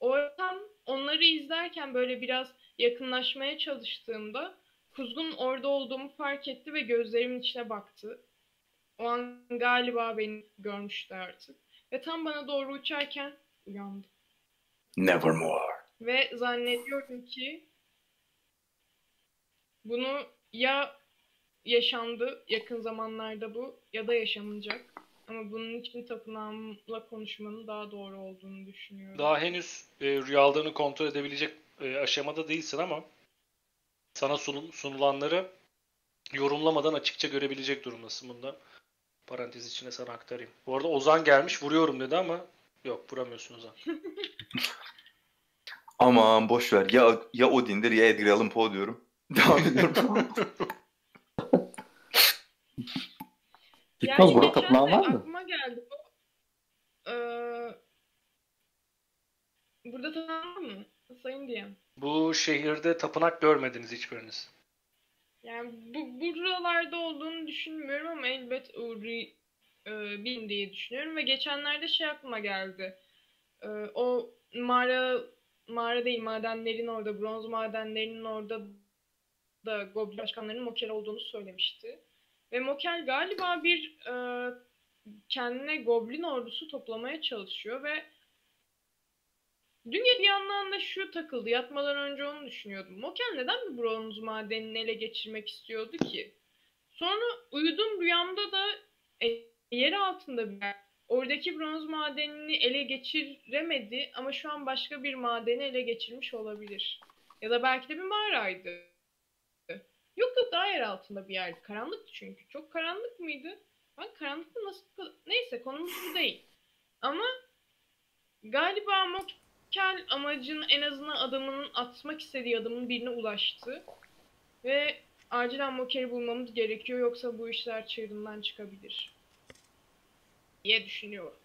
Speaker 7: Oradan onları izlerken böyle biraz yakınlaşmaya çalıştığımda Kuzgun orada olduğumu fark etti ve gözlerimin içine baktı. O an galiba beni görmüştü artık. Ve tam bana doğru uçarken uyandı.
Speaker 2: Nevermore.
Speaker 7: Ve zannediyorum ki bunu ya yaşandı yakın zamanlarda bu ya da yaşanacak. Ama bunun için tapınağımla konuşmanın daha doğru olduğunu düşünüyorum.
Speaker 1: Daha henüz e, rüyalarını kontrol edebilecek e, aşamada değilsin ama sana sunul- sunulanları yorumlamadan açıkça görebilecek durumdasın bunda. Parantez içine sana aktarayım. Bu arada Ozan gelmiş vuruyorum dedi ama yok vuramıyorsun Ozan. *laughs*
Speaker 2: Aman boş ver. Ya ya Odin'dir ya Edgar Allan Poe diyorum. Devam ediyorum.
Speaker 4: Gitmez burada
Speaker 7: geçen
Speaker 4: tapınağı
Speaker 7: de
Speaker 4: var mı?
Speaker 7: Aklıma geldi bu. Ee, burada tapınağı var mı? Sayın diyem.
Speaker 1: Bu şehirde tapınak görmediniz hiçbiriniz.
Speaker 7: Yani bu buralarda olduğunu düşünmüyorum ama elbet uğri e, bin diye düşünüyorum ve geçenlerde şey aklıma geldi. E, o mağara mağara değil madenlerin orada bronz madenlerinin orada da Goblin başkanlarının Mokel olduğunu söylemişti. Ve Mokel galiba bir e, kendine Goblin ordusu toplamaya çalışıyor ve Dün bir yandan da şu takıldı. Yatmadan önce onu düşünüyordum. Mokel neden bir bronz madenini ele geçirmek istiyordu ki? Sonra uyudum rüyamda da e, yer altında bir. Oradaki bronz madenini ele geçiremedi ama şu an başka bir madeni ele geçirmiş olabilir. Ya da belki de bir mağaraydı. Yok yok daha yer altında bir yerdi. Karanlıktı çünkü. Çok karanlık mıydı? Ben karanlıkta nasıl... Neyse konumuz bu değil. Ama galiba Mokel Kel amacın en azından adamının atmak istediği adamın birine ulaştı. Ve acilen Moker'i bulmamız gerekiyor yoksa bu işler çığırından çıkabilir. diye düşünüyorum.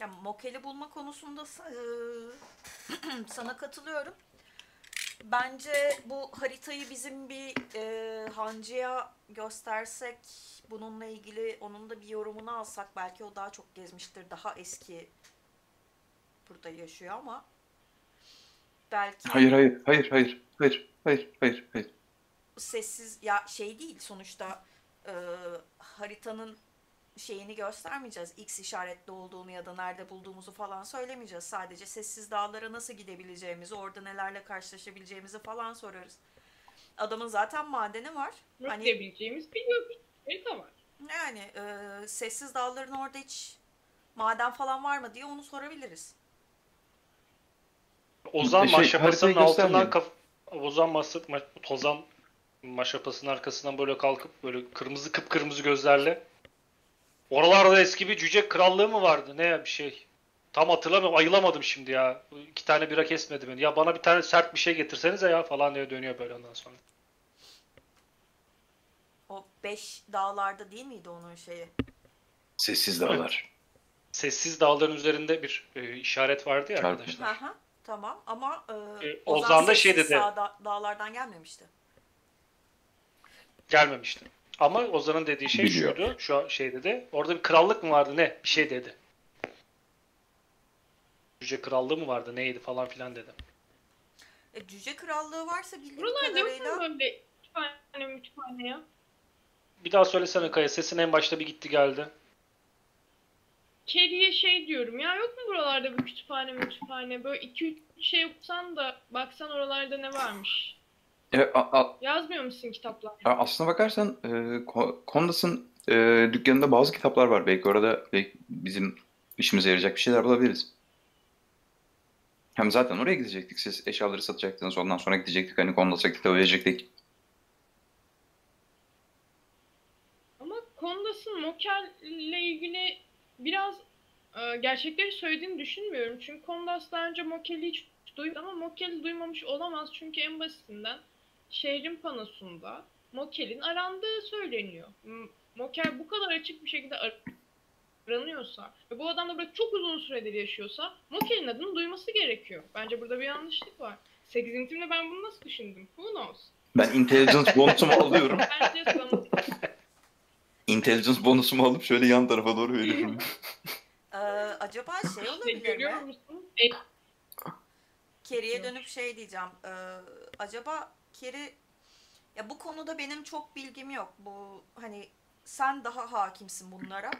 Speaker 5: Ya Mokel'i bulma konusunda *clears throat* sana katılıyorum. Bence bu haritayı bizim bir e, hancıya göstersek bununla ilgili onun da bir yorumunu alsak belki o daha çok gezmiştir. Daha eski burada yaşıyor ama belki
Speaker 2: Hayır hayır hayır hayır hayır hayır hayır hayır.
Speaker 5: Sessiz ya şey değil sonuçta e, haritanın şeyini göstermeyeceğiz. X işaretli olduğunu ya da nerede bulduğumuzu falan söylemeyeceğiz. Sadece sessiz dağlara nasıl gidebileceğimizi, orada nelerle karşılaşabileceğimizi falan sorarız. Adamın zaten madeni var.
Speaker 7: Hani...
Speaker 5: Hani
Speaker 7: Diyebileceğimiz bir bir harita var.
Speaker 5: yani e, sessiz dağların orada hiç maden falan var mı diye onu sorabiliriz.
Speaker 1: Ozan
Speaker 2: Şey,
Speaker 1: maşrapasının
Speaker 2: haritayı
Speaker 1: altından kaf Ozan maşrap ma- Tozan maşrapasının arkasından böyle kalkıp böyle kırmızı kıpkırmızı gözlerle Oralarda eski bir cüce krallığı mı vardı? Ne ya bir şey? Tam hatırlamıyorum. Ayılamadım şimdi ya. İki tane bira kesmedi beni. Ya bana bir tane sert bir şey getirsenize ya falan diye dönüyor böyle ondan sonra.
Speaker 5: O beş dağlarda değil miydi onun şeyi?
Speaker 2: Sessiz dağlar.
Speaker 1: Sessiz dağların üzerinde bir e, işaret vardı ya
Speaker 2: Çarpı.
Speaker 1: arkadaşlar.
Speaker 5: Hı hı. Tamam ama e,
Speaker 1: E,
Speaker 5: Ozan,
Speaker 1: Ozan da şey dedi.
Speaker 5: dağda- dağlardan gelmemişti.
Speaker 1: Gelmemişti. Ama Ozan'ın dediği şey
Speaker 2: Biliyor.
Speaker 1: şuydu. Şu şey dedi. Orada bir krallık mı vardı ne? Bir şey dedi. Cüce krallığı mı vardı neydi falan filan dedi.
Speaker 5: E, cüce krallığı varsa bildiğim
Speaker 7: Buralarda yok
Speaker 5: kadarıyla
Speaker 7: mu böyle kütüphane kütüphane ya?
Speaker 1: Bir daha söylesene Kaya. Sesin en başta bir gitti geldi.
Speaker 7: Kerry'e şey diyorum ya yok mu buralarda bir kütüphane kütüphane böyle 2-3 şey okusan da baksan oralarda ne varmış.
Speaker 2: E, a- a-
Speaker 7: Yazmıyor musun kitaplar?
Speaker 2: a- aslına bakarsan e, Ko- Kondas'ın e, dükkanında bazı kitaplar var. Belki orada belki bizim işimize yarayacak bir şeyler bulabiliriz. Hem zaten oraya gidecektik. Siz eşyaları satacaktınız. Ondan sonra gidecektik. Hani Kondas'a kitabı verecektik.
Speaker 7: Ama Kondas'ın Mokel ile ilgili biraz e, gerçekleri söylediğini düşünmüyorum. Çünkü Kondas daha önce Mokel'i hiç duymadı ama Mokel'i duymamış olamaz. Çünkü en basitinden şehrin panosunda Mokel'in arandığı söyleniyor. Mokel bu kadar açık bir şekilde ar- aranıyorsa ve bu adam da burada çok uzun süredir yaşıyorsa Mokel'in adını duyması gerekiyor. Bence burada bir yanlışlık var. 8. intimde ben bunu nasıl düşündüm? Who knows?
Speaker 2: Ben intelligence *laughs* bonusumu alıyorum. Intelligence bonusumu alıp şöyle yan tarafa doğru veriyorum. *laughs*
Speaker 5: e, acaba şey olabilir mi?
Speaker 7: musun? E, Yok.
Speaker 5: dönüp şey diyeceğim. e, acaba Kerry ya bu konuda benim çok bilgim yok. Bu hani sen daha hakimsin bunlara.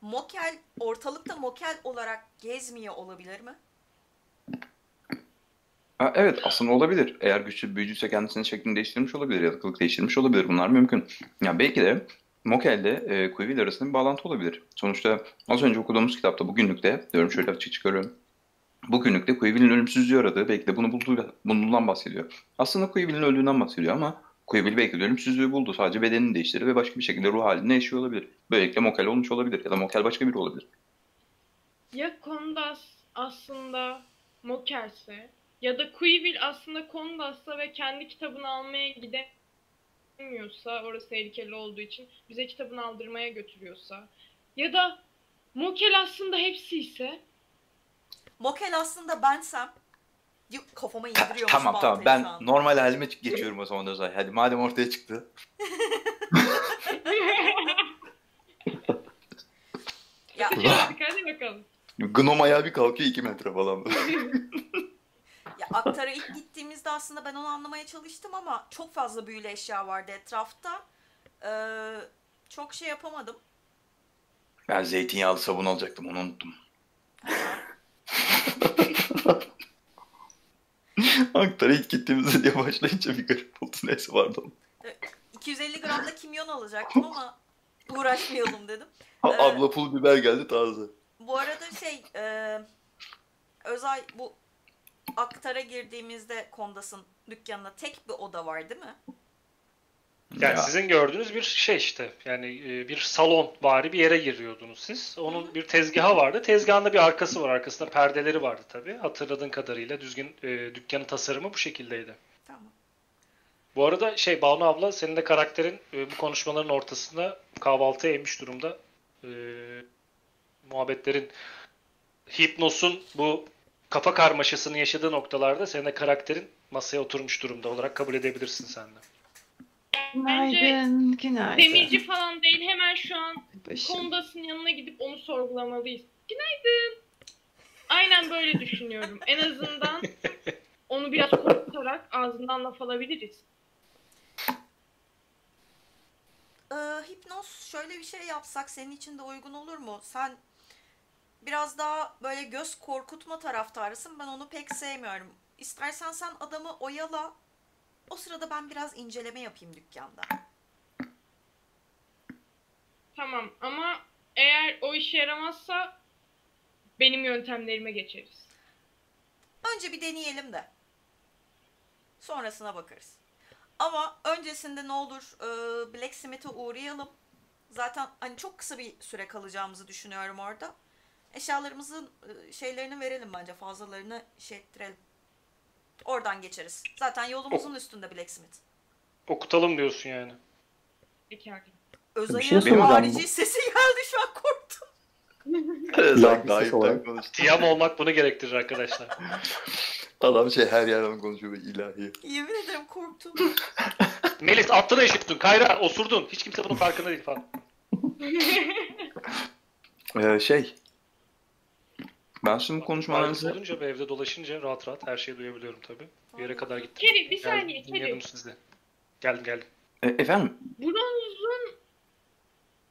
Speaker 5: Mokel ortalıkta Mokel olarak gezmiyor olabilir mi?
Speaker 2: Ha, evet aslında olabilir. Eğer güçlü bir büyücüyse kendisinin şeklini değiştirmiş olabilir ya değiştirmiş olabilir. Bunlar mümkün. Ya belki de Mokel'de e, Quill arasında bir bağlantı olabilir. Sonuçta az önce okuduğumuz kitapta bugünlükte, diyorum şöyle açık çıkarıyorum. Bugünlükte Quill'in ölümsüzlüğü aradığı belki de bunu bulduğu, bundan bahsediyor. Aslında Quill'in öldüğünden bahsediyor ama Quill belki de ölümsüzlüğü buldu. Sadece bedenini değiştirdi ve başka bir şekilde ruh halinde yaşıyor olabilir. Böylelikle Mokel olmuş olabilir ya da Mokel başka biri olabilir.
Speaker 7: Ya Kondas aslında Moker'se Ya da Quill aslında Kondas'ta ve kendi kitabını almaya gidemiyorsa, orası tehlikeli olduğu için bize kitabını aldırmaya götürüyorsa. Ya da Mokel aslında hepsi ise
Speaker 5: Mokel aslında bensem kafama indiriyormuş
Speaker 2: Tamam tamam ben
Speaker 5: an.
Speaker 2: normal halime geçiyorum o zaman Özay. Hadi madem ortaya çıktı. *laughs*
Speaker 5: Ya,
Speaker 7: hadi bakalım.
Speaker 2: Gnom ayağı bir kalkıyor 2 metre falan. *laughs*
Speaker 5: ya Aktar'a ilk gittiğimizde aslında ben onu anlamaya çalıştım ama çok fazla büyülü eşya vardı etrafta. Ee, çok şey yapamadım.
Speaker 2: ben zeytinyağlı sabun alacaktım onu unuttum. *laughs* Aktar'a ilk gittiğimizde diye başlayınca bir garip oldu. Neyse pardon.
Speaker 5: 250 gram da kimyon alacaktım ama uğraşmayalım dedim. Ee,
Speaker 2: Abla pul biber geldi taze.
Speaker 5: Bu arada şey e, Özay bu Aktar'a girdiğimizde Kondas'ın dükkanına tek bir oda var değil mi?
Speaker 1: Yani
Speaker 2: Ya.
Speaker 1: sizin gördüğünüz bir şey işte. Yani e, bir salon bari bir yere giriyordunuz siz. Onun bir tezgahı vardı. Tezgahında bir arkası var. Arkasında perdeleri vardı tabii. Hatırladığın kadarıyla düzgün e, dükkanın tasarımı bu şekildeydi.
Speaker 5: Tamam.
Speaker 1: Bu arada şey Banu abla senin de karakterin e, bu konuşmaların ortasında kahvaltıya eğmiş durumda. E, muhabbetlerin hipnosun bu kafa karmaşasını yaşadığı noktalarda senin de karakterin masaya oturmuş durumda olarak kabul edebilirsin sen de.
Speaker 3: Günaydın, günaydın.
Speaker 7: Demirci falan değil hemen şu an
Speaker 3: Başım.
Speaker 7: Kondas'ın yanına gidip onu sorgulamalıyız. Günaydın. Aynen böyle düşünüyorum. En azından onu biraz korkutarak ağzından laf alabiliriz.
Speaker 5: Ee, hipnoz şöyle bir şey yapsak senin için de uygun olur mu? Sen biraz daha böyle göz korkutma taraftarısın. Ben onu pek sevmiyorum. İstersen sen adamı oyala. O sırada ben biraz inceleme yapayım dükkanda.
Speaker 7: Tamam ama eğer o işe yaramazsa benim yöntemlerime geçeriz.
Speaker 5: Önce bir deneyelim de. Sonrasına bakarız. Ama öncesinde ne olur e, Blacksmith'e uğrayalım. Zaten hani çok kısa bir süre kalacağımızı düşünüyorum orada. Eşyalarımızın e, şeylerini verelim bence. Fazlalarını şey ettirelim. Oradan geçeriz. Zaten yolumuzun üstünde Blacksmith.
Speaker 1: Okutalım diyorsun yani.
Speaker 7: Pekala.
Speaker 5: Özay'ın
Speaker 4: şey soracağım.
Speaker 5: harici sesi geldi şu an korktum. *laughs*
Speaker 4: İlahi
Speaker 2: Daha
Speaker 4: ses olarak.
Speaker 2: konuştu.
Speaker 1: Tiyam olmak bunu gerektirir arkadaşlar. *laughs*
Speaker 2: Adam şey her yerden konuşuyor böyle ilahi.
Speaker 5: Yemin ederim korktum. *laughs*
Speaker 1: Melis attığını eşittin. Kayra osurdun. Hiç kimse bunun farkında değil falan.
Speaker 2: Ee, şey. Ben şimdi konuşmalarınızı
Speaker 1: olunca ve evde dolaşınca rahat rahat her şeyi duyabiliyorum tabii. Bir yere kadar gittim.
Speaker 7: Keri bir
Speaker 1: Geldim,
Speaker 7: saniye
Speaker 1: dinliyorum
Speaker 7: Keri.
Speaker 1: sizi. Geldim geldim.
Speaker 2: E, efendim
Speaker 7: Bronzun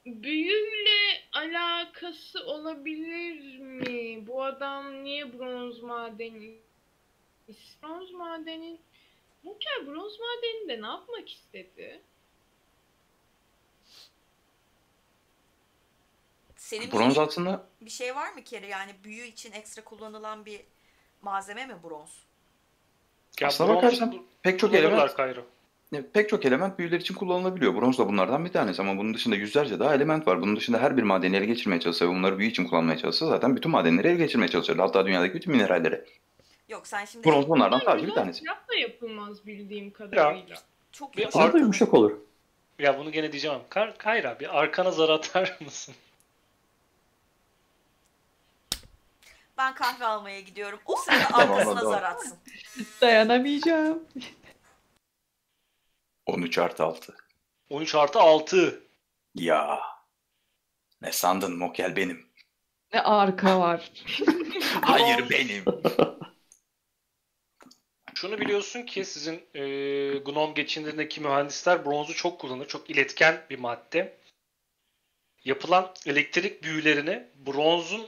Speaker 7: büyüyle alakası olabilir mi? Bu adam niye bronz madeni? Bronz madeni Muker bronz madeninde ne yapmak istedi?
Speaker 5: Senin
Speaker 2: bronz
Speaker 5: bildiğin
Speaker 2: aslında
Speaker 5: bir şey var mı Keri? Yani büyü için ekstra kullanılan bir malzeme mi bronz?
Speaker 1: Ya
Speaker 2: Aslına
Speaker 1: bronz-
Speaker 2: bakarsan pek çok element
Speaker 1: Kayra.
Speaker 2: e, pek çok element büyüler için kullanılabiliyor. Bronz da bunlardan bir tanesi ama bunun dışında yüzlerce daha element var. Bunun dışında her bir madeni ele geçirmeye çalışsa ve bunları büyü için kullanmaya çalışsa zaten bütün madenleri ele geçirmeye çalışır. Hatta dünyadaki bütün mineralleri.
Speaker 5: Yok sen şimdi
Speaker 2: Bronz bunlardan sadece bir
Speaker 7: bronz
Speaker 2: tanesi.
Speaker 7: silah da yapılmaz bildiğim kadarıyla.
Speaker 5: çok
Speaker 1: Bir
Speaker 4: da yumuşak olur.
Speaker 1: Ya bunu gene diyeceğim. Kayra bir arkana zar atar mısın?
Speaker 5: Ben kahve almaya gidiyorum. O *laughs* sırada
Speaker 2: Tamam,
Speaker 5: arkasına
Speaker 2: tamam.
Speaker 5: zar atsın.
Speaker 3: Dayanamayacağım.
Speaker 2: 13 artı 6.
Speaker 1: 13 artı 6.
Speaker 2: Ya. Ne sandın Mokel benim.
Speaker 3: Ne arka var. *laughs*
Speaker 2: Hayır benim. *laughs*
Speaker 1: Şunu biliyorsun ki sizin e, Gnome geçindiğindeki mühendisler bronzu çok kullanır. Çok iletken bir madde. Yapılan elektrik büyülerini bronzun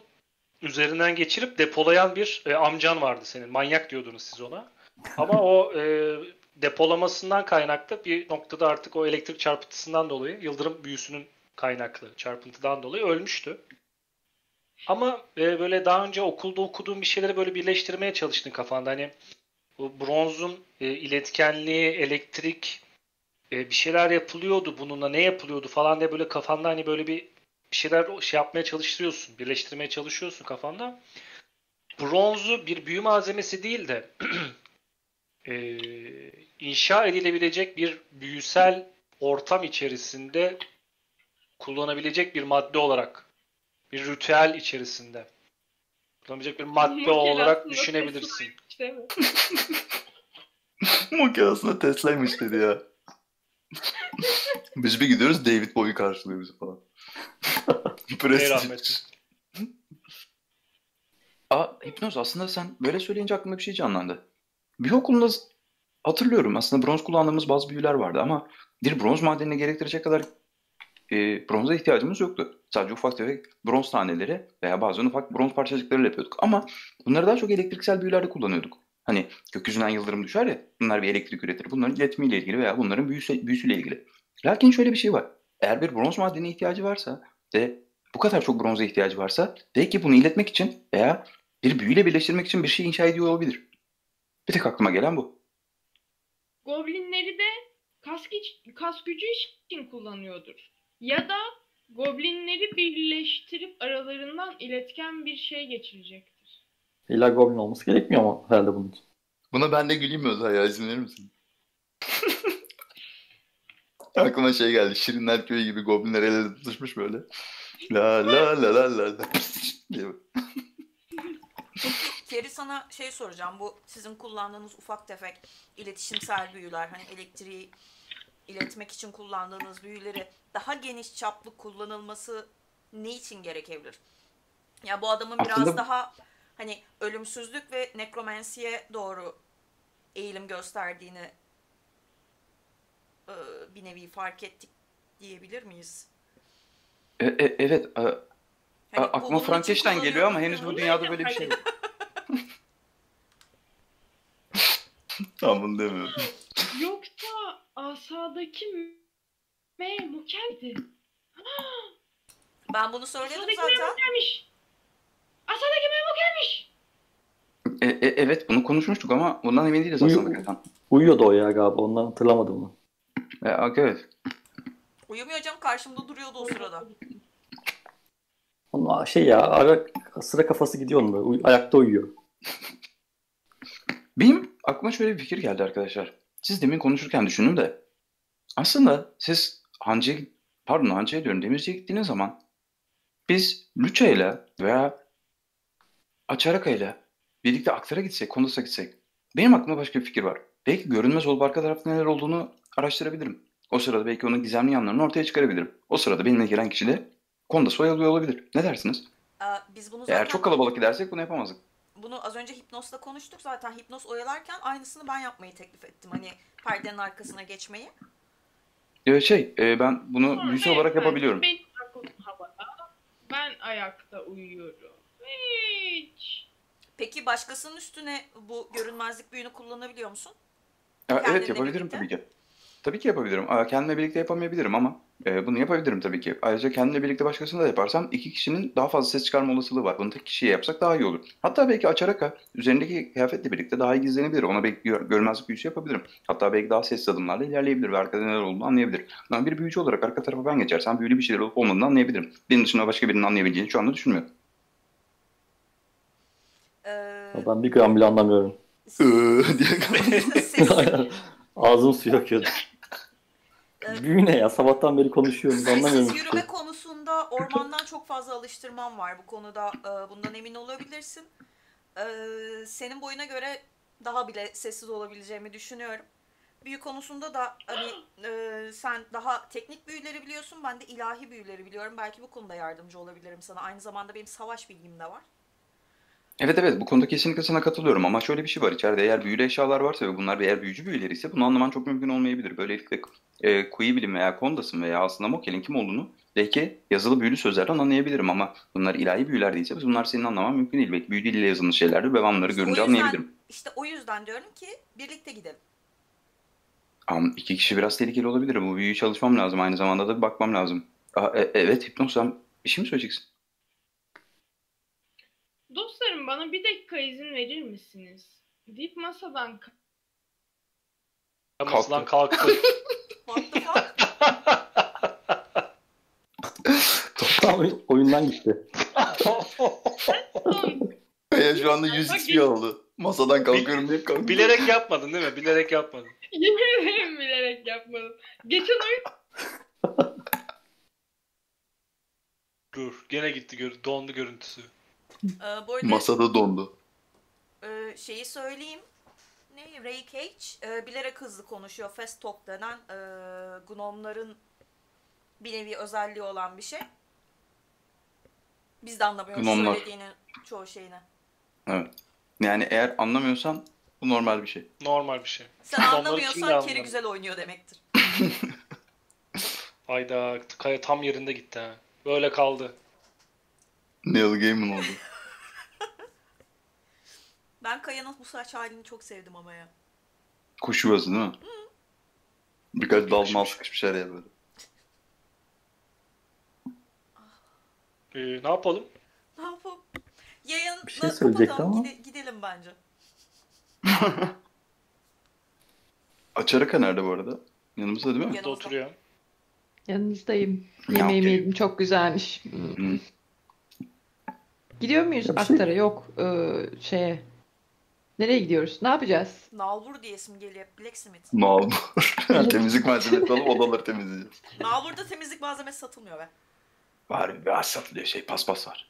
Speaker 1: üzerinden geçirip depolayan bir e, amcan vardı senin. Manyak diyordunuz siz ona. Ama o e, depolamasından kaynaklı bir noktada artık o elektrik çarpıntısından dolayı, yıldırım büyüsünün kaynaklı çarpıntıdan dolayı ölmüştü. Ama e, böyle daha önce okulda okuduğum bir şeyleri böyle birleştirmeye çalıştın kafanda. Hani bu bronzun e, iletkenliği, elektrik e, bir şeyler yapılıyordu bununla ne yapılıyordu falan diye böyle kafanda hani böyle bir bir şeyler şey yapmaya çalıştırıyorsun, birleştirmeye çalışıyorsun kafanda. Bronzu bir büyü malzemesi değil de *clears throat* e, inşa edilebilecek bir büyüsel ortam içerisinde kullanabilecek bir madde olarak bir ritüel içerisinde kullanabilecek bir madde olarak düşünebilirsin.
Speaker 7: Değil mi?
Speaker 2: Moke aslında Tesla'ymış dedi ya. *laughs* Biz bir gidiyoruz David Bowie karşılıyor bizi falan. *laughs* Prestij. Aa, hipnoz aslında sen böyle söyleyince aklıma bir şey canlandı. Bir okulunda hatırlıyorum aslında bronz kullandığımız bazı büyüler vardı ama bir bronz madenini gerektirecek kadar e, bronza ihtiyacımız yoktu. Sadece ufak tefek bronz taneleri veya bazen ufak bronz parçacıklarıyla yapıyorduk. Ama bunları daha çok elektriksel büyülerde kullanıyorduk. Hani gökyüzünden yıldırım düşer ya bunlar bir elektrik üretir. Bunların iletimiyle ilgili veya bunların büyüsü, büyüsüyle ilgili. Lakin şöyle bir şey var. Eğer bir bronz madenine ihtiyacı varsa ve bu kadar çok bronza ihtiyacı varsa belki bunu iletmek için veya bir büyüyle birleştirmek için bir şey inşa ediyor olabilir. Bir tek aklıma gelen bu.
Speaker 7: Goblinleri de kas, güç, kas gücü için kullanıyordur. Ya da goblinleri birleştirip aralarından iletken bir şey geçirecektir.
Speaker 4: İlla Goblin olması gerekmiyor ama herhalde bunun için.
Speaker 2: Buna ben de güleyim mi Özay ya izin verir misin? Aklıma şey geldi. Şirinler köyü gibi goblinler el ele tutuşmuş böyle. La la la la la la.
Speaker 5: Keri sana şey soracağım. Bu sizin kullandığınız ufak tefek iletişimsel büyüler, hani elektriği iletmek için kullandığınız büyüleri daha geniş çaplı kullanılması ne için gerekebilir? Ya bu adamın biraz
Speaker 2: Aslında-
Speaker 5: daha hani ölümsüzlük ve nekromansiye doğru eğilim gösterdiğini e, bir nevi fark ettik diyebilir miyiz?
Speaker 2: E, e, evet. e,
Speaker 5: Hani
Speaker 2: aklıma Frankenstein geliyor ama henüz bu dünyada böyle bir şey yok. *laughs* tamam bunu demiyorum.
Speaker 7: Yoksa asadaki M Mukel'di.
Speaker 5: Ben bunu söyledim
Speaker 7: Asadaki
Speaker 5: zaten.
Speaker 7: M Mukel'miş. Asadaki M Mukel'miş.
Speaker 2: E, e, evet bunu konuşmuştuk ama bundan emin değiliz aslında.
Speaker 4: Uyu-
Speaker 2: hakikaten.
Speaker 4: Uyuyordu o ya galiba. Ondan hatırlamadım onu.
Speaker 2: E, evet.
Speaker 5: Uyumuyor canım karşımda duruyordu o sırada.
Speaker 4: Onun şey ya ara sıra kafası gidiyor onun böyle. Uy- ayakta uyuyor.
Speaker 2: Benim aklıma şöyle bir fikir geldi arkadaşlar. Siz demin konuşurken düşündüm de. Aslında siz Hancı'ya, pardon Hancı'ya diyorum Demirci'ye gittiğiniz zaman biz Lüça'yla veya Açaraka'yla birlikte Aktar'a gitsek, Kondos'a gitsek. Benim aklıma başka bir fikir var. Belki görünmez olup arka tarafta neler olduğunu araştırabilirim. O sırada belki onun gizemli yanlarını ortaya çıkarabilirim. O sırada benimle gelen kişi de Kondos'u oyalıyor olabilir. Ne dersiniz?
Speaker 5: Biz bunu zaten
Speaker 2: Eğer çok kalabalık gidersek bunu yapamazdık.
Speaker 5: bunu az önce Hipnos'la konuştuk zaten. Hipnos oyalarken aynısını ben yapmayı teklif ettim. Hani perdenin arkasına geçmeyi.
Speaker 2: Ee, şey, e, ben bunu büyüsü olarak yapabiliyorum.
Speaker 7: Havada. Ben ayakta uyuyorum. Hiç.
Speaker 5: Peki başkasının üstüne bu görünmezlik büyünü kullanabiliyor musun?
Speaker 2: Ya, evet yapabilirim
Speaker 5: birlikte?
Speaker 2: tabii ki. Tabii ki yapabilirim. Aa, Kendimle birlikte yapamayabilirim ama e, bunu yapabilirim tabii ki. Ayrıca kendimle birlikte başkasını da yaparsam iki kişinin daha fazla ses çıkarma olasılığı var. Bunu tek kişiye yapsak daha iyi olur. Hatta belki açarak üzerindeki kıyafetle birlikte daha iyi gizlenebilir. Ona belki gör- görmezlik büyüsü yapabilirim. Hatta belki daha sessiz adımlarla ilerleyebilir ve arkada neler olduğunu anlayabilir. Ama bir büyücü olarak arka tarafa ben geçersem büyülü bir şeyler olup olmadığını anlayabilirim. Benim dışında başka birinin anlayabileceğini şu anda düşünmüyorum.
Speaker 5: Ee,
Speaker 4: Ben bir gram bile anlamıyorum.
Speaker 2: Iıı *laughs* diye
Speaker 4: Ağzım suyu akıyordu.
Speaker 5: Evet.
Speaker 4: Büyü ne ya? Sabahtan beri konuşuyoruz. Anlamıyorum
Speaker 5: Sessiz yürüme konusunda ormandan çok fazla alıştırmam var. Bu konuda e, bundan emin olabilirsin. E, senin boyuna göre daha bile sessiz olabileceğimi düşünüyorum. Büyü konusunda da hani e, sen daha teknik büyüleri biliyorsun. Ben de ilahi büyüleri biliyorum. Belki bu konuda yardımcı olabilirim sana. Aynı zamanda benim savaş bilgim de var.
Speaker 2: Evet evet bu konuda kesinlikle sana katılıyorum ama şöyle bir şey var içeride eğer büyülü eşyalar varsa ve bunlar eğer büyücü büyüleri ise bunu anlaman çok mümkün olmayabilir. Böylelikle e, Kuyi Bilim veya Kondas'ın veya aslında Mokel'in kim olduğunu belki yazılı büyülü sözlerden anlayabilirim ama bunlar ilahi büyüler değilse bunlar senin anlaman mümkün değil. Belki büyü diliyle yazılmış şeylerdir ve ben bunları
Speaker 5: İşte
Speaker 2: görünce
Speaker 5: yüzden-
Speaker 2: anlayabilirim.
Speaker 5: İşte o yüzden diyorum ki birlikte gidelim.
Speaker 2: Ama iki kişi biraz tehlikeli olabilir. Bu büyüyü çalışmam lazım. Aynı zamanda da bir bakmam lazım. Aa, e- evet Hipnoz bir şey mi söyleyeceksin?
Speaker 7: Bana bir dakika izin verir misiniz? Deyip masadan
Speaker 1: Masadan kalktı.
Speaker 5: What the fuck?
Speaker 4: Toplam oyun- oyundan gitti.
Speaker 2: Ya şu anda 100
Speaker 7: Bak,
Speaker 2: XP oldu. Masadan kalkıyorum diye kalkıyorum.
Speaker 1: Bilerek yapmadın değil mi? Bilerek yapmadın. *laughs*
Speaker 7: Yemin ederim bilerek yapmadım. Geçen oyun
Speaker 1: Dur. Gene gitti. Gör dondu görüntüsü.
Speaker 5: Ee, bu arada
Speaker 2: Masada dondu.
Speaker 5: e, şeyi söyleyeyim. Ne? Ray Cage e, bilerek hızlı konuşuyor. Fast Talk denen e, gnomların bir nevi özelliği olan bir şey. Biz de anlamıyoruz
Speaker 2: Gnomlar.
Speaker 5: söylediğinin çoğu şeyini.
Speaker 2: Evet. Yani eğer anlamıyorsan bu normal bir şey.
Speaker 1: Normal bir şey.
Speaker 5: Sen
Speaker 1: Gnomları kim de
Speaker 5: anlamıyorsan
Speaker 1: anlar?
Speaker 5: Keri güzel oynuyor demektir. *laughs*
Speaker 1: Ayda kaya tam yerinde gitti ha. Böyle kaldı.
Speaker 2: Neil Gaiman oldu.
Speaker 5: Ben Kaya'nın bu saç halini çok sevdim ama ya.
Speaker 2: Kuş yuvası değil mi? Birkaç dal mal sıkışmış araya böyle.
Speaker 1: Ee, ne yapalım?
Speaker 5: Ne yapalım? Yayını
Speaker 4: Bir şey söyleyecekti
Speaker 5: kapatalım,
Speaker 4: ama.
Speaker 5: gide- gidelim bence. *laughs*
Speaker 2: Açaraka nerede bu arada? Yanımızda değil mi?
Speaker 5: Yanımızda.
Speaker 1: oturuyor.
Speaker 3: Yanınızdayım.
Speaker 2: Ne
Speaker 3: Yemeğimi
Speaker 2: yapayım?
Speaker 3: yedim. Çok güzelmiş.
Speaker 2: Hı.
Speaker 3: Gidiyor muyuz
Speaker 4: Ya bir şey-
Speaker 3: Aktar'a? Yok. Ee, şeye. Nereye gidiyoruz? Ne yapacağız?
Speaker 5: Nalbur diye isim geliyor. Blacksmith.
Speaker 2: Nalbur. *laughs* *laughs* Temizlik malzemesi alıp odaları temizleyeceğiz.
Speaker 5: Nalbur'da temizlik malzemesi satılmıyor be.
Speaker 2: Var bir az satılıyor şey paspas var.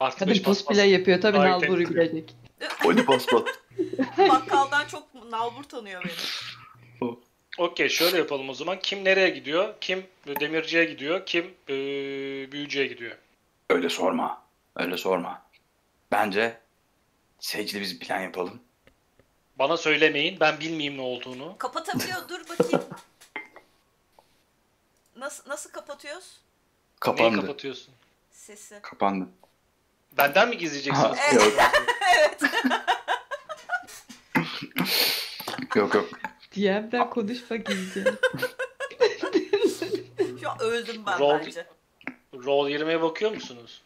Speaker 1: Artı
Speaker 3: Kadın
Speaker 1: beş paspas.
Speaker 3: cosplay yapıyor. Tabii Nalbur'u
Speaker 1: temizliyor.
Speaker 3: bilecek.
Speaker 2: Oli paspas. *laughs*
Speaker 5: Bakkaldan çok Nalbur tanıyor beni.
Speaker 1: Okey şöyle yapalım o zaman. Kim nereye gidiyor? Kim demirciye gidiyor? Kim ee, büyücüye gidiyor?
Speaker 2: Öyle sorma. Öyle sorma. Bence Sage'le biz bir plan yapalım.
Speaker 1: Bana söylemeyin. Ben bilmeyeyim ne olduğunu.
Speaker 5: Kapatabiliyor. Dur bakayım. Nasıl nasıl kapatıyoruz?
Speaker 1: Neyi
Speaker 2: Kapandı.
Speaker 1: kapatıyorsun?
Speaker 5: Sesi.
Speaker 2: Kapandı.
Speaker 1: Benden mi gizleyeceksiniz?
Speaker 2: Ha, yok. *laughs* yok yok.
Speaker 3: DM'den konuşmak istiyorum.
Speaker 5: Şu an öldüm ben
Speaker 1: Roll-
Speaker 5: bence.
Speaker 1: Roll 20'ye bakıyor musunuz?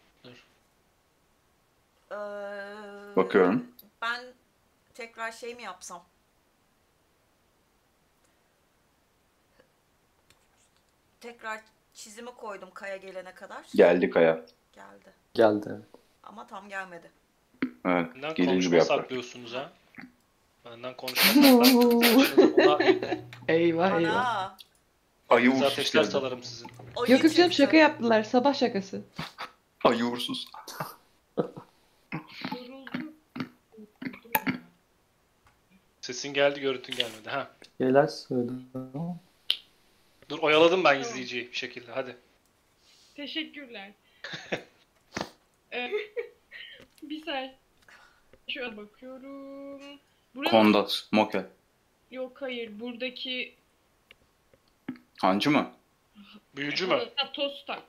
Speaker 5: Ee,
Speaker 2: Bakıyorum.
Speaker 5: Ben tekrar şey mi yapsam? Tekrar çizimi koydum kaya gelene kadar.
Speaker 2: Geldi Kaya.
Speaker 5: Geldi.
Speaker 4: Geldi.
Speaker 5: Ama tam gelmedi.
Speaker 2: Evet.
Speaker 1: Benden
Speaker 2: Gelir gibi
Speaker 1: konuşma
Speaker 2: yaptı.
Speaker 1: saklıyorsunuz ha. Benden konuşma saklıyorsunuz. Ona *laughs*
Speaker 3: Eyvah eyvah.
Speaker 5: Ana.
Speaker 2: Ayı uğursuz
Speaker 1: ateşler
Speaker 2: geldi.
Speaker 1: salarım sizin.
Speaker 5: ayı
Speaker 3: Yok yok canım şaka yaptılar. Sabah şakası.
Speaker 2: Ayı uğursuz. *laughs*
Speaker 7: yoruldum.
Speaker 1: Sesin geldi görüntün gelmedi. Ha.
Speaker 4: Şeyler söyledim ama.
Speaker 1: Dur oyaladım ben izleyiciyi bir şekilde. Hadi.
Speaker 7: Teşekkürler. *laughs* Ee, *laughs* bir saniye. Şöyle bakıyorum. Burada...
Speaker 2: Kondat. Moke.
Speaker 7: Yok hayır. Buradaki...
Speaker 2: Hancı mı?
Speaker 1: Büyücü mü?
Speaker 7: Ha, Tostak.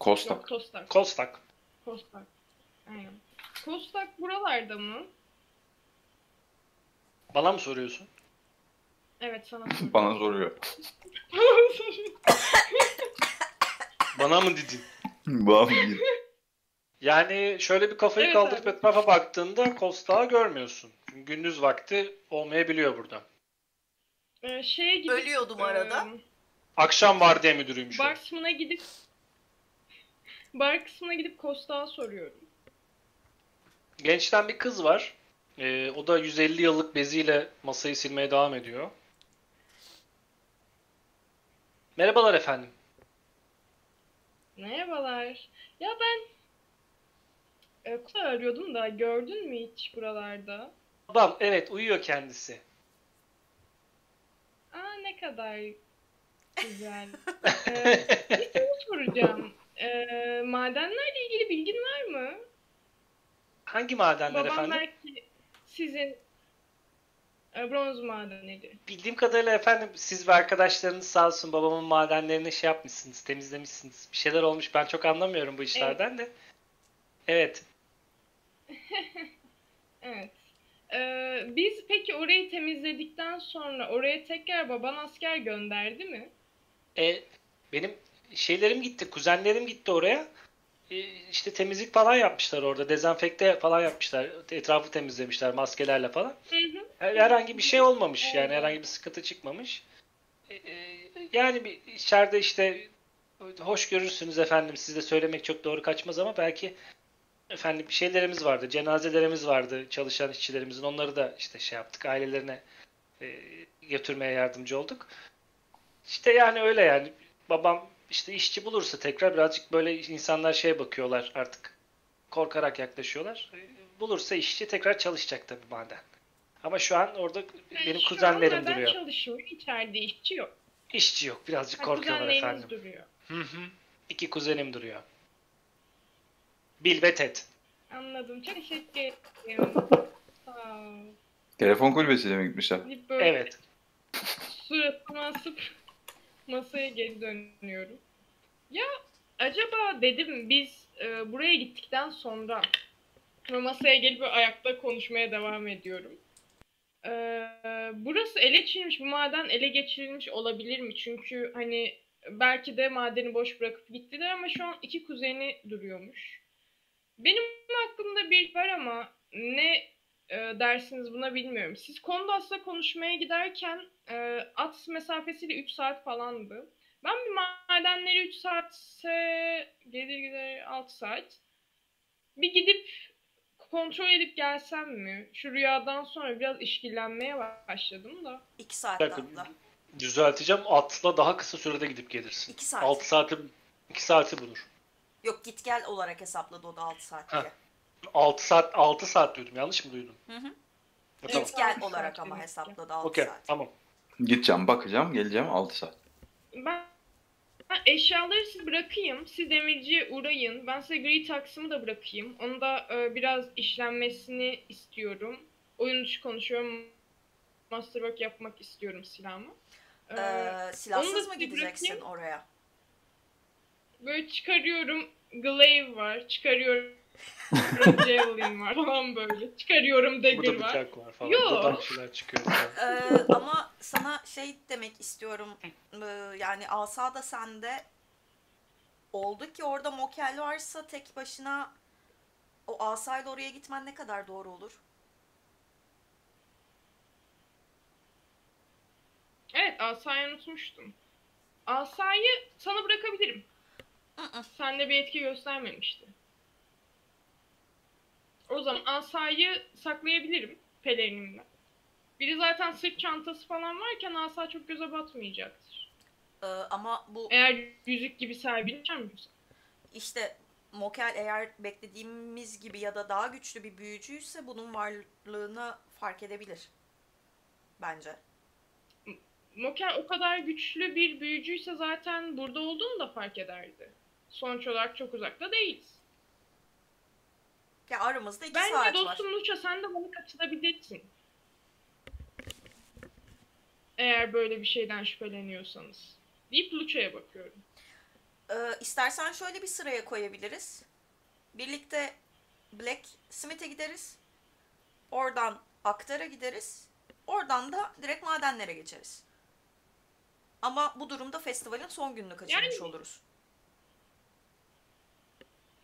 Speaker 2: Kostak.
Speaker 7: Yok Tostak.
Speaker 1: Kostak.
Speaker 7: Kostak. Aynen. Kostak buralarda mı?
Speaker 1: Bana mı soruyorsun?
Speaker 7: Evet sana *laughs* soruyorum.
Speaker 2: Bana soruyor. *laughs*
Speaker 1: Bana mı dedin?
Speaker 2: Bana değil.
Speaker 1: Yani şöyle bir kafayı
Speaker 7: Evet
Speaker 1: kaldırıp
Speaker 7: abi.
Speaker 1: etrafa baktığında Kostak'ı görmüyorsun. Çünkü gündüz vakti olmayabiliyor burada.
Speaker 7: Ee, şeye gidip...
Speaker 5: Ölüyordum arada.
Speaker 7: e,
Speaker 1: Akşam vardiya müdürüymüş o.
Speaker 7: bar kısmına gidip... *laughs* Bar kısmına gidip Kostak'a soruyorum.
Speaker 1: Gençten bir kız var. Ee, o da 150 yıllık beziyle masayı silmeye devam ediyor. Merhabalar efendim.
Speaker 7: Merhabalar. Ya ben... E, Kostak arıyordum da gördün mü hiç buralarda?
Speaker 1: Babam evet uyuyor kendisi.
Speaker 7: Aa ne kadar güzel. *laughs* ee, bir soru soracağım. Ee, madenlerle ilgili bilgin var mı?
Speaker 1: Hangi madenler
Speaker 7: Babam
Speaker 1: efendim?
Speaker 7: belki sizin e, bronz madenleri.
Speaker 1: Bildiğim kadarıyla efendim siz ve arkadaşlarınız sağ olsun babamın madenlerini şey yapmışsınız, temizlemişsiniz. Bir şeyler olmuş ben çok anlamıyorum bu işlerden de. Evet. *laughs*
Speaker 7: Evet. Ee, biz peki orayı temizledikten sonra oraya tekrar baban asker gönderdi mi?
Speaker 1: E, benim şeylerim gitti, kuzenlerim gitti oraya. E, işte temizlik falan yapmışlar orada, dezenfekte falan yapmışlar. Etrafı temizlemişler maskelerle falan.
Speaker 7: Hı hı.
Speaker 1: Her- Herhangi bir şey olmamış yani herhangi bir sıkıntı çıkmamış. E, e, yani bir içeride işte hoş görürsünüz efendim siz de söylemek çok doğru kaçmaz ama belki efendim şeylerimiz vardı, cenazelerimiz vardı çalışan işçilerimizin. Onları da işte şey yaptık, ailelerine götürmeye yardımcı olduk. İşte yani öyle yani. Babam işte işçi bulursa tekrar birazcık böyle insanlar şeye bakıyorlar artık. Korkarak yaklaşıyorlar. E, Bulursa işçi tekrar çalışacak tabii maden. Ama şu an orada
Speaker 7: Yani
Speaker 1: benim
Speaker 7: şu
Speaker 1: kuzenlerim
Speaker 7: an
Speaker 1: duruyor.
Speaker 7: çalışıyor? İçeride işçi yok.
Speaker 1: İşçi yok. Birazcık
Speaker 7: Ha,
Speaker 1: korkuyorlar efendim.
Speaker 7: duruyor.
Speaker 1: Hı hı. İki kuzenim duruyor. Bill ve Ted.
Speaker 7: Anladım. Çok teşekkür ederim.
Speaker 2: Telefon kulübesiyle mi gitmişler?
Speaker 7: Böyle
Speaker 1: Evet.
Speaker 7: suratıma asıp masaya geri dönüyorum. Ya acaba dedim biz e, buraya gittikten sonra masaya gelip ayakta konuşmaya devam ediyorum. E, burası ele geçirilmiş, bu maden ele geçirilmiş olabilir mi? Çünkü hani belki de madeni boş bırakıp gittiler ama şu an iki kuzeni duruyormuş. Benim aklımda bir var ama ne e, dersiniz buna bilmiyorum. Siz Kondas'la konuşmaya giderken e, at mesafesiyle 3 saat falandı. Ben bir madenleri 3 saatse gelir gider 6 saat. Bir gidip kontrol edip gelsem mi? Şu rüyadan sonra biraz işkillenmeye başladım da.
Speaker 5: İki saat
Speaker 1: Bir dakika,
Speaker 5: atla.
Speaker 1: Düzelteceğim. Atla daha kısa sürede gidip gelirsin.
Speaker 5: İki saat.
Speaker 1: 6 saati 2 saati bulur.
Speaker 5: Yok git gel olarak hesapladı o da 6 saat diye.
Speaker 1: 6 saat 6 saat duydum. Yanlış mı duydum?
Speaker 5: Hı hı.
Speaker 1: Tamam.
Speaker 5: Git gel
Speaker 7: Altı
Speaker 5: olarak ama hesapladı 6
Speaker 1: Okey.
Speaker 5: saat.
Speaker 1: Tamam.
Speaker 2: Gideceğim, bakacağım, geleceğim 6 saat.
Speaker 7: Ben ben eşyaları siz bırakayım. Siz demirciye uğrayın. Ben size gri taksımı da bırakayım. Onu da e, biraz işlenmesini istiyorum. Oyun dışı konuşuyorum. Masterwork yapmak istiyorum silahımı. E,
Speaker 5: Ee, silahsız mı gideceksin
Speaker 7: bırakayım.
Speaker 5: oraya?
Speaker 7: Böyle çıkarıyorum. Glaive var. Çıkarıyorum. Javelin var falan böyle. Çıkarıyorum dagger
Speaker 1: Burada
Speaker 7: var.
Speaker 1: bıçak var falan.
Speaker 7: Yo.
Speaker 1: Buradan şeyler çıkıyor. falan.
Speaker 5: Ee, ama sana şey demek istiyorum. Ee, yani asa da sende oldu ki orada mokel varsa tek başına o asayla oraya gitmen ne kadar doğru olur?
Speaker 7: Evet asayı unutmuştum. Asayı sana bırakabilirim.
Speaker 5: Hı.
Speaker 7: Sende bir etki göstermemişti. O zaman asayı saklayabilirim pelerinimle. Biri zaten sırt çantası falan varken asa çok göze batmayacaktır.
Speaker 5: Ee, ama bu
Speaker 7: Eğer yüzük gibi sahibini çarmıyorsa.
Speaker 5: işte mokel eğer beklediğimiz gibi ya da daha güçlü bir büyücüyse bunun varlığını fark edebilir. Bence.
Speaker 7: Mokel o kadar güçlü bir büyücüyse zaten burada olduğunu da fark ederdi. Sonuç olarak çok uzakta değiliz.
Speaker 5: Ya aramızda iki
Speaker 7: Bence
Speaker 5: saat var.
Speaker 7: dostum Lucha sen de bana katılabilirsin. Eğer böyle bir şeyden şüpheleniyorsanız. Deyip Lucha'ya bakıyorum.
Speaker 5: Ee, istersen şöyle bir sıraya koyabiliriz. Birlikte Blacksmith'e gideriz. Oradan Aktar'a gideriz. Oradan da direkt madenlere geçeriz. Ama bu durumda festivalin son gününü kaçırmış
Speaker 7: Yani-
Speaker 5: oluruz.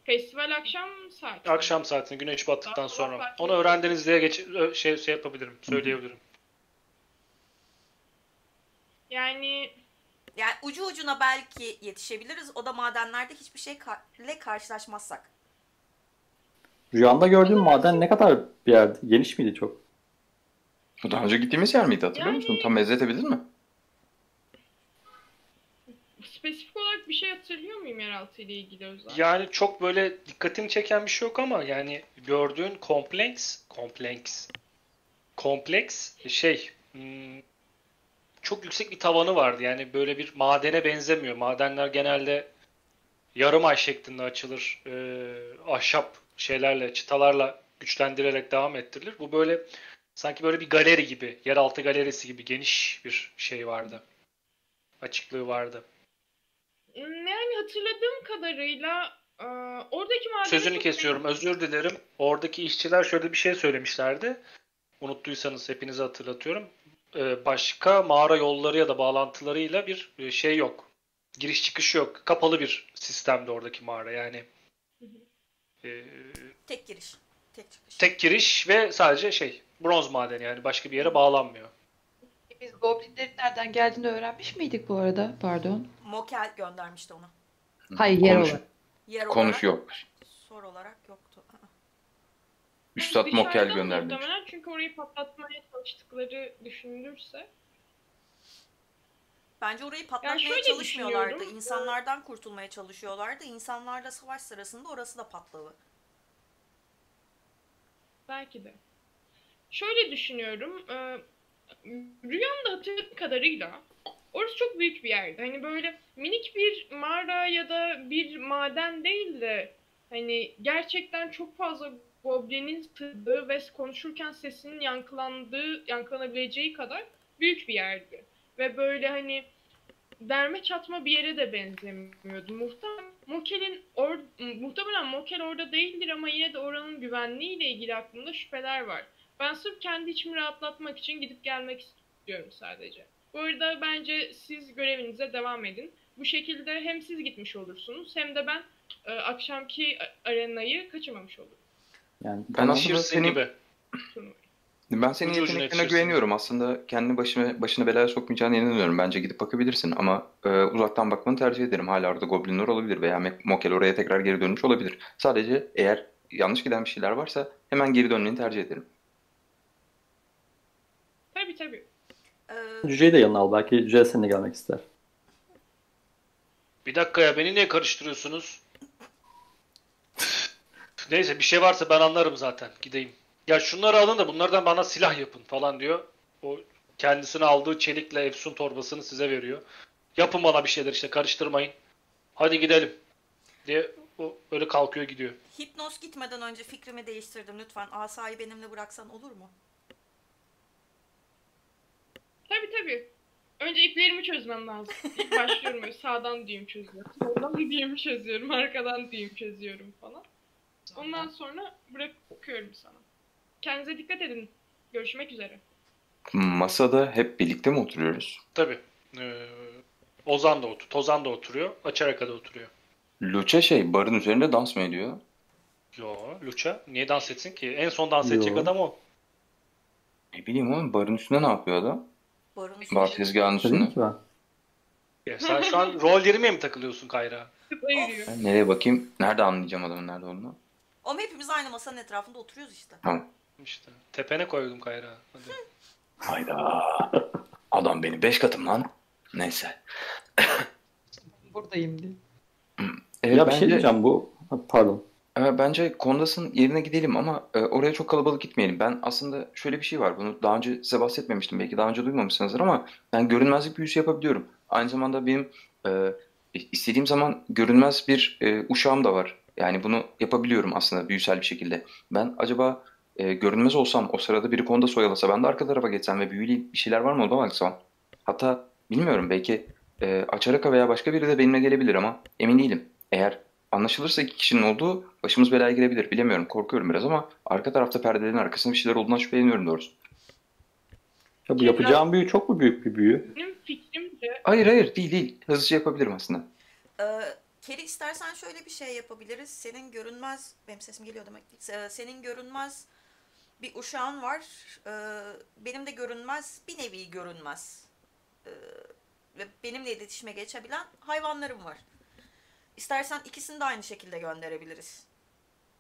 Speaker 7: Festival akşam saati.
Speaker 1: Akşam saatinde güneş battıktan
Speaker 7: Daha
Speaker 1: sonra.
Speaker 7: farklı.
Speaker 1: Onu öğrendiniz diye geç ö- şey şey yapabilirim. Söyleyebilirim.
Speaker 7: Yani
Speaker 5: Yani ucu ucuna belki yetişebiliriz. O da madenlerde hiçbir şeyle karşılaşmazsak.
Speaker 4: Rüyanda gördüğün maden ne kadar bir yerdi? Geniş miydi çok?
Speaker 2: Bu daha önce gittiğimiz yer miydi hatırlıyor
Speaker 7: Yani-
Speaker 2: musun? Tam benzetebildin mi?
Speaker 7: Spesifik olarak bir şey hatırlıyor muyum yeraltı ile ilgili özel?
Speaker 1: Yani çok böyle dikkatimi çeken bir şey yok ama yani gördüğün kompleks, kompleks, kompleks şey hmm, çok yüksek bir tavanı vardı. Yani böyle bir madene benzemiyor. Madenler genelde yarım ay şeklinde açılır. Ee, ahşap şeylerle, çıtalarla güçlendirerek devam ettirilir. Bu böyle sanki böyle bir galeri gibi, yeraltı galerisi gibi geniş bir şey vardı. Açıklığı vardı.
Speaker 7: Hatırladığım kadarıyla e, oradaki madeni
Speaker 1: Sözünü kesiyorum. Özür dilerim. Oradaki işçiler şöyle bir şey söylemişlerdi. Unuttuysanız hepinize hatırlatıyorum. Ee, başka mağara yolları ya da bağlantılarıyla bir e, şey yok. Giriş çıkış yok. Kapalı bir sistemde oradaki mağara. Yani e,
Speaker 5: Tek giriş. Tek çıkış.
Speaker 1: tek giriş ve sadece şey bronz madeni yani başka bir yere bağlanmıyor.
Speaker 3: Biz goblinlerin nereden geldiğini öğrenmiş miydik bu arada? Pardon.
Speaker 5: Mokel göndermişti onu.
Speaker 3: Hayır yer
Speaker 2: Konuş-
Speaker 3: olarak.
Speaker 5: Yer
Speaker 2: Konuş
Speaker 5: olarak,
Speaker 2: yok.
Speaker 5: sor olarak yoktu.
Speaker 2: Üstad
Speaker 7: Dışarıdan
Speaker 2: Mokel gönderdi.
Speaker 7: Muhtemelen çünkü orayı patlatmaya çalıştıkları düşünülürse.
Speaker 5: Bence orayı patlatmaya
Speaker 7: şöyle
Speaker 5: çalışmıyorlardı.
Speaker 7: düşünüyorum.
Speaker 5: İnsanlardan kurtulmaya çalışıyorlardı. İnsanlarla savaş sırasında orası da patladı.
Speaker 7: Belki de. Şöyle düşünüyorum. E, rüyamda hatırladığım kadarıyla orası çok büyük bir yerdi. Hani böyle minik bir mağara ya da bir maden değil de hani gerçekten çok fazla goblinin sığdığı ve konuşurken sesinin yankılandığı, yankılanabileceği kadar büyük bir yerdi. Ve böyle hani derme çatma bir yere de benzemiyordu. Muhtemelen Mokel'in or muhtemelen Mokel orada değildir ama yine de oranın güvenliğiyle ilgili aklımda şüpheler var. Ben sırf kendi içimi rahatlatmak için gidip gelmek istiyorum sadece. Bu arada bence siz görevinize devam edin. Bu şekilde hem siz gitmiş olursunuz hem de ben e, akşamki arenayı kaçırmamış olurum.
Speaker 4: Yani
Speaker 2: Ben aslında senin,
Speaker 1: gibi.
Speaker 2: ben senin
Speaker 1: Ucu
Speaker 2: yeteneklerine güveniyorum. Aslında kendi başına, başına belaya sokmayacağına inanıyorum. Bence gidip bakabilirsin ama e, uzaktan bakmanı tercih ederim. Hala orada goblinler olabilir veya Mokel oraya tekrar geri dönmüş olabilir. Sadece eğer yanlış giden bir şeyler varsa hemen geri dönmeni tercih ederim.
Speaker 7: Tabii tabii.
Speaker 5: Ee,
Speaker 4: Cüce'yi de yanına al. Belki Cüce seninle gelmek ister.
Speaker 1: Bir dakika ya beni niye karıştırıyorsunuz? Neyse bir şey varsa ben anlarım zaten. Gideyim. Ya şunları alın da bunlardan bana silah yapın falan diyor. O kendisine aldığı çelikle Efsun torbasını size veriyor. Yapın bana bir şeyler işte karıştırmayın. Hadi gidelim. Diye o öyle kalkıyor gidiyor.
Speaker 5: hipnoz gitmeden önce fikrimi değiştirdim. Lütfen asayı benimle bıraksan olur mu?
Speaker 7: Tabii tabii. Önce iplerimi çözmem lazım. İlk başlıyorum böyle sağdan düğüm çözüyorum. Soldan düğüm çözüyorum. Arkadan düğüm çözüyorum falan. Ondan sonra bırakıyorum sana. Kendinize dikkat edin. Görüşmek üzere.
Speaker 2: Masada hep birlikte mi oturuyoruz?
Speaker 1: Tabii. Ee, Ozan da otur, Tozan da oturuyor. Açaraka da oturuyor.
Speaker 2: Lucha şey barın üzerinde dans mı ediyor?
Speaker 1: Yo, Lucha niye dans etsin ki? En son dans edecek
Speaker 4: Yo.
Speaker 1: adam o.
Speaker 2: Ne bileyim oğlum barın üstünde ne yapıyor adam?
Speaker 5: Barın
Speaker 2: Bar
Speaker 5: üstünde-
Speaker 2: tezgahının üstünde.
Speaker 4: Ki ben.
Speaker 1: Ya sen şu an rol yerime mi takılıyorsun Kayra?
Speaker 2: Ben nereye bakayım? Nerede anlayacağım adamın nerede olduğunu?
Speaker 5: Ama hepimiz aynı masanın etrafında oturuyoruz işte.
Speaker 2: Tamam.
Speaker 1: İşte tepene koydum Kayra. Hadi.
Speaker 2: Hayda. Adam beni beş katım lan. Neyse.
Speaker 3: Buradayım diye.
Speaker 2: Ee,
Speaker 4: ya bir
Speaker 2: bence,
Speaker 4: şey diyeceğim bu. Ha, Pardon.
Speaker 2: E, bence Kondas'ın yerine gidelim ama e, oraya çok kalabalık gitmeyelim. Ben aslında şöyle bir şey var. Bunu daha önce size bahsetmemiştim. Belki daha önce duymamışsınızdır ama ben görünmezlik büyüsü yapabiliyorum. Aynı zamanda benim e, istediğim zaman görünmez bir e, uşağım da var. Yani bunu yapabiliyorum aslında büyüsel bir şekilde. Ben acaba e, görünmez olsam o sırada biri Kondas oyalasa ben de arka tarafa geçsem ve büyülü bir şeyler var mı ona baksam. Hatta bilmiyorum belki e, Açaraka veya başka biri de benimle gelebilir ama emin değilim. Eğer anlaşılırsa iki kişinin olduğu başımız belaya girebilir. Bilemiyorum korkuyorum biraz ama arka tarafta perdelerin arkasında bir şeyler olduğundan şüpheleniyorum doğrusu.
Speaker 4: Ya bu yapacağım büyü çok mu büyük bir büyü?
Speaker 7: Benim fikrimce
Speaker 2: Hayır hayır değil değil. Hızlıca yapabilirim aslında.
Speaker 5: Ee, Keri istersen şöyle bir şey yapabiliriz. Senin görünmez, benim sesim geliyor demek değil. Ee, Senin görünmez bir uşağın var. Ee, benim de görünmez, bir nevi görünmez. Ee, ve benimle iletişime geçebilen hayvanlarım var. İstersen ikisini de aynı şekilde gönderebiliriz.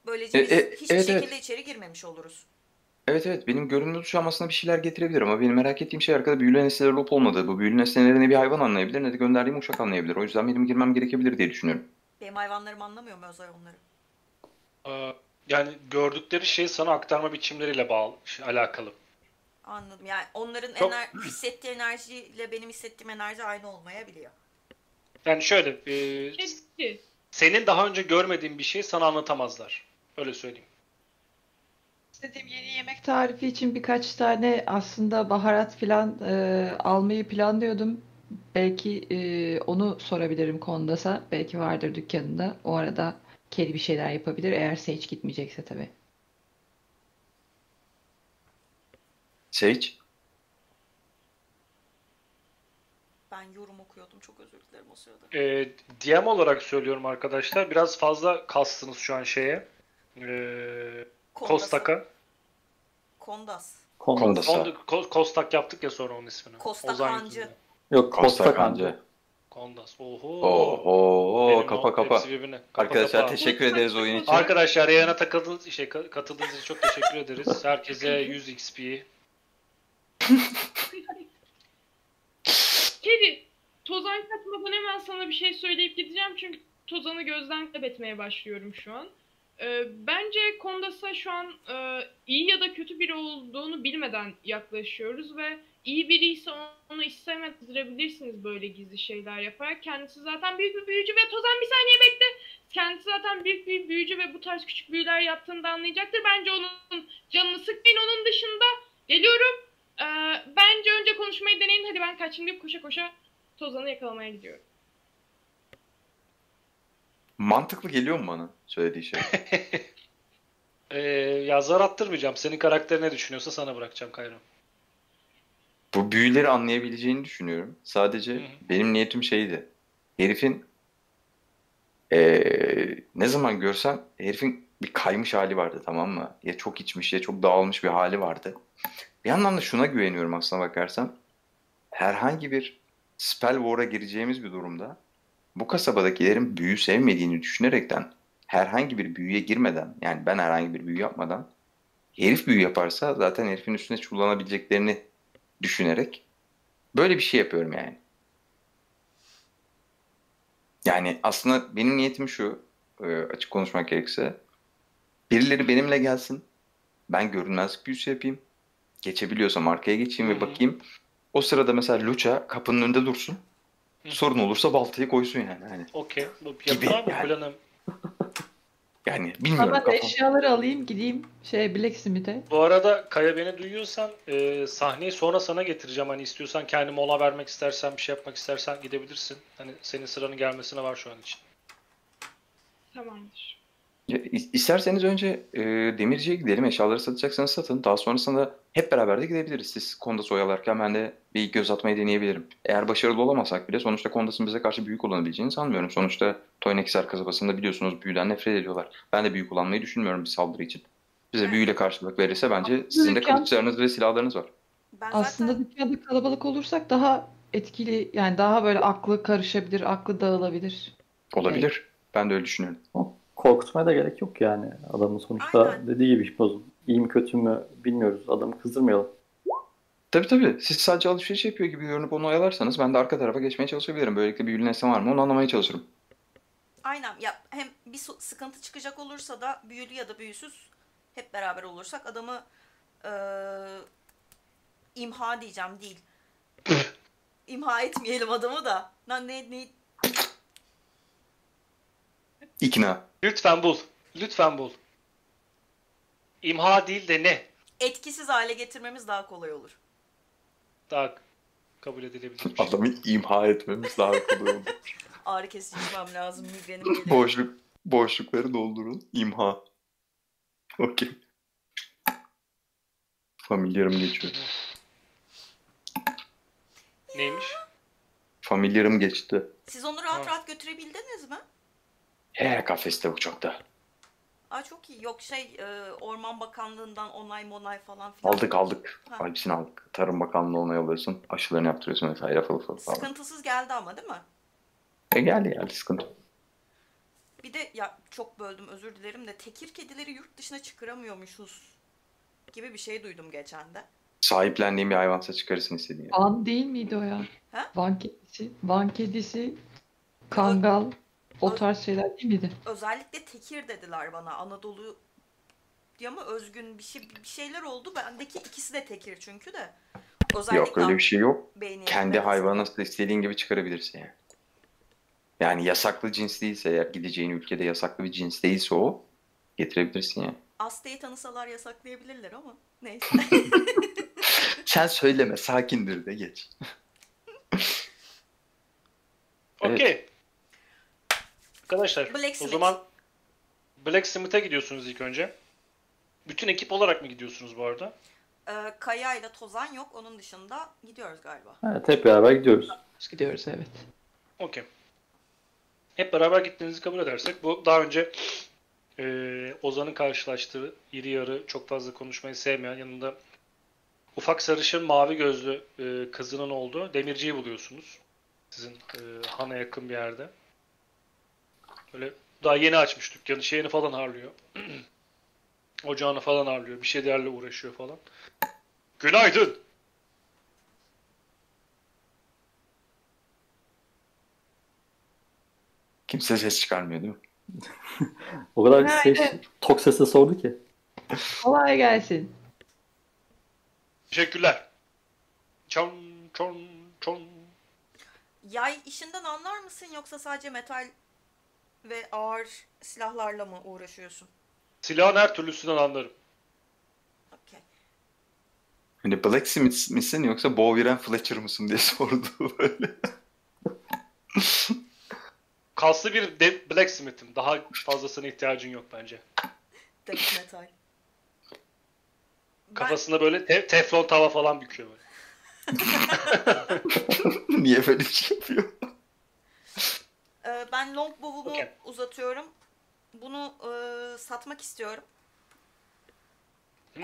Speaker 5: Böylece
Speaker 2: E,
Speaker 5: biz
Speaker 2: e,
Speaker 5: hiçbir
Speaker 2: evet,
Speaker 5: şekilde
Speaker 2: evet.
Speaker 5: içeri girmemiş oluruz.
Speaker 2: Evet evet benim görünmez uşağım aslında bir şeyler getirebilir ama benim merak ettiğim şey arkada büyülü nesneler olup olmadığı. Bu büyülü nesneleri ne bir hayvan anlayabilir ne de gönderdiğim uşak anlayabilir. O yüzden benim girmem gerekebilir diye düşünüyorum.
Speaker 5: Benim hayvanlarım anlamıyor mu Özay onları?
Speaker 1: Ee, yani gördükleri şey sana aktarma biçimleriyle bağlı, şey, alakalı.
Speaker 5: Anladım. Yani onların
Speaker 1: Çok-
Speaker 5: ener- hissettiği enerjiyle benim hissettiğim enerji aynı olmayabiliyor.
Speaker 1: Yani şöyle, e,
Speaker 7: kedi.
Speaker 1: senin daha önce görmediğin bir şeyi sana anlatamazlar. Öyle söyleyeyim.
Speaker 3: İstediğim yeni yemek tarifi için birkaç tane aslında baharat falan e, almayı planlıyordum. Belki e, onu sorabilirim Kondas'a. Belki vardır dükkanında. O arada Kelly bir şeyler yapabilir eğer Sage gitmeyecekse tabii.
Speaker 2: Sage?
Speaker 5: Ben yorum. Çok özür dilerim o sırada.
Speaker 1: E, DM olarak söylüyorum arkadaşlar. Biraz fazla kastınız şu an şeye. E, Kostak'a.
Speaker 5: Kondas.
Speaker 4: Kondas.
Speaker 2: Kondas'a.
Speaker 1: Kond- Ko- Kostak yaptık ya sonra onun ismini.
Speaker 5: Kostak
Speaker 1: Ozan
Speaker 5: Hancı.
Speaker 1: yüzünden.
Speaker 4: Yok
Speaker 2: Kostak Hancı.
Speaker 1: Kondas. Oho.
Speaker 2: Oho
Speaker 1: Benim
Speaker 2: kapa
Speaker 1: o
Speaker 2: kapa.
Speaker 1: Kapa,
Speaker 2: Arkadaşlar
Speaker 1: kapa.
Speaker 2: teşekkür ederiz oyun için.
Speaker 1: Arkadaşlar yayına takıldığınız, şey, ka- katıldığınız için çok teşekkür ederiz. Herkese 100 XP. *laughs* *laughs*
Speaker 7: Kedi, Tozan katmadan hemen sana bir şey söyleyip gideceğim çünkü Tozan'ı gözden kaybetmeye başlıyorum şu an. Ee, bence Kondas'a şu an e, iyi ya da kötü biri olduğunu bilmeden yaklaşıyoruz ve iyi biri ise onu istemezdirebilirsiniz böyle gizli şeyler yaparak. Kendisi zaten büyük bir büyücü ve Tozan bir saniye bekle. Kendisi zaten büyük bir büyücü ve bu tarz küçük büyüler yaptığını da anlayacaktır. Bence onun canını sıkmayın. Onun dışında geliyorum. Ee, bence önce konuşmayı deneyin. Hadi ben kaçayım deyip koşa koşa Tozan'ı yakalamaya gidiyorum.
Speaker 2: Mantıklı geliyor mu bana söylediği şey? *laughs*
Speaker 1: Ee, ya zar attırmayacağım. Senin karakter ne düşünüyorsa sana bırakacağım Kayra.
Speaker 2: Bu büyüleri anlayabileceğini düşünüyorum. Sadece
Speaker 1: Hı hı.
Speaker 2: benim niyetim şeydi. Herifin eee, ne zaman görsem herifin bir kaymış hali vardı tamam mı? Ya çok içmiş ya çok dağılmış bir hali vardı. Bir yandan da şuna güveniyorum aslına bakarsan. Herhangi bir spell war'a gireceğimiz bir durumda bu kasabadakilerin büyü sevmediğini düşünerekten herhangi bir büyüye girmeden yani ben herhangi bir büyü yapmadan herif büyü yaparsa zaten herifin üstüne çullanabileceklerini düşünerek böyle bir şey yapıyorum yani. Yani aslında benim niyetim şu, e, açık konuşmak gerekirse. Birileri benimle gelsin, ben görünmezlik büyüsü yapayım. Geçebiliyorsam arkaya geçeyim ve bakayım. O sırada mesela Lucha kapının önünde dursun.
Speaker 1: Hı.
Speaker 2: Sorun olursa baltayı koysun yani. Hani,
Speaker 1: Okey. Bu
Speaker 2: Gibi
Speaker 1: yapı var mı
Speaker 2: yani.
Speaker 1: planım? *laughs*
Speaker 2: yani bilmiyorum
Speaker 3: Ben
Speaker 2: kafam.
Speaker 3: eşyaları alayım gideyim şey Blacksmith'e.
Speaker 1: Bu arada Kaya beni duyuyorsan e, sahneyi sonra sana getireceğim. Hani istiyorsan kendi mola vermek istersen, bir şey yapmak istersen gidebilirsin. Hani senin sıranın gelmesine var şu an için.
Speaker 7: Tamamdır.
Speaker 2: Ya, İsterseniz önce e, demirciye gidelim. Eşyaları satacaksanız satın. Daha sonrasında hep beraber de gidebiliriz. Siz Kondas'ı oyalarken ben de bir göz atmayı deneyebilirim. Eğer başarılı olamasak bile sonuçta Kondas'ın bize karşı büyük kullanabileceğini sanmıyorum. Sonuçta Toynakisar kasabasında biliyorsunuz büyüden nefret ediyorlar. Ben de büyü kullanmayı düşünmüyorum bir saldırı için. Bize
Speaker 5: Evet.
Speaker 2: büyüyle karşılık verirse bence sizin de
Speaker 3: Dükkan-
Speaker 2: kılıçlarınız ve silahlarınız var.
Speaker 5: Ben
Speaker 3: Aslında
Speaker 5: zaten
Speaker 3: dükkanda kalabalık olursak daha etkili yani daha böyle aklı karışabilir, aklı dağılabilir.
Speaker 2: Olabilir. Ben de öyle düşünüyorum.
Speaker 4: Ama korkutmaya da gerek yok yani. Adamın sonuçta
Speaker 5: Aynen.
Speaker 4: dediği gibi hipnoz. İyi mi kötü mü bilmiyoruz. Adamı kızdırmayalım.
Speaker 2: Tabii tabii. Siz sadece alışveriş yapıyor gibi görünüp onu oyalarsanız ben de arka tarafa geçmeye çalışabilirim. Böylelikle büyülü nesne var mı onu anlamaya çalışırım.
Speaker 5: aynen ya hem bir sıkıntı çıkacak olursa da büyülü ya da büyüsüz hep beraber olursak adamı eee, imha diyeceğim değil. *laughs* imha etmeyelim adamı da. Lan ne, ne
Speaker 2: İkna.
Speaker 1: Lütfen bul. Lütfen bul. İmha değil de ne?
Speaker 5: etkisiz hale getirmemiz daha kolay olur.
Speaker 1: Daha kabul edilebilir. bir şey.
Speaker 2: Adamı imha etmemiz daha kolay olur. *laughs*
Speaker 5: Ağrı kesici içmem lazım. Migrenim geliyor.
Speaker 2: Boşluk, boşlukları doldurun. İmha. Okey. Familiarım geçiyor.
Speaker 1: Neymiş?
Speaker 2: Familiarım geçti.
Speaker 5: Siz onu rahat
Speaker 1: Ha.
Speaker 5: rahat götürebildiniz mi?
Speaker 2: He kafeste uçakta.
Speaker 5: Aa çok iyi. Yok şey e, Orman Bakanlığı'ndan onay monay falan filan.
Speaker 2: Aldık aldık.
Speaker 5: Ha.
Speaker 2: Hepsini aldık. Tarım Bakanlığı onay alıyorsun. Aşılarını yaptırıyorsun vesaire falan falan.
Speaker 5: Sıkıntısız geldi ama değil mi?
Speaker 2: E geldi geldi sıkıntı.
Speaker 5: Bir de ya çok böldüm özür dilerim de tekir kedileri yurt dışına çıkaramıyormuşuz gibi bir şey duydum geçen de.
Speaker 2: Sahiplendiğim bir hayvansa çıkarırsın istediğin.
Speaker 3: Van değil miydi o ya?
Speaker 5: Ha?
Speaker 3: Van kedisi, Van kedisi, kangal, o tarz şeyler değil miydi?
Speaker 5: Özellikle tekir dediler bana Anadolu diye ama özgün bir şey bir şeyler oldu. Bendeki ikisi de tekir çünkü de. Özellikle
Speaker 2: Yok öyle bir şey yok. Kendi hayvanı
Speaker 5: istedim.
Speaker 2: istediğin gibi çıkarabilirsin yani. Yani yasaklı cins değilse eğer gideceğin ülkede yasaklı bir cins değilse o getirebilirsin yani.
Speaker 5: Asteği tanısalar yasaklayabilirler ama neyse. *laughs* *laughs*
Speaker 2: Sen söyleme sakindir de geç. Evet.
Speaker 1: Arkadaşlar o
Speaker 5: Blacksmith.
Speaker 1: zaman Blacksmith'e gidiyorsunuz ilk önce. Bütün ekip olarak mı gidiyorsunuz bu arada?
Speaker 5: Ee, Kaya ile Tozan yok. Onun dışında gidiyoruz galiba.
Speaker 4: Evet hep beraber gidiyoruz.
Speaker 3: Biz gidiyoruz evet.
Speaker 1: Okey. Hep beraber gittiğinizi kabul edersek bu daha önce e, Ozan'ın karşılaştığı iri yarı çok fazla konuşmayı sevmeyen yanında ufak sarışın mavi gözlü e, kızının olduğu demirciyi buluyorsunuz. Sizin e, hana yakın bir yerde. Böyle daha yeni açmış dükkanı, şeyini falan harlıyor. *clears throat* Ocağını falan harlıyor. Bir şeylerle uğraşıyor falan. Günaydın.
Speaker 2: Kimse ses çıkarmıyor değil mi? *laughs*
Speaker 4: O kadar ses, tok sesle sordu ki.
Speaker 3: Kolay gelsin.
Speaker 1: Teşekkürler. Çon çon çon.
Speaker 5: Yay işinden anlar mısın yoksa sadece metal ve ağır silahlarla mı uğraşıyorsun?
Speaker 1: Silahın her türlüsünden anlarım.
Speaker 5: Okey.
Speaker 2: Hani Blacksmith misin yoksa Boviren Fletcher mısın diye *laughs* sordu böyle.
Speaker 1: Kaslı bir de- blacksmith'im. Daha fazlasına ihtiyacın yok bence.
Speaker 5: Death metal. Ben-
Speaker 1: Kafasında böyle te- teflon tava falan büküyor böyle. *laughs*
Speaker 2: Niye böyle bir şey yapıyor?
Speaker 5: Ben longbow'umu
Speaker 1: Okey.
Speaker 5: uzatıyorum. Bunu e, satmak istiyorum.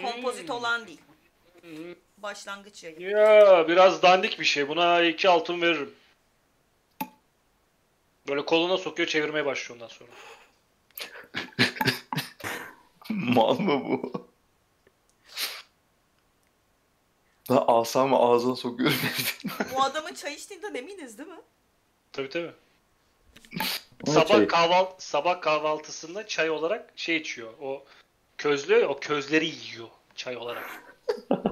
Speaker 5: Kompozit
Speaker 1: Hmm.
Speaker 5: olan değil. Başlangıç yayı.
Speaker 1: Ya biraz dandik bir şey. Buna iki altın veririm. Böyle koluna sokuyor çevirmeye başlıyor ondan sonra. *laughs*
Speaker 2: Mal mı bu? Daha asamı ağzına sokuyorum.
Speaker 5: Bu adamın çay içtiğinden eminiz değil mi?
Speaker 1: Tabii tabii. Sabah
Speaker 4: çayı?
Speaker 1: kahvaltı sabah kahvaltısında çay olarak şey içiyor. O közlüyor ya, o közleri yiyor çay olarak. *laughs*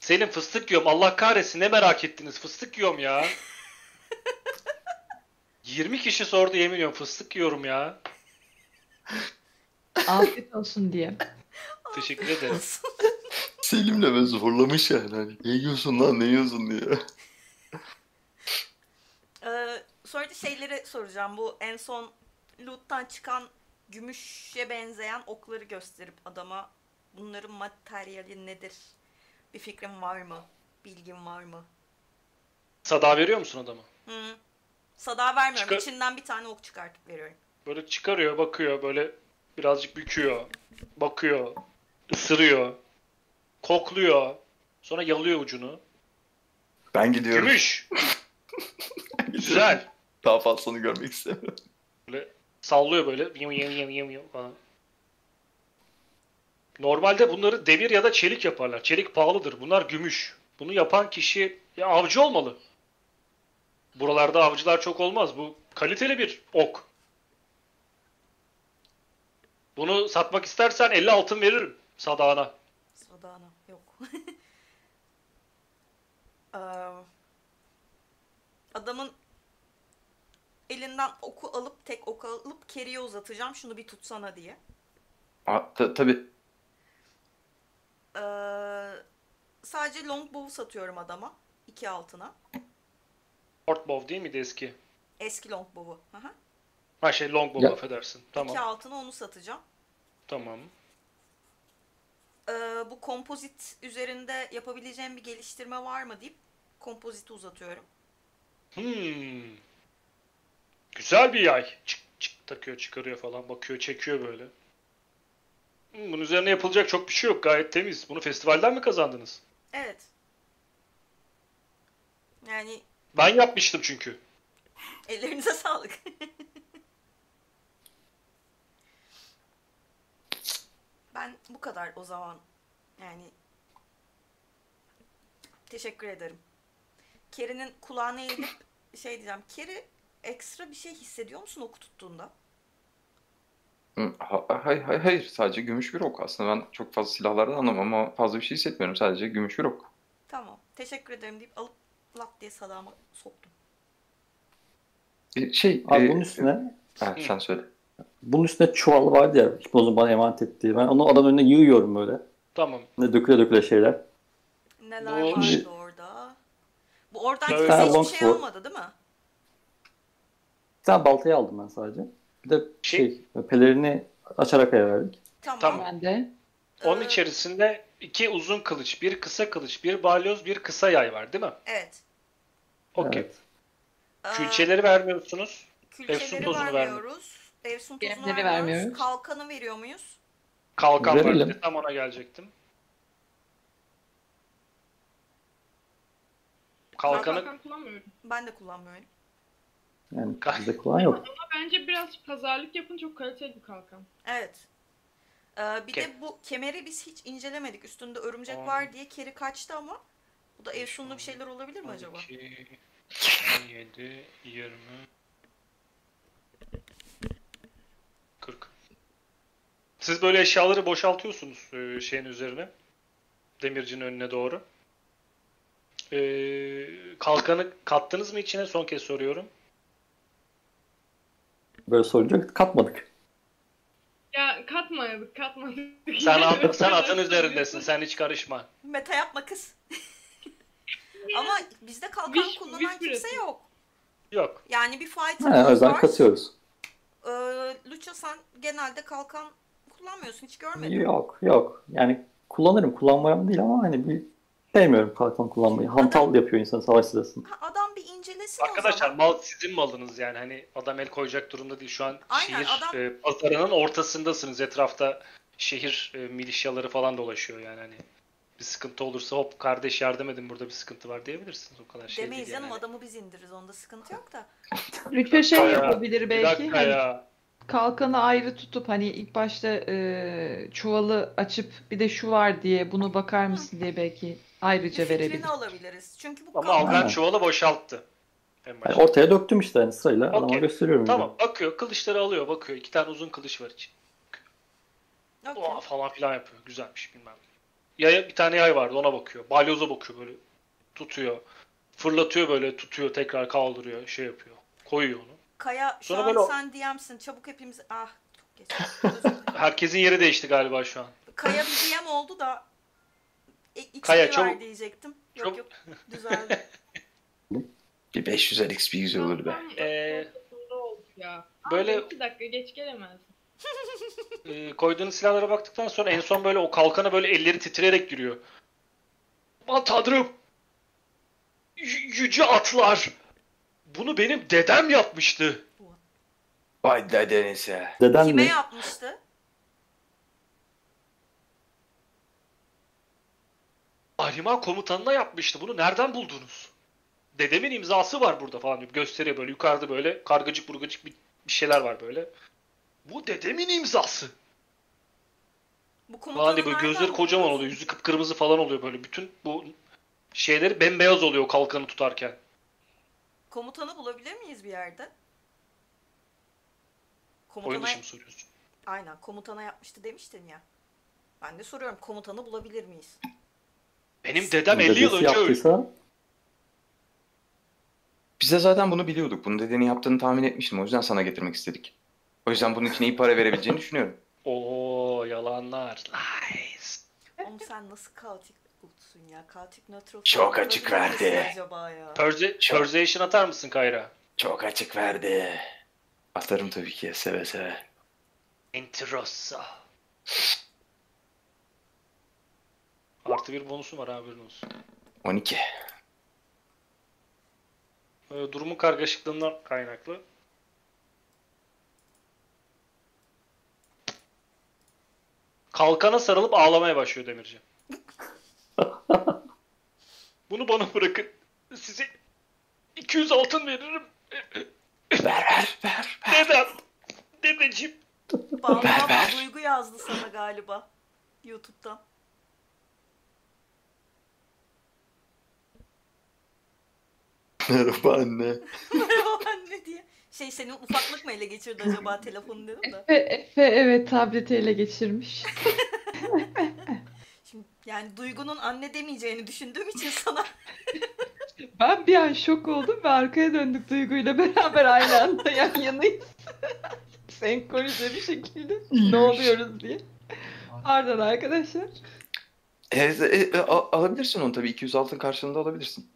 Speaker 1: Senin fıstık yiyorum. Allah kahretsin ne merak ettiniz. Fıstık yiyorum ya. *laughs* 20 kişi sordu yemin ediyorum fıstık yiyorum ya.
Speaker 3: Afiyet olsun diye. *laughs*
Speaker 1: Teşekkür ederim.
Speaker 2: Selim de ben zorlamış yani. Hani, ne yiyorsun lan ne yiyorsun diye.
Speaker 5: Sonra da şeyleri soracağım. Bu en son loot'tan çıkan gümüşe benzeyen okları gösterip adama bunların materyali nedir? Bir fikrin var mı? Bilgin var mı?
Speaker 1: Sada veriyor musun adama?
Speaker 5: Hı. Sada vermiyorum.
Speaker 1: Çıkar-
Speaker 5: İçinden bir tane ok çıkartıp veriyorum.
Speaker 1: Böyle çıkarıyor, bakıyor, böyle birazcık büküyor, bakıyor, ısırıyor, kokluyor, sonra yalıyor ucunu.
Speaker 2: Ben gidiyorum.
Speaker 1: Gümüş. *laughs* Güzel.
Speaker 2: Daha fazlasını görmek istemiyorum.
Speaker 1: Böyle sallıyor böyle. Yım yım yım yım yım falan. Normalde bunları demir ya da çelik yaparlar. Çelik pahalıdır. Bunlar gümüş. Bunu yapan kişi ya avcı olmalı. Buralarda avcılar çok olmaz. Bu kaliteli bir ok. Bunu satmak istersen 50 altın veririm sadağına.
Speaker 5: Sadana yok. *laughs* Adamın elinden oku alıp tek oku alıp keriye uzatacağım. Şunu bir tutsana diye.
Speaker 2: Aa, ta- tabii.
Speaker 5: Ee, sadece longbow'u satıyorum adama. iki altına.
Speaker 1: Shortbow değil miydi eski?
Speaker 5: Eski longbow'u. Hı hı.
Speaker 1: Ha şey longbow affedersin.
Speaker 5: İki
Speaker 1: Tamam.
Speaker 5: altına onu satacağım.
Speaker 1: Tamam.
Speaker 5: Ee, bu kompozit üzerinde yapabileceğim bir geliştirme var mı deyip kompoziti uzatıyorum.
Speaker 1: Hmm. Güzel bir yay. Çık çık takıyor, çıkarıyor falan, bakıyor, çekiyor böyle. Hmm, bunun üzerine yapılacak çok bir şey yok. Gayet temiz. Bunu festivalden mi kazandınız?
Speaker 5: Evet. Yani
Speaker 1: Ben yapmıştım çünkü.
Speaker 5: ellerinize sağlık. *laughs* ben bu kadar o zaman. Yani teşekkür ederim. Keri'nin kulağına eğilip şey diyeceğim. Keri ekstra bir şey hissediyor musun oku tuttuğunda?
Speaker 2: Hayır, hayır, hayır. Sadece gümüş bir ok. Aslında ben çok fazla silahlardan anlamam ama fazla bir şey hissetmiyorum. Sadece gümüş bir ok.
Speaker 5: Tamam. Teşekkür ederim deyip alıp lak diye sadağıma soktum.
Speaker 2: E, Şey,
Speaker 4: Abi
Speaker 2: e,
Speaker 4: bunun üstüne
Speaker 2: ha, sen söyle.
Speaker 4: bunun üstüne çuval vardı ya Hipnoz'un bana emanet ettiği. Ben onu adam önüne yığıyorum böyle.
Speaker 1: Tamam.
Speaker 4: Ne döküle döküle şeyler.
Speaker 5: Neler
Speaker 1: Bu-
Speaker 5: vardı orada? Bu oradan kimse hiçbir şey almadı değil mi?
Speaker 4: Bir tane baltayı aldım ben sadece. Bir de şey, pelerini açarak aya verdik.
Speaker 5: Tamam.
Speaker 1: Tamam.
Speaker 3: Ben de.
Speaker 1: Onun
Speaker 5: Ee,
Speaker 1: içerisinde iki uzun kılıç, bir kısa kılıç, bir balyoz, bir kısa yay var değil mi?
Speaker 5: Evet.
Speaker 1: Okey.
Speaker 4: Evet.
Speaker 5: Ee,
Speaker 1: Külçeleri vermiyorsunuz.
Speaker 5: külçeleri
Speaker 1: Efsun tozunu
Speaker 5: vermiyoruz. Efsun tozunu vermiyoruz.
Speaker 3: vermiyoruz.
Speaker 5: Kalkanı veriyor muyuz?
Speaker 1: Kalkan var.
Speaker 4: Verelim.
Speaker 1: de, Tam ona gelecektim. Kalkanı
Speaker 7: kalkan kullanmıyorum.
Speaker 5: Ben de kullanmıyorum.
Speaker 4: Yani bizde kullanan yok.
Speaker 7: Ama bence biraz pazarlık yapın çok kaliteli bir kalkan.
Speaker 5: Evet. Ee, bir
Speaker 1: Ke-
Speaker 5: de bu kemeri biz hiç incelemedik. Üstünde örümcek
Speaker 1: Aa.
Speaker 5: var diye keri kaçtı ama bu da efsunlu bir şeyler olabilir mi acaba?
Speaker 1: 12, 17, 20, 40. Siz böyle eşyaları boşaltıyorsunuz e, şeyin üzerine. Demircinin önüne doğru. Ee, kalkanı kattınız mı içine? Son kez soruyorum.
Speaker 4: Böyle sorunca katmadık.
Speaker 7: Ya katmadık katmadık.
Speaker 1: Sen, at- *laughs* sen atın üzerindesin. Sen hiç karışma.
Speaker 5: Meta yapma kız. *laughs* ama bizde kalkan
Speaker 7: Wish-
Speaker 5: kullanan
Speaker 7: wish
Speaker 5: kimse yok.
Speaker 1: Yok.
Speaker 5: Yani bir
Speaker 4: Ha, o
Speaker 5: fighter'ımız
Speaker 4: yüzden
Speaker 5: var.
Speaker 4: katıyoruz.
Speaker 5: Ee, Lucha sen genelde kalkan kullanmıyorsun. Hiç görmedim.
Speaker 4: Yok yok. Yani kullanırım. Kullanmayan değil ama hani bir sevmiyorum kalkan kullanmayı. Hantal yapıyor insan savaş sırasında.
Speaker 5: Adam bir incelesin o
Speaker 1: Arkadaşlar
Speaker 5: zaman.
Speaker 1: mal sizin malınız yani hani adam el koyacak durumda değil. Şu an
Speaker 5: Aynen,
Speaker 1: şehir
Speaker 5: adam-
Speaker 1: e, pazarının ortasındasınız. Etrafta şehir e, milişyaları falan dolaşıyor yani hani bir sıkıntı olursa hop kardeş yardım edin burada bir sıkıntı var diyebilirsiniz o kadar şey
Speaker 5: Demeyiz
Speaker 1: değil
Speaker 5: canım
Speaker 1: yani.
Speaker 5: adamı biz indiririz. Onda sıkıntı yok da. *laughs*
Speaker 3: Rütbe şey
Speaker 1: Ya,
Speaker 3: yapabilir belki. Hani
Speaker 1: ya.
Speaker 3: kalkanı ayrı tutup hani ilk başta e, çuvalı açıp bir de şu var diye bunu bakar mısın diye belki ayrıca
Speaker 5: bir
Speaker 3: verebilir.
Speaker 5: alabiliriz. Çünkü bu
Speaker 1: Ama Alkan
Speaker 4: Aynen.
Speaker 1: çuvalı boşalttı. En
Speaker 4: Yani
Speaker 1: başta.
Speaker 4: ortaya döktüm işte hani sırayla adama
Speaker 1: Okey.
Speaker 4: gösteriyorum.
Speaker 1: Tamam bakıyor kılıçları alıyor bakıyor. iki tane uzun kılıç var için.
Speaker 5: Okey.
Speaker 1: Oha falan filan yapıyor. Güzelmiş bilmem. Yaya, bir tane yay vardı ona bakıyor. Balyoza bakıyor böyle. Tutuyor. Fırlatıyor böyle tutuyor tekrar kaldırıyor şey yapıyor. Koyuyor onu.
Speaker 5: Kaya şu
Speaker 1: Sonra
Speaker 5: an
Speaker 1: böyle
Speaker 5: sen DM'sin. Çabuk hepimiz... Ah çok geç. *laughs*
Speaker 1: Herkesin yeri değişti galiba şu an.
Speaker 5: Kaya bir DM oldu da e,
Speaker 1: Kaya, çabuk-
Speaker 5: diyecektim. Yok
Speaker 1: çabuk-
Speaker 5: yok düzeldi. *laughs*
Speaker 2: Bir 500 XP güzel olur be.
Speaker 1: Ee,
Speaker 7: ortasında oldu ya.
Speaker 1: böyle-
Speaker 7: Abi iki dakika geç gelemez. *laughs*
Speaker 1: Ee, koyduğunuz silahlara baktıktan sonra en son böyle o kalkana böyle elleri titreyerek giriyor. Aman tanrım! Y- yüce atlar! Bunu benim dedem yapmıştı.
Speaker 2: Vay dedenize.
Speaker 4: Deden
Speaker 5: Kime
Speaker 4: mi?
Speaker 5: yapmıştı?
Speaker 1: Ahriman komutanına yapmıştı. Bunu nereden buldunuz? Dedemin imzası var burada falan diyor. Gösteriyor böyle yukarıda böyle kargacık burgacık bir, bir şeyler var böyle. Bu dedemin imzası.
Speaker 5: Bu
Speaker 1: Falan
Speaker 5: komutanı
Speaker 1: diye böyle gözleri kocaman oluyor. Yüzü kıpkırmızı falan oluyor böyle. Bütün bu şeyleri bembeyaz oluyor kalkanı tutarken.
Speaker 5: Komutanı bulabilir miyiz bir yerde?
Speaker 1: Oyun
Speaker 5: Komutana...
Speaker 1: dışı mı soruyorsun?
Speaker 5: Aynen komutana yapmıştı demiştin ya. Ben de soruyorum komutanı bulabilir miyiz?
Speaker 1: Benim dedem 50 yıl önce öldü.
Speaker 4: yaptıysa
Speaker 2: Biz de zaten bunu biliyorduk. Bunu dedeni yaptığını tahmin etmiştim. O yüzden sana getirmek istedik. O yüzden bunun için iyi para verebileceğini *laughs* düşünüyorum.
Speaker 1: Oo yalanlar. Lies.
Speaker 5: Oğlum sen nasıl kaotik bulutsun ya? Kaotik nötr
Speaker 2: Çok açık verdi.
Speaker 5: Acaba ya?
Speaker 1: Perse
Speaker 2: Çok-
Speaker 1: Perseation atar mısın Kayra?
Speaker 2: Çok açık verdi. Atarım tabii ki. Seve seve.
Speaker 1: Enterosa. *laughs* Artı bir bonusu var haberin olsun.
Speaker 2: 12.
Speaker 1: Ee, durumun kargaşıklığından kaynaklı. Kalkana sarılıp ağlamaya başlıyor Demirci. *laughs* Bunu bana bırakın. Size 200 altın veririm.
Speaker 2: Ver ver ver.
Speaker 1: Dedem. Dedeciğim.
Speaker 2: Ver, ver.
Speaker 5: Duygu yazdı sana galiba. YouTube'dan. *laughs*
Speaker 2: Merhaba anne.
Speaker 5: Merhaba anne diye. Şey senin ufaklık mı ele geçirdi acaba *laughs* telefonu dedim de.
Speaker 3: Efe, Efe evet tableti ele geçirmiş. *laughs*
Speaker 5: Şimdi yani Duygu'nun anne demeyeceğini düşündüğüm için sana
Speaker 3: Ben bir an şok oldum ve arkaya döndük Duygu'yla beraber aynı anda yan yanayız. Senkronize bir şekilde ne oluyoruz diye. Pardon arkadaşlar.
Speaker 2: E, e, e, al- alabilirsin onu tabii. 200 altın karşılığında alabilirsin.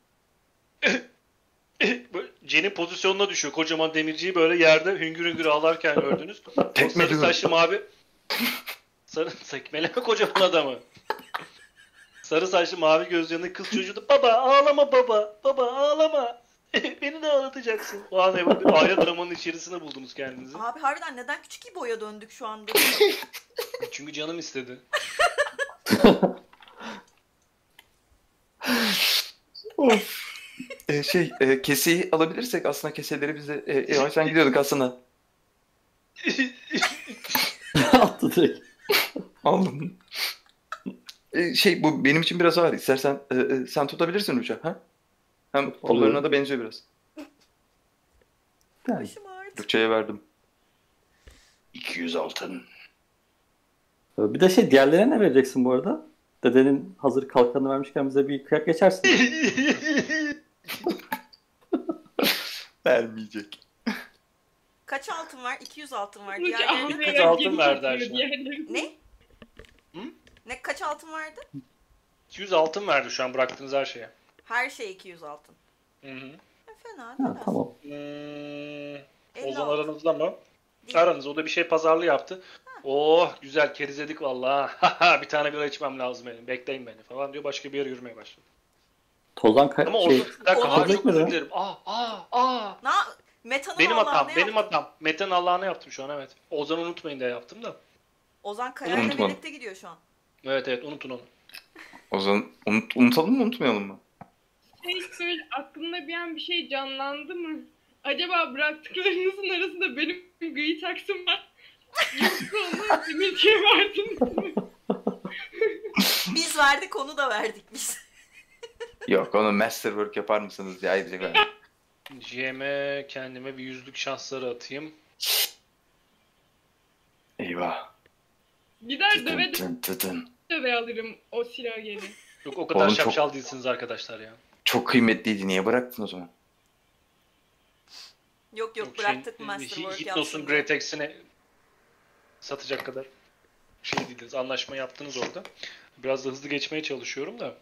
Speaker 2: *laughs*
Speaker 1: Jen'in pozisyonuna düşüyor. Kocaman demirciyi böyle yerde hüngür hüngür ağlarken gördünüz. *laughs* O sarı saçlı mavi. *laughs* Sarı tekmeleme kocaman adamı. Sarı saçlı mavi gözlü yanındaki kız çocuğu da baba ağlama baba. Baba ağlama. Beni de ağlatacaksın. O an evet, bir aile dramanın içerisine buldunuz kendinizi.
Speaker 5: abi harbiden neden küçük İbo'ya döndük şu anda?
Speaker 1: Çünkü canım istedi.
Speaker 2: Ee, şey e, keseyi alabilirsek aslında keseleri bize e, yavaştan gidiyorduk aslında. *laughs*
Speaker 4: Attı direkt.
Speaker 2: Aldım. Ee, şey bu benim için biraz ağır. İstersen e, e, sen tutabilirsin uçağı. Ha? Hem kollarına da benziyor biraz.
Speaker 4: Yani.
Speaker 2: Luça'ya verdim. 200 altın.
Speaker 4: bir de şey diğerlerine ne vereceksin bu arada? Dedenin hazır kalkanını vermişken bize bir kıyak geçersin. *laughs* *laughs*
Speaker 2: Vermeyecek.
Speaker 5: Kaç altın var? 200 altın var.
Speaker 7: Ağlayarak
Speaker 1: Kız altın verdi
Speaker 7: diğerlerini.
Speaker 5: ne?
Speaker 1: Hı?
Speaker 5: Ne kaç altın vardı?
Speaker 1: 200 altın verdi şu an bıraktığınız her şeye.
Speaker 5: Her şey 200 altın.
Speaker 1: Hı hı.
Speaker 5: E, fena değil.
Speaker 4: ha, tamam.
Speaker 1: Hmm,
Speaker 5: 50
Speaker 1: Ozan
Speaker 5: altın.
Speaker 1: aranızda mı?
Speaker 5: Değil.
Speaker 1: Aranızda. O da bir şey pazarlı yaptı. Oh güzel kerizledik vallahi. Haha, *laughs* bir tane bira içmem lazım benim. Bekleyin beni falan diyor. Başka bir yere yürümeye başladı.
Speaker 4: Tozan ka-
Speaker 1: Ama
Speaker 4: şey,
Speaker 1: Ozan bir dakika
Speaker 5: Ozan
Speaker 1: ha, çok özür dilerim. Aa aa aa.
Speaker 5: Na Meta'nın
Speaker 1: Benim
Speaker 5: Allah'ına
Speaker 1: hatam, benim hatam. Mete'nin Allah'ını yaptım şu an evet. Ozan'ı unutmayın diye yaptım da.
Speaker 5: Ozan Kaya'yla
Speaker 2: Unutmadım.
Speaker 5: birlikte gidiyor şu an.
Speaker 1: Evet evet unutun onu.
Speaker 2: O zaman unut, unutalım mı unutmayalım mı?
Speaker 7: Şey söyle aklında bir an bir şey canlandı mı? Acaba bıraktıklarınızın arasında benim gri taksım var. Yoksa onu Simit'e verdiniz mi?
Speaker 5: Biz verdik onu da verdik biz.
Speaker 2: Yok onu masterwork yapar mısınız diye ayrıca ben.
Speaker 1: GM'e kendime bir yüzlük şansları atayım.
Speaker 2: Eyvah.
Speaker 7: Gider döve
Speaker 2: tın
Speaker 7: döve alırım o silahı geri.
Speaker 1: Yok o kadar
Speaker 2: Oğlum çok-
Speaker 1: şapşal değilsiniz arkadaşlar ya.
Speaker 2: Çok kıymetliydi. Niye bıraktın o zaman?
Speaker 5: Yok yok
Speaker 1: Yok,
Speaker 5: bıraktık
Speaker 1: şey,
Speaker 5: Masterwork
Speaker 1: Hitnos'un
Speaker 5: yapsın.
Speaker 1: Great X'ini satacak kadar şey değiliz. Anlaşma yaptınız orada. Biraz da hızlı geçmeye çalışıyorum da.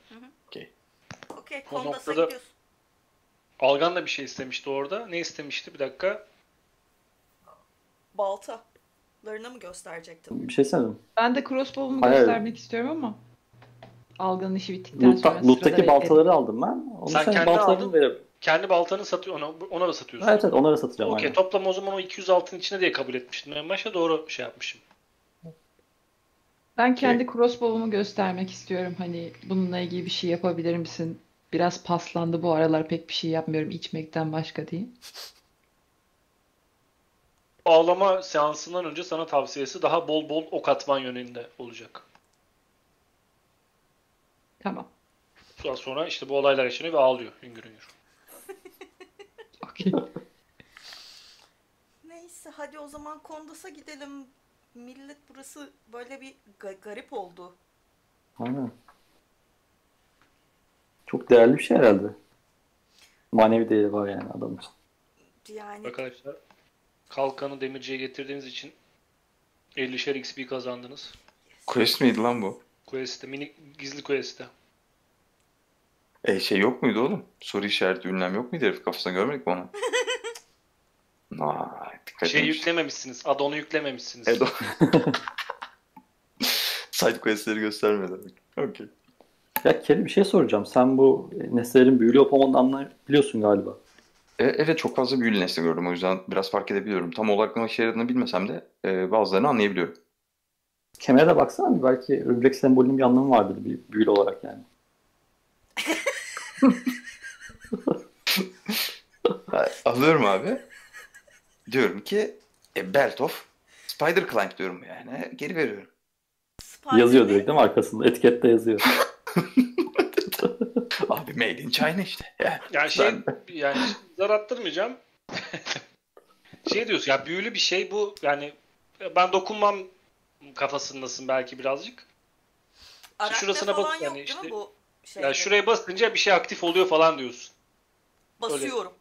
Speaker 5: Okey
Speaker 1: O
Speaker 5: Kondas'a
Speaker 1: noktada-
Speaker 5: gidiyorsun.
Speaker 1: Algan da bir şey istemişti orada. Ne istemişti? Bir dakika.
Speaker 5: Baltalarını mı gösterecektim?
Speaker 4: bir şey söyledim.
Speaker 3: Ben de crossbow'umu
Speaker 4: Hayır.
Speaker 3: göstermek istiyorum ama Algan'ın işi bittikten
Speaker 4: Loot'ta,
Speaker 3: sonra
Speaker 4: loot'taki
Speaker 3: sırada
Speaker 4: baltaları aldım ben. Onu
Speaker 1: Sen
Speaker 4: sen,
Speaker 1: kendi
Speaker 4: baltalarını
Speaker 1: aldın.
Speaker 4: verelim.
Speaker 1: Kendi baltanı satıyor, ona, ona da satıyorsun.
Speaker 4: Evet evet onları satacağım.
Speaker 1: Okey
Speaker 4: aynen.
Speaker 1: toplam o zaman o 200 altın içine diye kabul etmiştim. En başta doğru şey yapmışım.
Speaker 3: Ben kendi crossbow'umu göstermek istiyorum. Hani bununla ilgili bir şey yapabilir misin? Biraz paslandı bu aralar pek bir şey yapmıyorum içmekten başka diye.
Speaker 1: Ağlama seansından önce sana tavsiyesi daha bol bol ok atman yönünde olacak.
Speaker 3: Tamam.
Speaker 1: Sonra, sonra işte bu olaylar yaşanıyor ve ağlıyor hüngür hüngür. *laughs*
Speaker 3: Okey.
Speaker 5: Neyse hadi o zaman Kondas'a gidelim. Millet burası böyle bir ga- garip oldu.
Speaker 4: Aynen. Çok değerli bir şey herhalde. Manevi değeri var yani adam için.
Speaker 5: Yani
Speaker 1: Arkadaşlar kalkanı demirciye getirdiğiniz için 50'şer XP kazandınız.
Speaker 2: Quest miydi lan bu?
Speaker 1: Quest'te, mini gizli quest'te.
Speaker 2: E şey yok muydu oğlum? Soru işareti ünlem yok muydu herif kafasına görmedik mi onu? *laughs* Aa, dikkat
Speaker 1: Şey
Speaker 2: etmiş.
Speaker 1: yüklememişsiniz. Add-on'u yüklememişsiniz.
Speaker 2: Evet, o- *laughs* Side questleri göstermedi. Okey.
Speaker 4: Ya Kelly bir şey soracağım. Sen bu nesnelerin büyülü olup olmadığını anlayabiliyorsun galiba.
Speaker 2: E, evet çok fazla büyülü nesne gördüm o yüzden biraz fark edebiliyorum. Tam olarak ne işe yaradığını bilmesem de e, bazılarını anlayabiliyorum.
Speaker 4: Kemere de baksana belki örümcek sembolünün bir anlamı vardır bir büyülü olarak yani. *laughs*
Speaker 2: Alıyorum abi. Diyorum ki e, Belt of Spider Clank diyorum yani. Geri veriyorum.
Speaker 5: Spider
Speaker 4: Yazıyor direkt değil mi arkasında? Etikette yazıyor. *laughs*
Speaker 2: Abi Made in China işte. Yani.
Speaker 1: Yani şey
Speaker 2: Ben-
Speaker 1: yani zar attırmayacağım. *laughs* şey diyorsun ya büyülü bir şey bu yani ben dokunmam kafasındasın belki birazcık.
Speaker 5: Arachne
Speaker 1: şurasına
Speaker 5: falan
Speaker 1: bak
Speaker 5: yok
Speaker 1: yani
Speaker 5: değil
Speaker 1: işte.
Speaker 5: bu şeyde?
Speaker 1: Ya şuraya basınca bir şey aktif oluyor falan diyorsun.
Speaker 5: Basıyorum.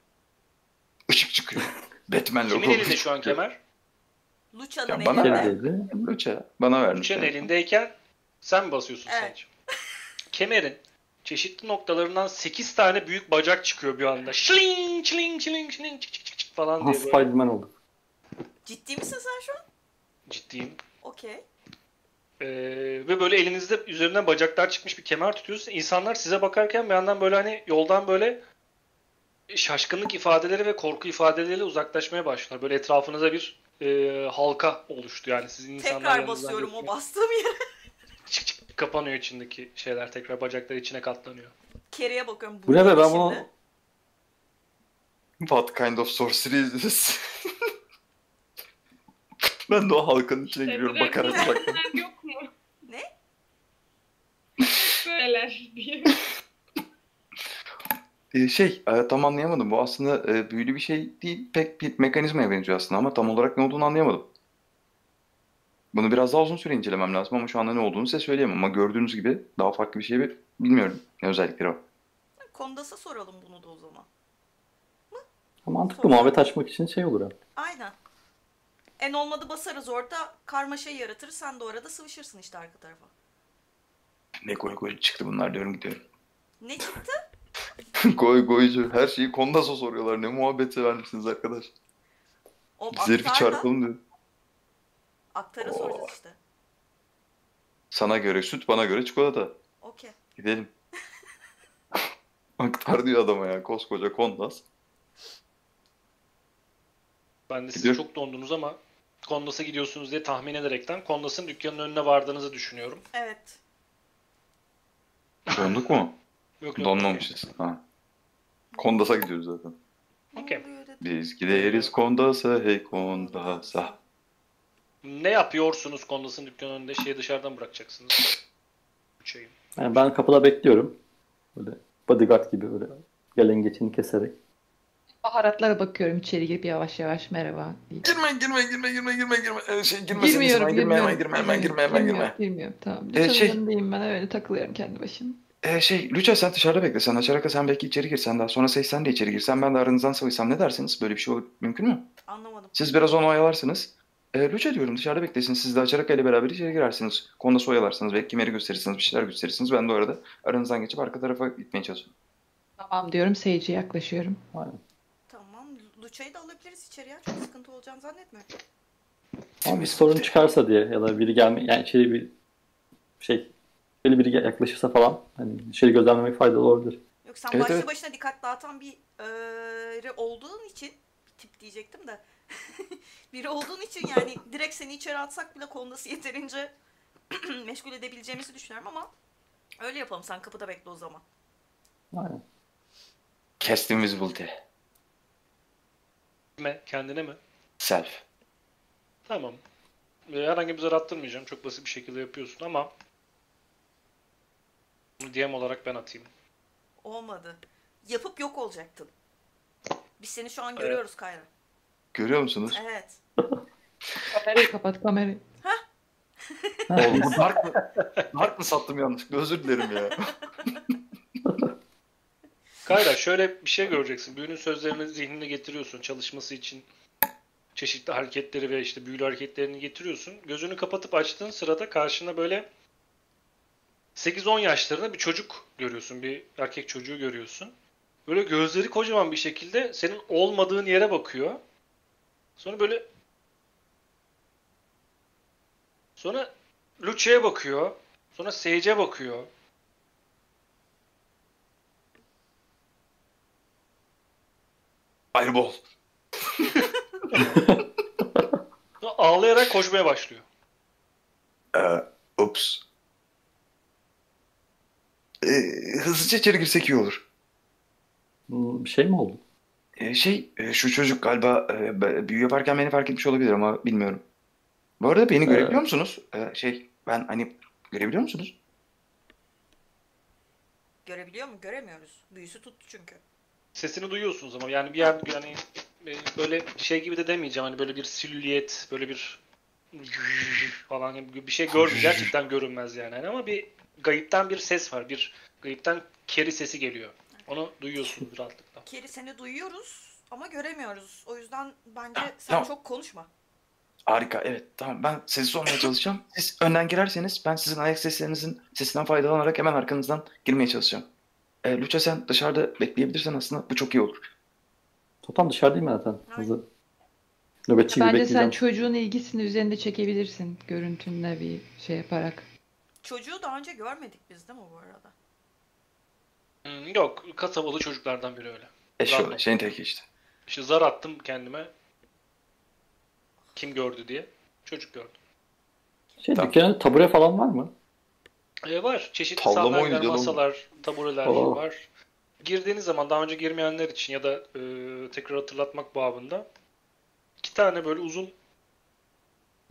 Speaker 2: Işık çıkıyor. Batman
Speaker 1: Kimin
Speaker 2: logo.
Speaker 1: elinde şu an kemer?
Speaker 5: Lucha'nın
Speaker 2: bana
Speaker 5: elinde.
Speaker 2: ver.
Speaker 4: Kelly'deydi.
Speaker 2: Lucha bana vermiş. Yani.
Speaker 1: elindeyken sen mi basıyorsun
Speaker 5: Evet.
Speaker 1: sadece? Kemerin çeşitli noktalarından 8 tane büyük bacak çıkıyor bir anda. Şling şling şling şling çık çık çık çık falan diye böyle.
Speaker 4: Spider-Man oldu.
Speaker 5: Ciddi misin sen şu an?
Speaker 1: Ciddiyim.
Speaker 5: Okey.
Speaker 1: Ee, ve böyle elinizde üzerinden bacaklar çıkmış bir kemer tutuyorsunuz. İnsanlar size bakarken bir yandan böyle hani yoldan böyle şaşkınlık ifadeleri ve korku ifadeleriyle uzaklaşmaya başlar. Böyle etrafınıza bir e, halka oluştu yani sizin insanlar
Speaker 5: Tekrar
Speaker 1: yanınızdan
Speaker 5: basıyorum o
Speaker 1: geçiyor.
Speaker 5: bastığım yere.
Speaker 1: Çık çık kapanıyor içindeki şeyler tekrar bacaklar içine katlanıyor.
Speaker 5: Kereye bakıyorum.
Speaker 4: Bu ne be ben bunu *laughs*
Speaker 2: What kind of sorcery is this? *laughs* ben de o halkanın içine giriyorum
Speaker 7: Direkt
Speaker 2: bakarak bak.
Speaker 7: yok mu?
Speaker 5: Ne? *laughs*
Speaker 7: Böyleler diye.
Speaker 2: Ee, şey e, tam anlayamadım. Bu aslında e, büyülü bir şey değil. Pek bir mekanizmaya benziyor aslında ama tam olarak ne olduğunu anlayamadım. Bunu biraz daha uzun süre incelemem lazım ama şu anda ne olduğunu size söyleyemem. Ama gördüğünüz gibi daha farklı bir şey bir- bilmiyorum. Ne özellikleri var.
Speaker 5: Kondas'a soralım bunu da o zaman.
Speaker 4: Mantıklı muhabbet açmak için şey olur. ha.
Speaker 5: Aynen. En olmadı basarız orada karmaşa yaratırız. Sen de orada sıvışırsın işte arka tarafa.
Speaker 2: Ne goy goy çıktı bunlar diyorum gidiyorum.
Speaker 5: Ne çıktı? *laughs*
Speaker 2: goy goycu. Her şeyi Kondas'a soruyorlar. Ne muhabbeti vermişsiniz arkadaş.
Speaker 5: O
Speaker 2: Biz herifi çarpalım diyor.
Speaker 5: Aktara
Speaker 2: Oo.
Speaker 5: soracağız işte.
Speaker 2: Sana göre süt, bana göre çikolata.
Speaker 5: Okey.
Speaker 2: Gidelim. *laughs* Aktar diyor adama ya. Koskoca Kondas.
Speaker 1: Ben de siz
Speaker 2: Gidiyor.
Speaker 1: çok dondunuz ama Kondas'a gidiyorsunuz diye tahmin ederekten Kondas'ın dükkanının önüne vardığınızı düşünüyorum.
Speaker 5: Evet.
Speaker 2: Donduk mu? *laughs*
Speaker 1: Yok, yok,
Speaker 2: Donmamışız. Ha. Kondas'a gidiyoruz zaten.
Speaker 1: Okey.
Speaker 2: Biz gideriz Kondas'a hey Kondas'a.
Speaker 1: Ne yapıyorsunuz Kondas'ın dükkanının önünde? Şeyi dışarıdan bırakacaksınız. Şeyi.
Speaker 4: Yani ben kapıda bekliyorum. Böyle bodyguard gibi böyle gelen geçeni keserek.
Speaker 3: Baharatlara bakıyorum içeri girip yavaş yavaş merhaba deyip.
Speaker 2: Girme girme girme girme girme girme. Ee, şey girme
Speaker 3: Girmiyorum,
Speaker 2: girme
Speaker 3: girmiyorum.
Speaker 2: hemen girme hemen girme hemen girme.
Speaker 3: Girmiyorum. Tamam.
Speaker 2: Ee, şey-
Speaker 3: ben öyle takılıyorum kendi başıma.
Speaker 2: Ee, şey Lüça sen dışarıda bekle. Sen açaraka sen belki içeri girsen daha sonra Seyis sen de içeri girsen ben de aranızdan sıvıysam ne dersiniz? Böyle bir şey olur, mümkün mü?
Speaker 5: Anlamadım.
Speaker 2: Siz biraz onu oyalarsınız. Ee, Lüça diyorum dışarıda beklesin. Siz de açaraka ile beraber içeri girersiniz. Konuda oyalarsınız. Belki kimeri gösterirsiniz. Bir şeyler gösterirsiniz. Ben de o arada aranızdan geçip arka tarafa gitmeye çalışıyorum.
Speaker 3: Tamam diyorum Sage'e yaklaşıyorum.
Speaker 4: Aynen.
Speaker 5: Tamam. Luça'yı da alabiliriz içeriye. Çok sıkıntı olacağını zannetmiyorum.
Speaker 4: Ama bir sorun çıkarsa diye ya da biri gelme yani içeri bir şey böyle biri yaklaşırsa falan hani içeri gözlemlemek faydalı olabilir.
Speaker 5: Yok sen
Speaker 2: Evet,
Speaker 5: başlı
Speaker 2: evet.
Speaker 5: başına dikkat dağıtan bir eee, olduğun için bir tip diyecektim de *laughs* biri olduğun için yani direkt seni içeri atsak bile kondası yeterince *clears throat* meşgul edebileceğimizi düşünüyorum ama öyle yapalım sen kapıda bekle o zaman.
Speaker 4: Aynen.
Speaker 2: Cast Invisibility.
Speaker 1: Kime? Kendine mi?
Speaker 2: Self.
Speaker 1: Tamam. Ee, Herhangi bir zarar attırmayacağım. Çok basit bir şekilde yapıyorsun ama bunu DM olarak ben atayım.
Speaker 5: Olmadı. Yapıp yok olacaktın. Biz seni şu an görüyoruz Kayra.
Speaker 2: Görüyor musunuz?
Speaker 5: Evet.
Speaker 3: Kamerayı kapat kamerayı. *laughs*
Speaker 2: Oğlum bu dark mı? Dark mı sattım yanlışlıkla? Özür dilerim ya. *laughs*
Speaker 1: Kayra şöyle bir şey göreceksin. Büyünün sözlerini zihnine getiriyorsun çalışması için. Çeşitli hareketleri ve işte büyülü hareketlerini getiriyorsun. Gözünü kapatıp açtığın sırada karşına böyle 8-10 yaşlarında bir çocuk görüyorsun. Bir erkek çocuğu görüyorsun. Böyle gözleri kocaman bir şekilde senin olmadığın yere bakıyor. Sonra böyle Sonra Lucia'ya bakıyor. Sonra Sage'e bakıyor.
Speaker 2: Fireball.
Speaker 1: Ağlayarak koşmaya başlıyor.
Speaker 2: Ee, ups. Ee, hızlıca içeri girsek iyi olur.
Speaker 4: Bir şey mi oldu?
Speaker 2: Ee, şey, e, şu çocuk galiba e, be- büyü yaparken beni fark etmiş olabilir ama bilmiyorum. Bu arada beni görebiliyor musunuz? Ee, şey, ben hani görebiliyor musunuz?
Speaker 5: Görebiliyor mu? Göremiyoruz. Büyüsü tuttu çünkü.
Speaker 1: Sesini duyuyorsunuz ama yani bir yer yani e, böyle şey gibi de demeyeceğim hani böyle bir silüet böyle bir falan gibi bir şey görmüyor gerçekten görünmez yani Hani ama bir gayipten bir ses var bir gayipten keri sesi geliyor onu duyuyorsunuz rahatlıkla.
Speaker 5: Keri seni duyuyoruz ama göremiyoruz. O yüzden bence
Speaker 2: Ah,
Speaker 5: sen
Speaker 2: tamam.
Speaker 5: çok konuşma.
Speaker 2: Harika, evet. Tamam, ben sessiz olmaya çalışacağım. *laughs* Siz önden girerseniz ben sizin ayak seslerinizin sesinden faydalanarak hemen arkanızdan girmeye çalışacağım. Ee, Lucha sen dışarıda bekleyebilirsen aslında bu çok iyi olur.
Speaker 4: Toplam dışarıdayım ben zaten.
Speaker 5: Aynen.
Speaker 4: Hızlı. Nöbetçi gibi
Speaker 3: Bence sen
Speaker 4: bekleyeceğim.
Speaker 3: çocuğun ilgisini üzerinde çekebilirsin. Görüntünle bir şey yaparak.
Speaker 5: Çocuğu daha önce görmedik biz değil mi bu arada?
Speaker 1: Hmm, yok kasabalı çocuklardan biri öyle. Bravo.
Speaker 2: şeyin teki işte.
Speaker 1: İşte zar attım kendime kim gördü diye çocuk gördü.
Speaker 4: Şey
Speaker 2: Tamam.
Speaker 4: dükkanında tabure falan var mı?
Speaker 1: E, var çeşitli
Speaker 2: Tavla
Speaker 1: sandalyeler masalar tabureler
Speaker 4: Oo.
Speaker 1: var. girdiğiniz zaman daha önce girmeyenler için ya da e, tekrar hatırlatmak babında iki tane böyle uzun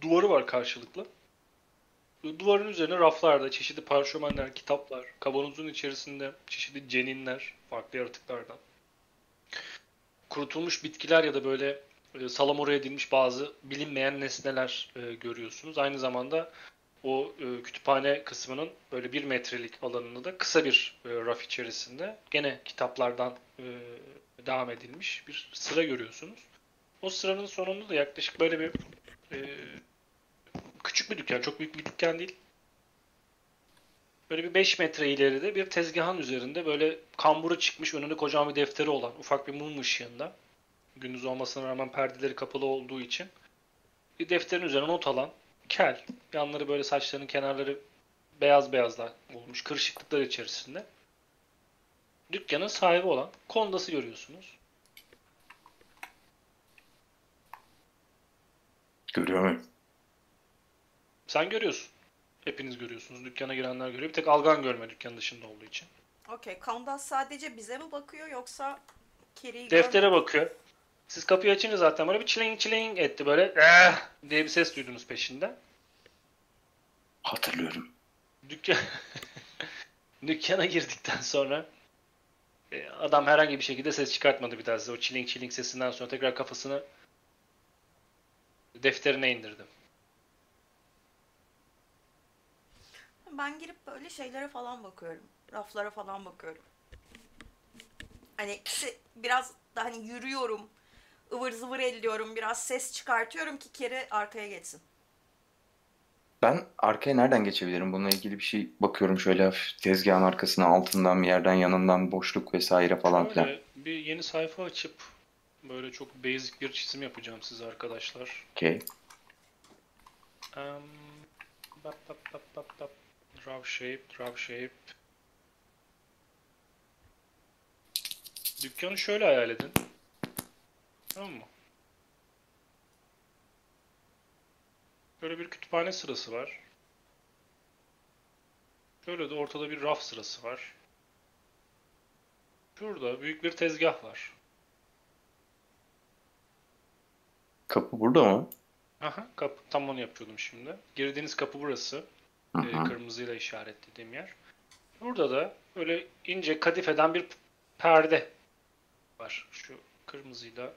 Speaker 1: duvarı var karşılıklı. Duvarın üzerine raflarda çeşitli parşömenler, kitaplar, kavanozun içerisinde çeşitli ceninler, farklı yaratıklardan. Kurutulmuş bitkiler ya da böyle e, salamura edilmiş bazı bilinmeyen nesneler e, görüyorsunuz. Aynı zamanda o e, kütüphane kısmının böyle bir metrelik alanında da kısa bir e, raf içerisinde gene kitaplardan e, devam edilmiş bir sıra görüyorsunuz. O sıranın sonunda da yaklaşık böyle bir e, küçük bir dükkan, çok büyük bir dükkan değil. Böyle bir 5 metre ileride bir tezgahın üzerinde böyle kamburu çıkmış önünde kocaman bir defteri olan ufak bir mum ışığında gündüz olmasına rağmen perdeleri kapalı olduğu için bir defterin üzerine not alan kel. Yanları böyle saçlarının kenarları beyaz beyazlar olmuş kırışıklıklar içerisinde. Dükkanın sahibi olan Kondas'ı görüyorsunuz.
Speaker 2: Görüyor muyum?
Speaker 1: Sen görüyorsun. Hepiniz görüyorsunuz. Dükkana girenler görüyor. Bir tek Algan görme dükkanın dışında olduğu için.
Speaker 5: Okey. Kandas sadece bize mi bakıyor yoksa Kerry'i
Speaker 1: Deftere bakıyor. Siz kapıyı açınca zaten böyle bir çiling çiling etti böyle eh diye bir ses duydunuz peşinden.
Speaker 2: Hatırlıyorum.
Speaker 1: Dükkan *laughs* dükkana girdikten sonra e, adam herhangi bir şekilde ses çıkartmadı bir daha size. O çiling çiling sesinden sonra tekrar kafasını defterine indirdi.
Speaker 5: Ben girip böyle şeylere falan bakıyorum. Raflara falan bakıyorum. Hani biraz da hani yürüyorum. ıvır zıvır elliyorum. Biraz ses çıkartıyorum ki Keri arkaya geçsin.
Speaker 2: Ben arkaya nereden geçebilirim? Bununla ilgili bir şey bakıyorum şöyle hafif tezgahın arkasına, altından, bir yerden, yanından boşluk vesaire falan filan.
Speaker 1: Bir yeni sayfa açıp böyle çok basic bir çizim yapacağım size arkadaşlar.
Speaker 2: Okey.
Speaker 1: Um, bap bap bap bap bap. Draw shape, draw shape. Dükkanı şöyle hayal edin. Tamam mı? Böyle bir kütüphane sırası var. Şöyle de ortada bir raf sırası var. Şurada büyük bir tezgah var.
Speaker 2: Kapı burada mı?
Speaker 1: Aha, kapı tam onu yapıyordum şimdi. Girdiğiniz kapı burası.
Speaker 2: Hı
Speaker 1: e,
Speaker 2: hı.
Speaker 1: kırmızıyla işaretlediğim yer. Burada da böyle ince kadifeden bir perde var. Şu kırmızıyla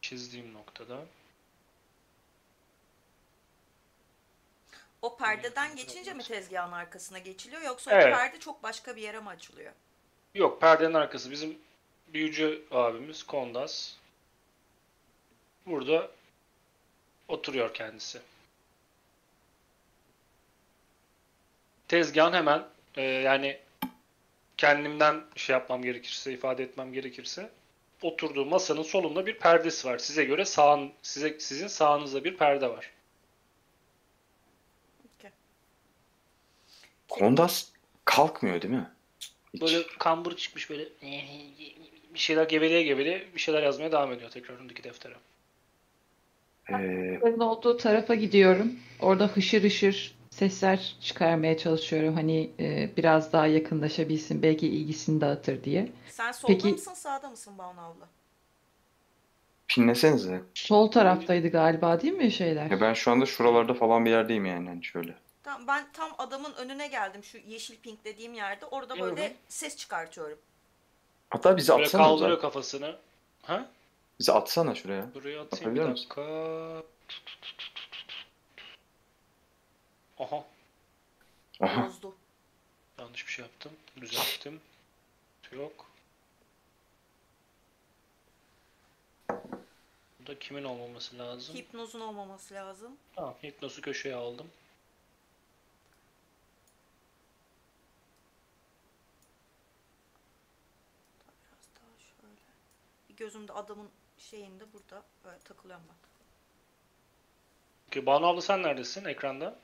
Speaker 1: çizdiğim noktada.
Speaker 5: O perdeden geçince mi tezgahın arkasına geçiliyor yoksa
Speaker 1: Evet.
Speaker 5: o perde çok başka bir yere mi açılıyor?
Speaker 1: Yok perdenin arkası bizim büyücü abimiz Kondas. Burada oturuyor kendisi. Tezgahın hemen e, yani kendimden şey yapmam gerekirse, ifade etmem gerekirse oturduğu masanın solunda bir perdesi var. Size göre sağın, size sizin sağınızda bir perde var.
Speaker 2: Kondas kalkmıyor değil mi? Hiç.
Speaker 1: Böyle kambur çıkmış böyle *laughs* bir şeyler geveleye geveleye bir şeyler yazmaya devam ediyor tekrar önündeki deftere.
Speaker 2: Ee,
Speaker 3: olduğu tarafa gidiyorum. Orada hışır hışır sesler çıkarmaya çalışıyorum. Hani e, biraz daha yakınlaşabilsin. Belki ilgisini dağıtır diye.
Speaker 5: Sen solda
Speaker 3: Peki-
Speaker 5: mısın sağda mısın Banu abla?
Speaker 2: pinlesenize.
Speaker 3: Sol taraftaydı galiba değil mi şeyler?
Speaker 2: Ya ben şu anda şuralarda falan bir yerdeyim yani hani şöyle.
Speaker 5: Tamam ben tam adamın önüne geldim şu yeşil pink dediğim yerde. Orada böyle
Speaker 1: hı.
Speaker 5: ses çıkartıyorum.
Speaker 2: Hatta bizi
Speaker 1: Böyle
Speaker 2: atsana
Speaker 1: kaldırıyor
Speaker 2: Uzay.
Speaker 1: kafasını. Ha?
Speaker 2: Bizi atsana şuraya.
Speaker 1: Buraya atayım bir
Speaker 2: Atabiliyor musun?
Speaker 1: dakika. Aha,
Speaker 2: Aha.
Speaker 5: Bozdu.
Speaker 1: yanlış bir şey yaptım. Düzelttim. Yok. Burada kimin olmaması lazım?
Speaker 5: Hipnozun olmaması lazım.
Speaker 1: Tamam, hipnosu köşeye aldım.
Speaker 5: Biraz daha şöyle. Bir gözümde adamın şeyinde burada böyle takılıyorum ben.
Speaker 1: Ki Banu abla sen neredesin ekranda?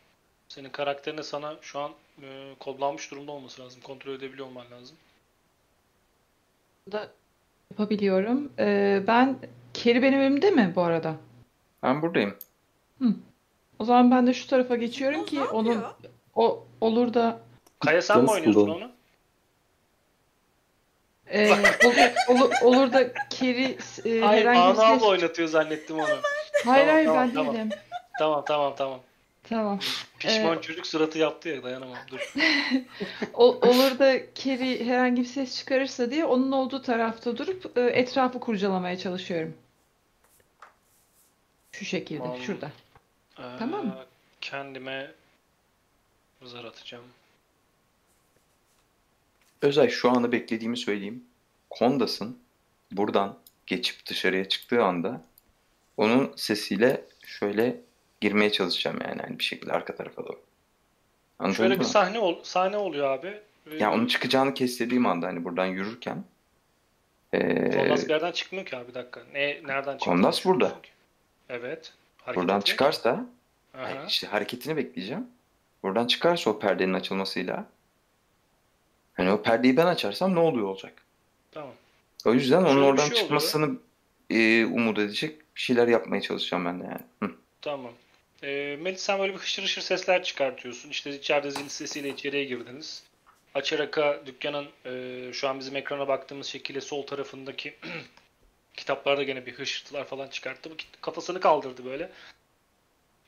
Speaker 1: Senin karakterine sana şu an e, kodlanmış durumda olması lazım. Kontrol edebiliyor olman lazım.
Speaker 3: Da yapabiliyorum. E, ben Keri benim önümde mi bu arada?
Speaker 2: Ben buradayım.
Speaker 3: O zaman ben de şu tarafa geçiyorum
Speaker 5: Hipnoz
Speaker 3: ki
Speaker 5: ne
Speaker 3: onun o olur da
Speaker 1: Kaya sen mi oynuyorsun onu?
Speaker 3: Ee, olur, olur, olur da Keri e,
Speaker 1: Hayır
Speaker 3: herhangi bir ses...
Speaker 1: oynatıyor zannettim onu.
Speaker 3: Hayır hayır
Speaker 1: Tamam,
Speaker 3: ben
Speaker 1: tamam,
Speaker 3: değilim.
Speaker 1: Tamam tamam tamam.
Speaker 3: Tamam.
Speaker 1: Pişman
Speaker 3: Ee,
Speaker 1: çocuk suratı yaptı ya dayanamam dur. *laughs*
Speaker 3: O- olur da Keri herhangi bir ses çıkarırsa diye onun olduğu tarafta durup e, etrafı kurcalamaya çalışıyorum. Şu şekilde,
Speaker 1: Tamam.
Speaker 3: şurada.
Speaker 1: Ee,
Speaker 3: Tamam mı?
Speaker 1: Kendime zar atacağım.
Speaker 2: Özel şu anda beklediğimi söyleyeyim. Kondas'ın buradan geçip dışarıya çıktığı anda onun sesiyle şöyle girmeye çalışacağım yani hani bir şekilde arka tarafa doğru. Anladın
Speaker 1: Şöyle
Speaker 2: mı?
Speaker 1: bir sahne ol sahne oluyor abi. Ee,
Speaker 2: Ya onun çıkacağını kestirdiğim anda hani buradan yürürken ee,
Speaker 1: Kondas bir yerden çıkmıyor ki abi bir dakika. Ne nereden çıktı?
Speaker 2: Kondas burada.
Speaker 1: Evet. Hareket
Speaker 2: buradan
Speaker 1: ediyor.
Speaker 2: çıkarsa
Speaker 1: Aha.
Speaker 2: işte hareketini bekleyeceğim. Buradan çıkarsa o perdenin açılmasıyla hani o perdeyi ben açarsam ne oluyor olacak?
Speaker 1: Tamam.
Speaker 2: O yüzden onun
Speaker 1: Şöyle
Speaker 2: oradan
Speaker 1: şey oluyor.
Speaker 2: çıkmasını ee, umut edecek bir şeyler yapmaya çalışacağım ben de yani. Hı.
Speaker 1: Tamam. Ee, Melis sen böyle bir hışır hışır sesler çıkartıyorsun. İşte içeride zil sesiyle içeriye girdiniz. Açaraka dükkanın e, şu an bizim ekrana baktığımız şekilde sol tarafındaki *clears throat* kitaplarda gene bir hışırtılar falan çıkarttı. Bu kafasını kaldırdı böyle.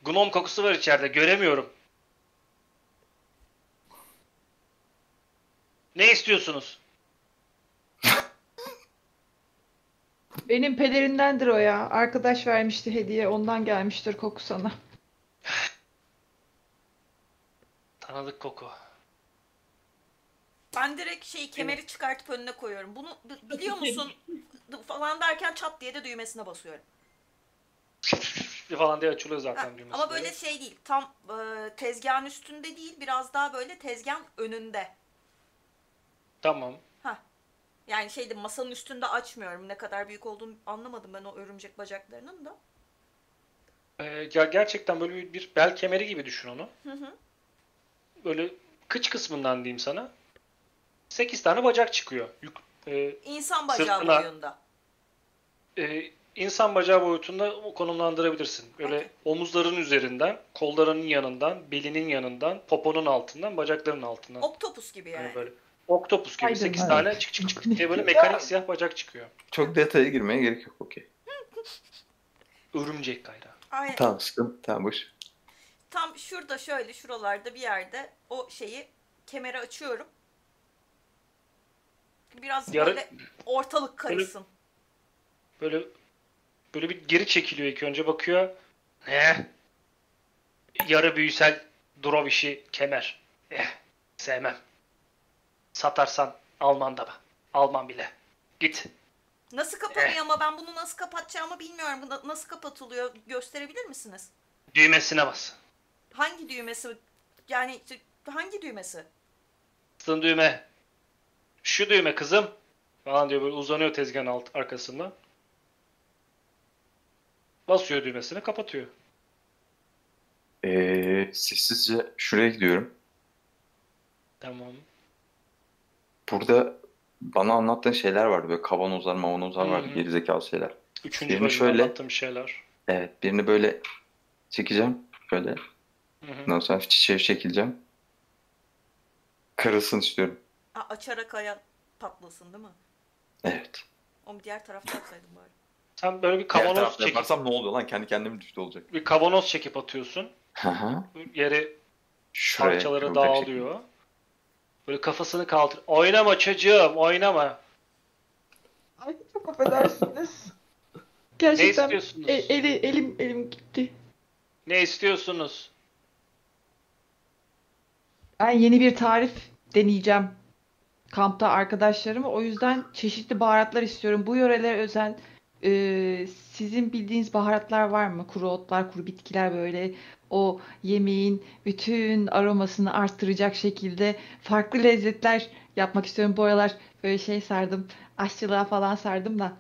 Speaker 1: Gnom kokusu var içeride. Göremiyorum. Ne istiyorsunuz?
Speaker 3: Benim pelerindendir o ya. Arkadaş vermişti hediye, ondan gelmiştir koku sana.
Speaker 1: Tanıdık koku.
Speaker 5: Ben direkt şey kemeri çıkartıp önüne koyuyorum. Bunu b- biliyor musun falan derken çat diye de düğmesine basıyorum. *laughs*
Speaker 1: falan diye açılıyor
Speaker 5: Ha,
Speaker 1: zaten düğmesi.
Speaker 5: ama böyle şey değil. Tam e, tezgahın üstünde değil. Biraz daha böyle tezgahın önünde.
Speaker 1: Tamam.
Speaker 5: Yani şeyde masanın üstünde açmıyorum. Ne kadar büyük olduğunu anlamadım ben o örümcek bacaklarının da.
Speaker 1: Ee, ya gerçekten böyle bir, bir bel kemeri gibi düşün onu.
Speaker 5: Hı hı.
Speaker 1: Böyle kıç kısmından diyeyim sana. 8 tane bacak çıkıyor. Yük, e,
Speaker 5: İnsan bacağı
Speaker 1: Sırtına-
Speaker 5: boyunda.
Speaker 1: e, insan bacağı boyutunda konumlandırabilirsin. Böyle
Speaker 5: Okey.
Speaker 1: omuzların üzerinden, kollarının yanından, belinin yanından, poponun altından, bacaklarının altından.
Speaker 5: Oktopus gibi yani.
Speaker 1: Yani böyle oktopus gibi
Speaker 3: Haydi,
Speaker 1: 8
Speaker 3: haydi.
Speaker 1: tane çık çık çık diye böyle mekanik siyah bacak çıkıyor.
Speaker 2: Çok detaya girmeye gerek yok okey. *laughs*
Speaker 1: Örümcek gayra.
Speaker 5: Aynen.
Speaker 2: Tamam sıkıntı tamam boş.
Speaker 5: Tam şurada şöyle şuralarda bir yerde o şeyi kemeri açıyorum. Biraz
Speaker 1: Yarı-
Speaker 5: böyle ortalık karışsın.
Speaker 1: Böyle böyle bir geri çekiliyor ilk önce bakıyor. Ne? Yarı büyüsel drop işi kemer. Eh, sevmem. Satarsan Alman da Alman bile. Git.
Speaker 5: Nasıl kapanıyor ama ben bunu nasıl kapatacağımı bilmiyorum. Na- Nasıl kapatılıyor gösterebilir misiniz?
Speaker 1: Düğmesine bas.
Speaker 5: Hangi düğmesi? Yani hangi düğmesi?
Speaker 1: Bastığın düğme. Şu düğme kızım. Falan diyor böyle uzanıyor tezgahın alt arkasından. Basıyor düğmesine kapatıyor.
Speaker 2: Ee, sessizce şuraya gidiyorum.
Speaker 1: Tamam.
Speaker 2: Burada bana anlattığın şeyler vardı. Böyle kavanozlar mavanozlar vardı.
Speaker 1: Hı hı.
Speaker 2: Gerizekalı şeyler.
Speaker 1: Üçüncü
Speaker 2: Birini
Speaker 1: bölümde
Speaker 2: şöyle-
Speaker 1: anlattığım şeyler.
Speaker 2: Evet birini böyle çekeceğim. Böyle.
Speaker 1: Hı hı.
Speaker 2: Ondan sonra çevir çekileceğim. Karılsın istiyorum.
Speaker 5: Aa, açarak aya patlasın değil mi?
Speaker 2: Evet.
Speaker 5: Onu diğer tarafta atsaydım bari.
Speaker 1: Sen böyle bir
Speaker 2: Diğer
Speaker 1: kavanoz
Speaker 2: tarafta
Speaker 1: çekip
Speaker 2: yaparsam ne oluyor lan? Kendi kendime düştü olacak.
Speaker 1: bir kavanoz çekip atıyorsun.
Speaker 2: Hı hı.
Speaker 1: Yere
Speaker 2: Şuraya
Speaker 1: parçaları
Speaker 2: kırılacak
Speaker 1: dağılıyor. Böyle kafasını kaldır. Oynama çocuğum, oynama.
Speaker 3: Ay çok affedersiniz.
Speaker 1: Ne
Speaker 3: Gerçekten
Speaker 1: istiyorsunuz?
Speaker 3: e- eli, elim elim gitti.
Speaker 1: Ne istiyorsunuz?
Speaker 3: Ben yeni bir tarif deneyeceğim. Kampta arkadaşlarıma. O yüzden çeşitli baharatlar istiyorum. Bu yörelere özel e, sizin bildiğiniz baharatlar var mı? Kuru otlar, kuru bitkiler böyle o yemeğin bütün aromasını arttıracak şekilde farklı lezzetler yapmak istiyorum. Bu aralar böyle şey sardım. Aşçılığa falan sardım da.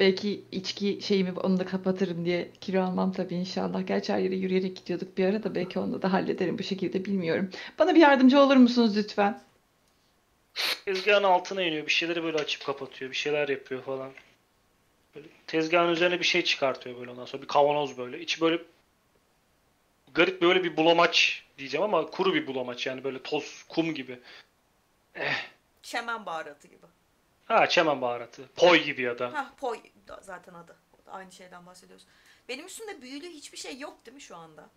Speaker 3: Belki içki şeyimi onu da kapatırım diye kilo almam tabii inşallah. Gerçi her yere yürüyerek gidiyorduk bir ara da belki onu da hallederim bu şekilde bilmiyorum. Bana bir yardımcı olur musunuz lütfen?
Speaker 1: Tezgahın altına iniyor. Bir şeyleri böyle açıp kapatıyor. Bir şeyler yapıyor falan. Böyle tezgahın üzerine bir şey çıkartıyor böyle ondan sonra. Bir kavanoz böyle. İçi böyle garip böyle bir bulamaç diyeceğim ama kuru bir bulamaç yani böyle toz, kum gibi.
Speaker 5: Çemen baharatı gibi.
Speaker 1: Ha çemen baharatı. Poy gibi ya da.
Speaker 5: Ha poy da zaten adı. Aynı şeyden bahsediyoruz. Benim üstümde büyülü hiçbir şey yok değil mi şu anda?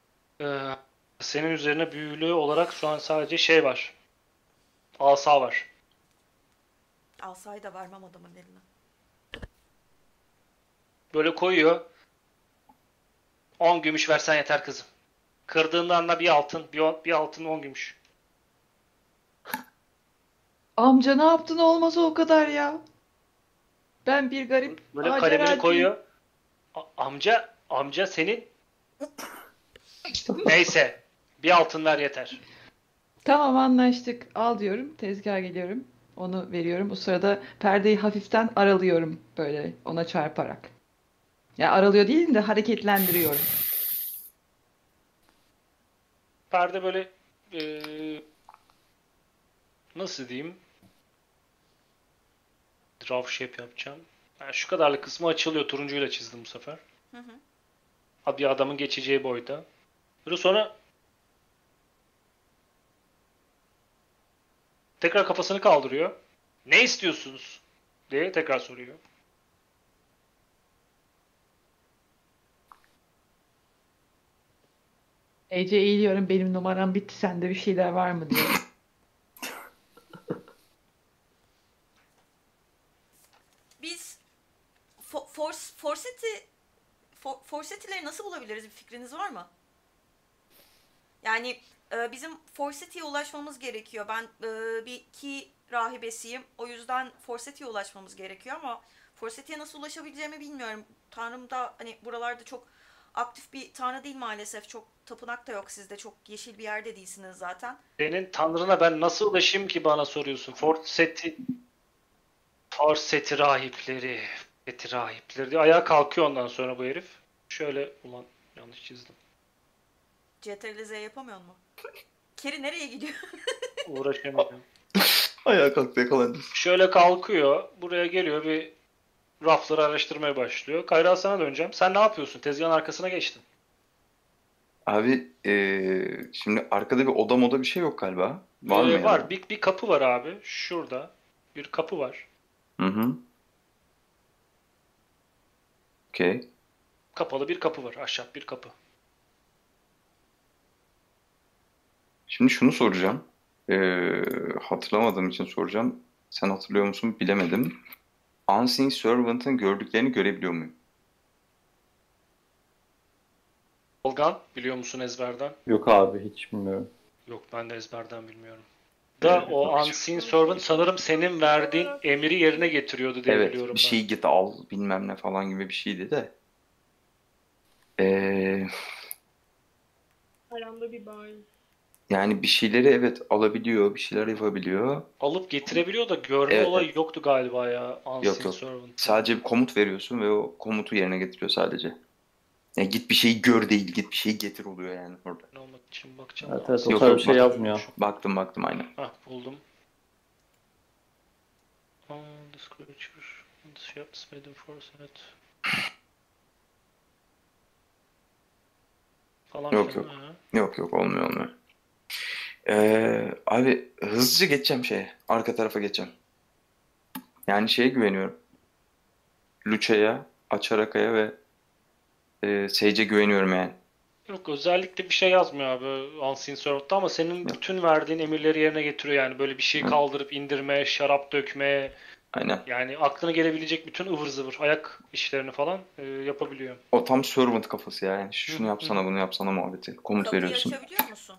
Speaker 1: Ee, senin üzerine büyülü olarak şu an sadece şey var. Asa var.
Speaker 5: Alsayı da vermem adamın eline.
Speaker 1: Böyle koyuyor. 10 gümüş versen yeter kızım. Kırdığından da bir altın, bir, bir altın 10 gümüş.
Speaker 3: Amca ne yaptın olmasa o kadar ya. Ben bir garip
Speaker 1: Böyle
Speaker 3: maceracıyım.
Speaker 1: kalemini koyuyor. A- amca, amca senin. Neyse. Bir altın ver yeter.
Speaker 3: Tamam anlaştık. Al diyorum. Tezgaha geliyorum. Onu veriyorum. Bu sırada perdeyi hafiften aralıyorum böyle ona çarparak. Ya aralıyor değil de hareketlendiriyorum.
Speaker 1: Perde böyle eee, nasıl diyeyim? Draw shape yapacağım. Yani şu kadarlık kısmı açılıyor. Turuncuyla çizdim bu sefer.
Speaker 5: Hı hı.
Speaker 1: Bir adamın geçeceği boyda. Böyle sonra tekrar kafasını kaldırıyor. Ne istiyorsunuz? diye tekrar soruyor.
Speaker 3: Ece eğiliyorum. Benim numaram bitti. Sende bir şeyler var mı diye. *laughs*
Speaker 5: Biz fo- force forseti for, forsetileri nasıl bulabiliriz? Bir fikriniz var mı? Yani e, bizim forsetiye ulaşmamız gerekiyor. Ben e, bir ki rahibesiyim. O yüzden forsetiye ulaşmamız gerekiyor ama forsetiye nasıl ulaşabileceğimi bilmiyorum. Tanrım da hani buralarda çok aktif bir tanrı değil maalesef. Çok tapınak da yok sizde. Çok yeşil bir yerde değilsiniz zaten.
Speaker 1: Senin tanrına ben nasıl ulaşayım ki bana soruyorsun. Forseti Forseti rahipleri Forseti rahipleri diye ayağa kalkıyor ondan sonra bu herif. Şöyle ulan yanlış çizdim.
Speaker 5: CTRL Z yapamıyor mu? Keri nereye gidiyor? *laughs*
Speaker 1: Uğraşamadım. *laughs*
Speaker 2: Ayağa kalktı yakalandı.
Speaker 1: Şöyle kalkıyor. Buraya geliyor bir rafları araştırmaya başlıyor. Kayra sana döneceğim. Sen ne yapıyorsun? Tezgahın arkasına geçtin.
Speaker 2: Abi eee, şimdi arkada bir oda moda bir şey yok galiba. Var mı
Speaker 1: Ee,
Speaker 2: ya?
Speaker 1: var. Bir, bir kapı var abi. Şurada. Bir kapı var.
Speaker 2: Hı hı. Okey.
Speaker 1: Kapalı bir kapı var. Ahşap bir kapı.
Speaker 2: Şimdi şunu soracağım. Eee, hatırlamadığım için soracağım. Sen hatırlıyor musun bilemedim. Unseen Servant'ın gördüklerini görebiliyor muyum?
Speaker 1: Volgan biliyor musun ezberden?
Speaker 4: Yok abi hiç bilmiyorum.
Speaker 1: Yok ben de ezberden bilmiyorum. Da o Unseen Servant sanırım senin verdiğin emri yerine getiriyordu diye
Speaker 2: Evet,
Speaker 1: biliyorum
Speaker 2: bir
Speaker 1: ben.
Speaker 2: şey git al bilmem ne falan gibi bir şeydi de. Eee,
Speaker 7: Aramda bir bağ
Speaker 2: yani bir şeyleri evet alabiliyor, bir şeyler yapabiliyor.
Speaker 1: Alıp getirebiliyor da görme
Speaker 2: Evet,
Speaker 1: olayı
Speaker 2: evet.
Speaker 1: yoktu galiba ya Unseen
Speaker 2: Yok, yok.
Speaker 1: Servant.
Speaker 2: Sadece bir komut veriyorsun ve o komutu yerine getiriyor sadece. Yani git bir şeyi gör değil, git bir şeyi getir oluyor yani orada.
Speaker 1: Ne olmak için bakacağım.
Speaker 4: Evet evet o
Speaker 2: Yok,
Speaker 4: tarz
Speaker 2: yok,
Speaker 4: bir şey yazmıyor.
Speaker 2: Baktım baktım aynen.
Speaker 1: Hah buldum. Oh, this creature, this shapes made in force evet. Falan
Speaker 2: Yok, yok.
Speaker 1: ha.
Speaker 2: Yok yok olmuyor olmuyor. Ee, abi hızlıca geçeceğim şeye. Arka tarafa geçeceğim. Yani şeye güveniyorum. Lucha'ya, Acharaka'ya ve e, Sage'e güveniyorum yani.
Speaker 1: Yok özellikle bir şey yazmıyor abi Unseen Servant'ta ama senin
Speaker 2: Yok.
Speaker 1: bütün verdiğin emirleri yerine getiriyor yani böyle bir şey kaldırıp indirme, şarap dökme
Speaker 2: Aynen.
Speaker 1: yani aklına gelebilecek bütün ıvır zıvır ayak işlerini falan e, yapabiliyor.
Speaker 2: O tam servant kafası ya. Yani şunu yapsana bunu yapsana muhabbeti. Komut
Speaker 5: Kapıyı
Speaker 2: veriyorsun.
Speaker 5: açabiliyor musun?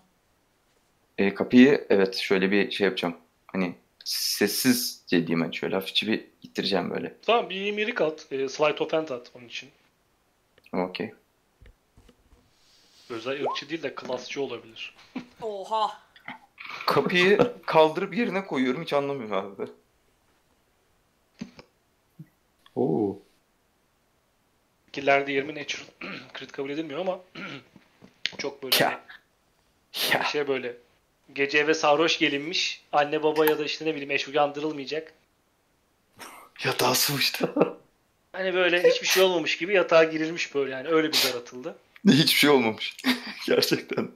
Speaker 2: E, kapıyı evet şöyle bir şey yapacağım. Hani sessizce diyeyim hani şöyle hafifçe bir ittireceğim böyle.
Speaker 1: Tamam bir mirik at, e, slide of hand at onun için.
Speaker 2: Okey.
Speaker 1: Özel ırkçı değil de klasçı olabilir. *laughs*
Speaker 5: Oha.
Speaker 2: Kapıyı kaldırıp yerine koyuyorum hiç anlamıyorum abi.
Speaker 4: Oo.
Speaker 1: Killerde 20 natural *clears throat* crit kabul edilmiyor ama *clears throat* çok böyle
Speaker 2: Ya. Ya.
Speaker 1: şey böyle gece eve sarhoş gelinmiş anne baba ya da işte ne bileyim eş uyandırılmayacak.
Speaker 2: Yatağa sıvıştı. *laughs*
Speaker 1: Hani böyle *laughs* hiçbir şey olmamış gibi yatağa girilmiş böyle yani öyle bir zar atıldı.
Speaker 2: Hiçbir şey olmamış. *laughs* Gerçekten.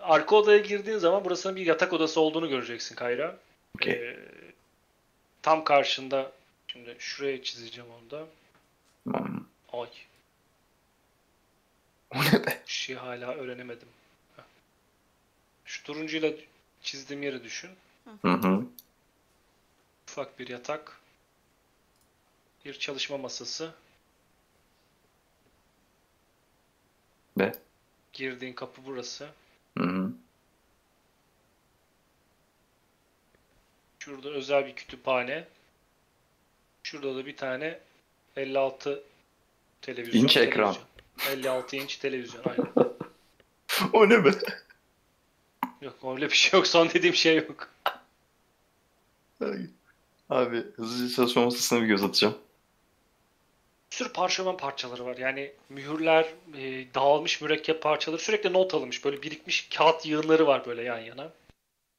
Speaker 1: Arka odaya girdiğin zaman burasının bir yatak odası olduğunu göreceksin Kayra.
Speaker 2: Okey.
Speaker 1: Ee, tam karşında şimdi şuraya çizeceğim onu da.
Speaker 2: Tamam.
Speaker 1: Ay.
Speaker 2: O ne be?
Speaker 1: Bir şey hala öğrenemedim. Heh. Şu turuncuyla çizdiğim yeri düşün.
Speaker 2: Hı hı.
Speaker 1: Ufak bir yatak. Bir çalışma masası.
Speaker 2: Be.
Speaker 1: Girdiğin kapı burası.
Speaker 2: Hı hı.
Speaker 1: Şurada özel bir kütüphane. Şurada da bir tane 56 televizyon.
Speaker 2: İnç ekran.
Speaker 1: televizyon. 56 inç televizyon aynen. *laughs*
Speaker 2: O ne be?
Speaker 1: Yok öyle bir şey yok. Son dediğim şey yok.
Speaker 2: Abi hızlıca çalışma masasına bir göz atacağım.
Speaker 1: Sürü parşömen parçaları var. Yani mühürler, e, dağılmış mürekkep parçaları sürekli not alınmış. Böyle birikmiş kağıt yığınları var böyle yan yana.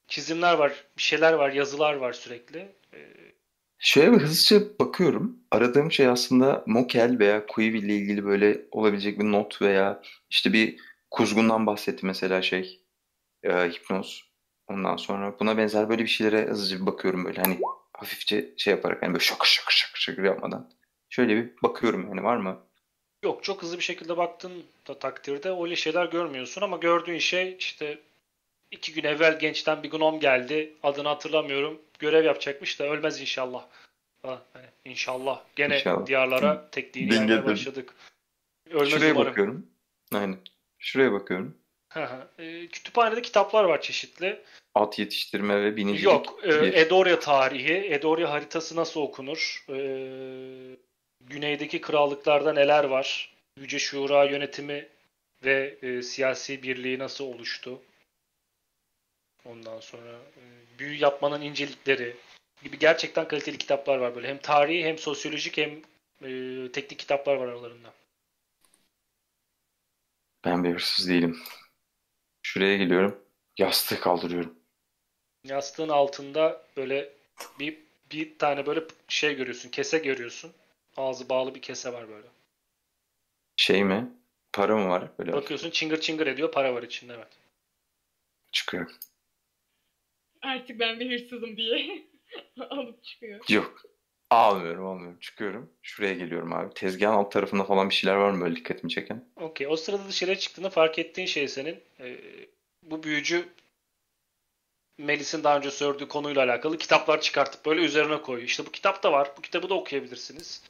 Speaker 1: Çizimler var, bir şeyler var, yazılar var sürekli. E,
Speaker 2: Şöyle bir hızlıca bakıyorum. Aradığım şey aslında Mokel veya Quivi ile ilgili böyle olabilecek bir not veya işte bir kuzgundan bahsetti mesela şey e, hipnoz. Ondan sonra buna benzer böyle bir şeylere hızlıca bir bakıyorum böyle hani hafifçe şey yaparak hani böyle şakır şakır şakır şakır yapmadan. Şöyle bir bakıyorum yani var mı?
Speaker 1: Yok çok hızlı bir şekilde baktığın da takdirde öyle şeyler görmüyorsun ama gördüğün şey işte iki gün evvel gençten bir gnom geldi. Adını hatırlamıyorum. Görev yapacakmış da ölmez inşallah. Ha, hani inşallah. Gene
Speaker 2: İnşallah.
Speaker 1: diyarlara tekliğini
Speaker 2: getirdim.
Speaker 1: başladık. Ölmez
Speaker 2: Şuraya
Speaker 1: umarım.
Speaker 2: bakıyorum. Aynen. Şuraya bakıyorum.
Speaker 1: E, Kütüphanede kitaplar var çeşitli.
Speaker 2: At yetiştirme ve binicilik.
Speaker 1: Yok. e,
Speaker 2: bir.
Speaker 1: Edoria tarihi. Edoria haritası nasıl okunur? E, güneydeki krallıklarda neler var? Yüce Şura yönetimi ve e, siyasi birliği nasıl oluştu? Ondan sonra e, büyü yapmanın incelikleri gibi gerçekten kaliteli kitaplar var böyle. Hem tarihi hem sosyolojik hem e, teknik kitaplar var aralarında.
Speaker 2: Ben bir hırsız değilim. Şuraya geliyorum. Yastığı kaldırıyorum.
Speaker 1: Yastığın altında böyle bir bir tane böyle şey görüyorsun, kese görüyorsun. Ağzı bağlı bir kese var böyle.
Speaker 2: Şey mi? Para mı var? Böyle
Speaker 1: Bakıyorsun çıngır çıngır ediyor, para var içinde evet.
Speaker 2: çıkıyor.
Speaker 7: Artık ben bir hırsızım diye *laughs* alıp çıkıyor.
Speaker 2: Yok. Almıyorum almıyorum. Çıkıyorum. Şuraya geliyorum abi. Tezgahın alt tarafında falan bir şeyler var mı böyle dikkatimi çeken?
Speaker 1: Okey. O sırada dışarıya çıktığında fark ettiğin şey senin e, bu büyücü Melis'in daha önce sorduğu konuyla alakalı kitaplar çıkartıp böyle üzerine koyuyor. İşte bu kitap da var. Bu kitabı da okuyabilirsiniz.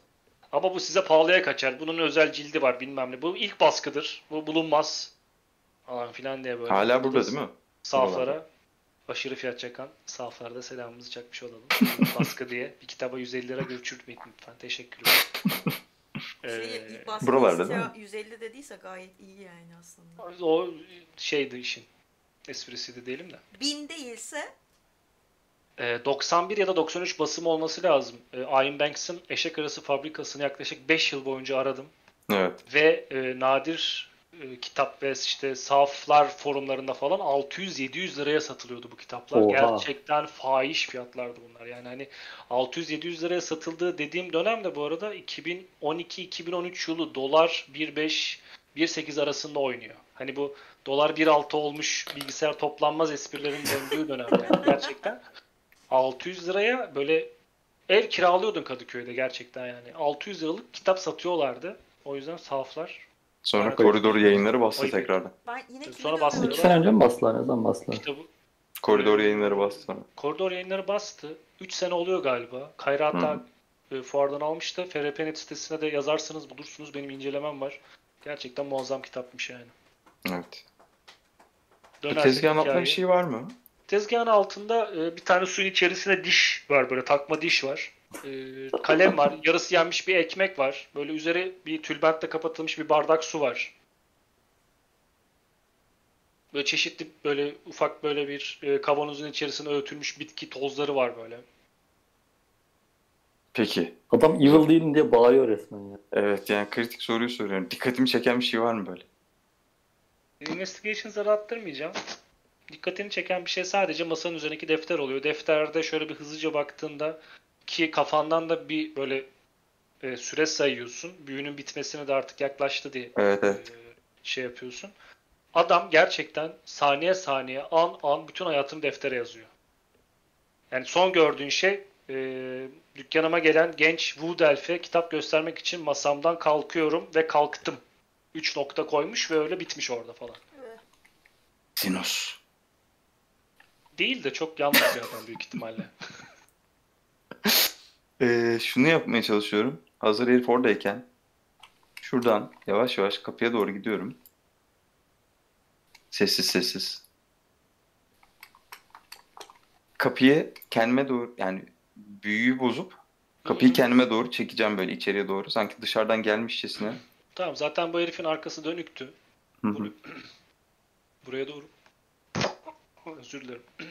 Speaker 1: Ama bu size pahalıya kaçar. Bunun özel cildi var bilmem ne. Bu ilk baskıdır. Bu bulunmaz. Falan filan diye böyle.
Speaker 2: Hala burada değil mi?
Speaker 1: Sahaflara aşırı fiyat çakan sahaflarda selamımızı çakmış olalım. *laughs* Baskı diye. Bir kitaba 150 lira göçürtmeyin lütfen. Teşekkürler.
Speaker 5: Şey, *laughs*
Speaker 1: Ee,
Speaker 5: ilk baskı
Speaker 2: buralarda değil mi?
Speaker 5: 150 dediyse gayet iyi yani aslında.
Speaker 1: o şeydi işin. Esprisiydi diyelim de.
Speaker 5: 1000 değilse
Speaker 1: Ee, 91 ya da 93 basım olması lazım. Ee, Iron Banks'ın eşek arası fabrikasını yaklaşık 5 yıl boyunca aradım.
Speaker 2: Evet.
Speaker 1: Ve e, nadir e, kitap ve işte sahaflar forumlarında falan 600-700 liraya satılıyordu bu kitaplar.
Speaker 4: Oha.
Speaker 1: Gerçekten fahiş fiyatlardı bunlar. Yani hani 600-700 liraya satıldığı dediğim dönemde bu arada 2012-2013 yılı dolar 1.5 1.8 arasında oynuyor. Hani bu dolar 1.6 olmuş bilgisayar toplanmaz esprilerin döndüğü dönemde yani gerçekten *laughs* 600 liraya böyle ev kiralıyordun Kadıköy'de gerçekten yani. 600 liralık kitap satıyorlardı. O yüzden sahaflar
Speaker 2: Sonra
Speaker 1: Evet.
Speaker 2: koridor yayınları bastı
Speaker 1: Ayıp.
Speaker 2: tekrardan.
Speaker 5: ben yine
Speaker 1: Sonra bastırdılar.
Speaker 4: İki sene önce mi bastılar? Ne zaman bastılar?
Speaker 1: kitabı
Speaker 2: Koridor yayınları bastı sonra.
Speaker 1: Koridor yayınları bastı. 3 sene oluyor galiba. Kayra hatta e, fuardan almıştı. FRP.net sitesine de yazarsınız bulursunuz. Benim incelemem var. Gerçekten muazzam kitapmış yani.
Speaker 2: Evet. Bu
Speaker 1: Dönersek
Speaker 2: tezgahın altında bir
Speaker 1: hikayeye-
Speaker 2: şey var mı?
Speaker 1: Tezgahın altında e, bir tane suyun içerisinde diş var böyle takma diş var. E, kalem var. Yarısı yenmiş bir ekmek var. Böyle üzeri bir tülbentle kapatılmış bir bardak su var. Böyle çeşitli böyle ufak böyle bir e, kavanozun içerisine öğütülmüş bitki tozları var böyle.
Speaker 2: Peki.
Speaker 4: Adam evil değilim diye bağırıyor resmen ya.
Speaker 2: Evet yani kritik soruyu soruyorum. Dikkatimi çeken bir şey var mı böyle?
Speaker 1: Investigations'ları attırmayacağım. Dikkatini çeken bir şey sadece masanın üzerindeki defter oluyor. Defterde şöyle bir hızlıca baktığında ki kafandan da bir böyle e, süre sayıyorsun. Büyünün bitmesine de artık yaklaştı diye
Speaker 2: Evet evet.
Speaker 1: e, şey yapıyorsun. Adam gerçekten saniye saniye an an bütün hayatını deftere yazıyor. Yani son gördüğün şey Ee, dükkanıma gelen genç Wood Elf'e kitap göstermek için masamdan kalkıyorum ve kalktım. 3 nokta koymuş ve öyle bitmiş orada falan.
Speaker 2: Sinos.
Speaker 1: Değil de çok yanlış bir adam büyük ihtimalle. *laughs*
Speaker 2: Ee, şunu yapmaya çalışıyorum. Hazır herif oradayken şuradan yavaş yavaş kapıya doğru gidiyorum. Sessiz sessiz. Kapıyı kendime doğru yani büyüyü bozup kapıyı kendime doğru çekeceğim böyle içeriye doğru. Sanki dışarıdan gelmişçesine.
Speaker 1: Tamam zaten bu herifin arkası dönüktü.
Speaker 2: Hı hı.
Speaker 1: Buraya doğru. Özür dilerim. *clears throat*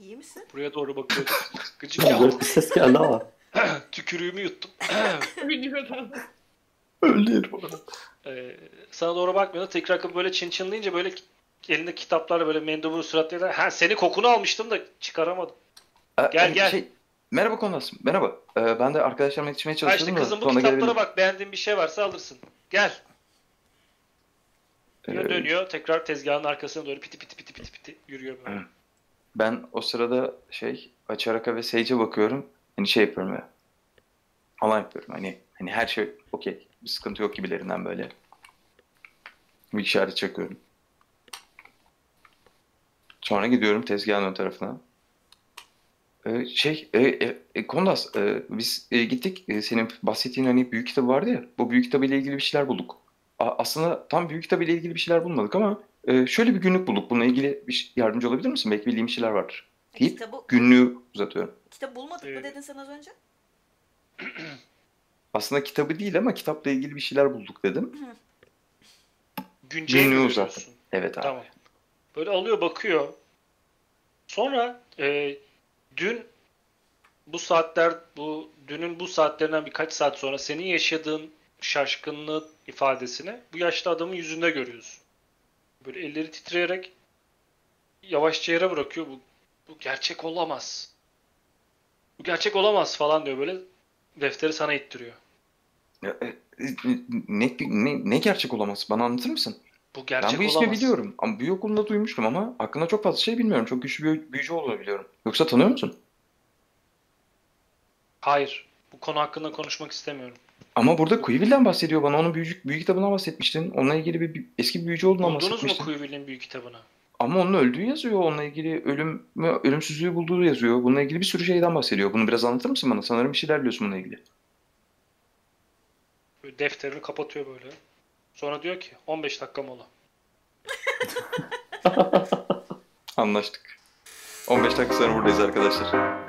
Speaker 5: İyi misin?
Speaker 1: Buraya doğru bakıyordu. *laughs* Gıcık
Speaker 4: garip bir ses geldi ama. *clears throat*
Speaker 1: Tükürüğümü yuttum. *clears throat*
Speaker 7: Videodan.
Speaker 2: Öldü herif orada.
Speaker 1: Ee, sana doğru bakmıyordu. Tekrar böyle çin çinleyince böyle elinde kitaplarla böyle mendebur suratıyla ha seni kokunu almıştım da çıkaramadım.
Speaker 2: Aa,
Speaker 1: Gel,
Speaker 2: e,
Speaker 1: gel.
Speaker 2: Şey, merhaba Kondas. Merhaba. Ee, ben de
Speaker 1: Ha işte
Speaker 2: çalışıyordum da
Speaker 1: kızım bu kitaplara bak beğendiğin bir şey varsa alırsın. Gel.
Speaker 2: Ee,
Speaker 1: dönüyor tekrar tezgahın arkasına doğru piti piti piti piti piti yürüyor böyle.
Speaker 2: Ben o sırada şey Açaraka ve Sage'e bakıyorum. Hani şey yapıyorum ya. Alan yapıyorum. Hani hani her şey okey. Bir sıkıntı yok gibilerinden böyle. Bir işaret çakıyorum. Sonra gidiyorum tezgahın ön tarafına. Ee, şey, e, e, e, Kondas, e, biz e, gittik. E, senin bahsettiğin hani büyük kitabı vardı ya. Bu büyük kitabıyla ilgili bir şeyler bulduk. Aslında tam büyük kitabıyla ilgili bir şeyler bulmadık ama e, şöyle bir günlük bulduk. Bununla ilgili bir şey- yardımcı olabilir misin? Belki bildiğim şeyler vardır. Deyip
Speaker 5: Kitabı,
Speaker 2: günlüğü uzatıyorum.
Speaker 5: kitabı bulmadık mı
Speaker 1: Ee,
Speaker 5: dedin sen az önce? *clears throat*
Speaker 2: Aslında kitabı değil ama kitapla ilgili bir şeyler bulduk dedim.
Speaker 1: Günceye
Speaker 2: Günlüğü uzattım. Evet abi.
Speaker 1: Tamam. Böyle alıyor bakıyor. Sonra e, dün bu saatler bu dünün bu saatlerinden birkaç saat sonra senin yaşadığın şaşkınlığı ifadesini bu yaşlı adamın yüzünde görüyorsun. Böyle elleri titreyerek yavaşça yere bırakıyor. Bu, bu gerçek olamaz. Bu gerçek olamaz falan diyor böyle. Defteri sana ittiriyor.
Speaker 2: E, ne, ne, ne gerçek olamaz? Bana anlatır mısın?
Speaker 1: Bu gerçek
Speaker 2: ben bu ismi
Speaker 1: olamaz.
Speaker 2: biliyorum. Ama büyü okulunda duymuştum ama hakkında çok fazla şey bilmiyorum. Çok güçlü bir büyücü olduğunu biliyorum. Yoksa tanıyor musun?
Speaker 1: Hayır. Bu konu hakkında konuşmak istemiyorum.
Speaker 2: Ama burada Quiville'den bahsediyor bana. Onun büyücü, büyü kitabından bahsetmiştin. Onunla ilgili bir, bir- eski bir büyücü olduğundan
Speaker 1: Buldunuz mu
Speaker 2: bahsetmiştin.
Speaker 1: Quiville'in büyük kitabını?
Speaker 2: Ama onun öldüğü yazıyor. Onunla ilgili ölüm ölümsüzlüğü bulduğu yazıyor. Bununla ilgili bir sürü şeyden bahsediyor. Bunu biraz anlatır mısın bana? Sanırım bir şeyler biliyorsun bununla ilgili.
Speaker 1: Böyle defterini kapatıyor böyle. Sonra diyor ki 15 dakika mola. *laughs*
Speaker 2: Anlaştık. 15 dakika sonra buradayız arkadaşlar.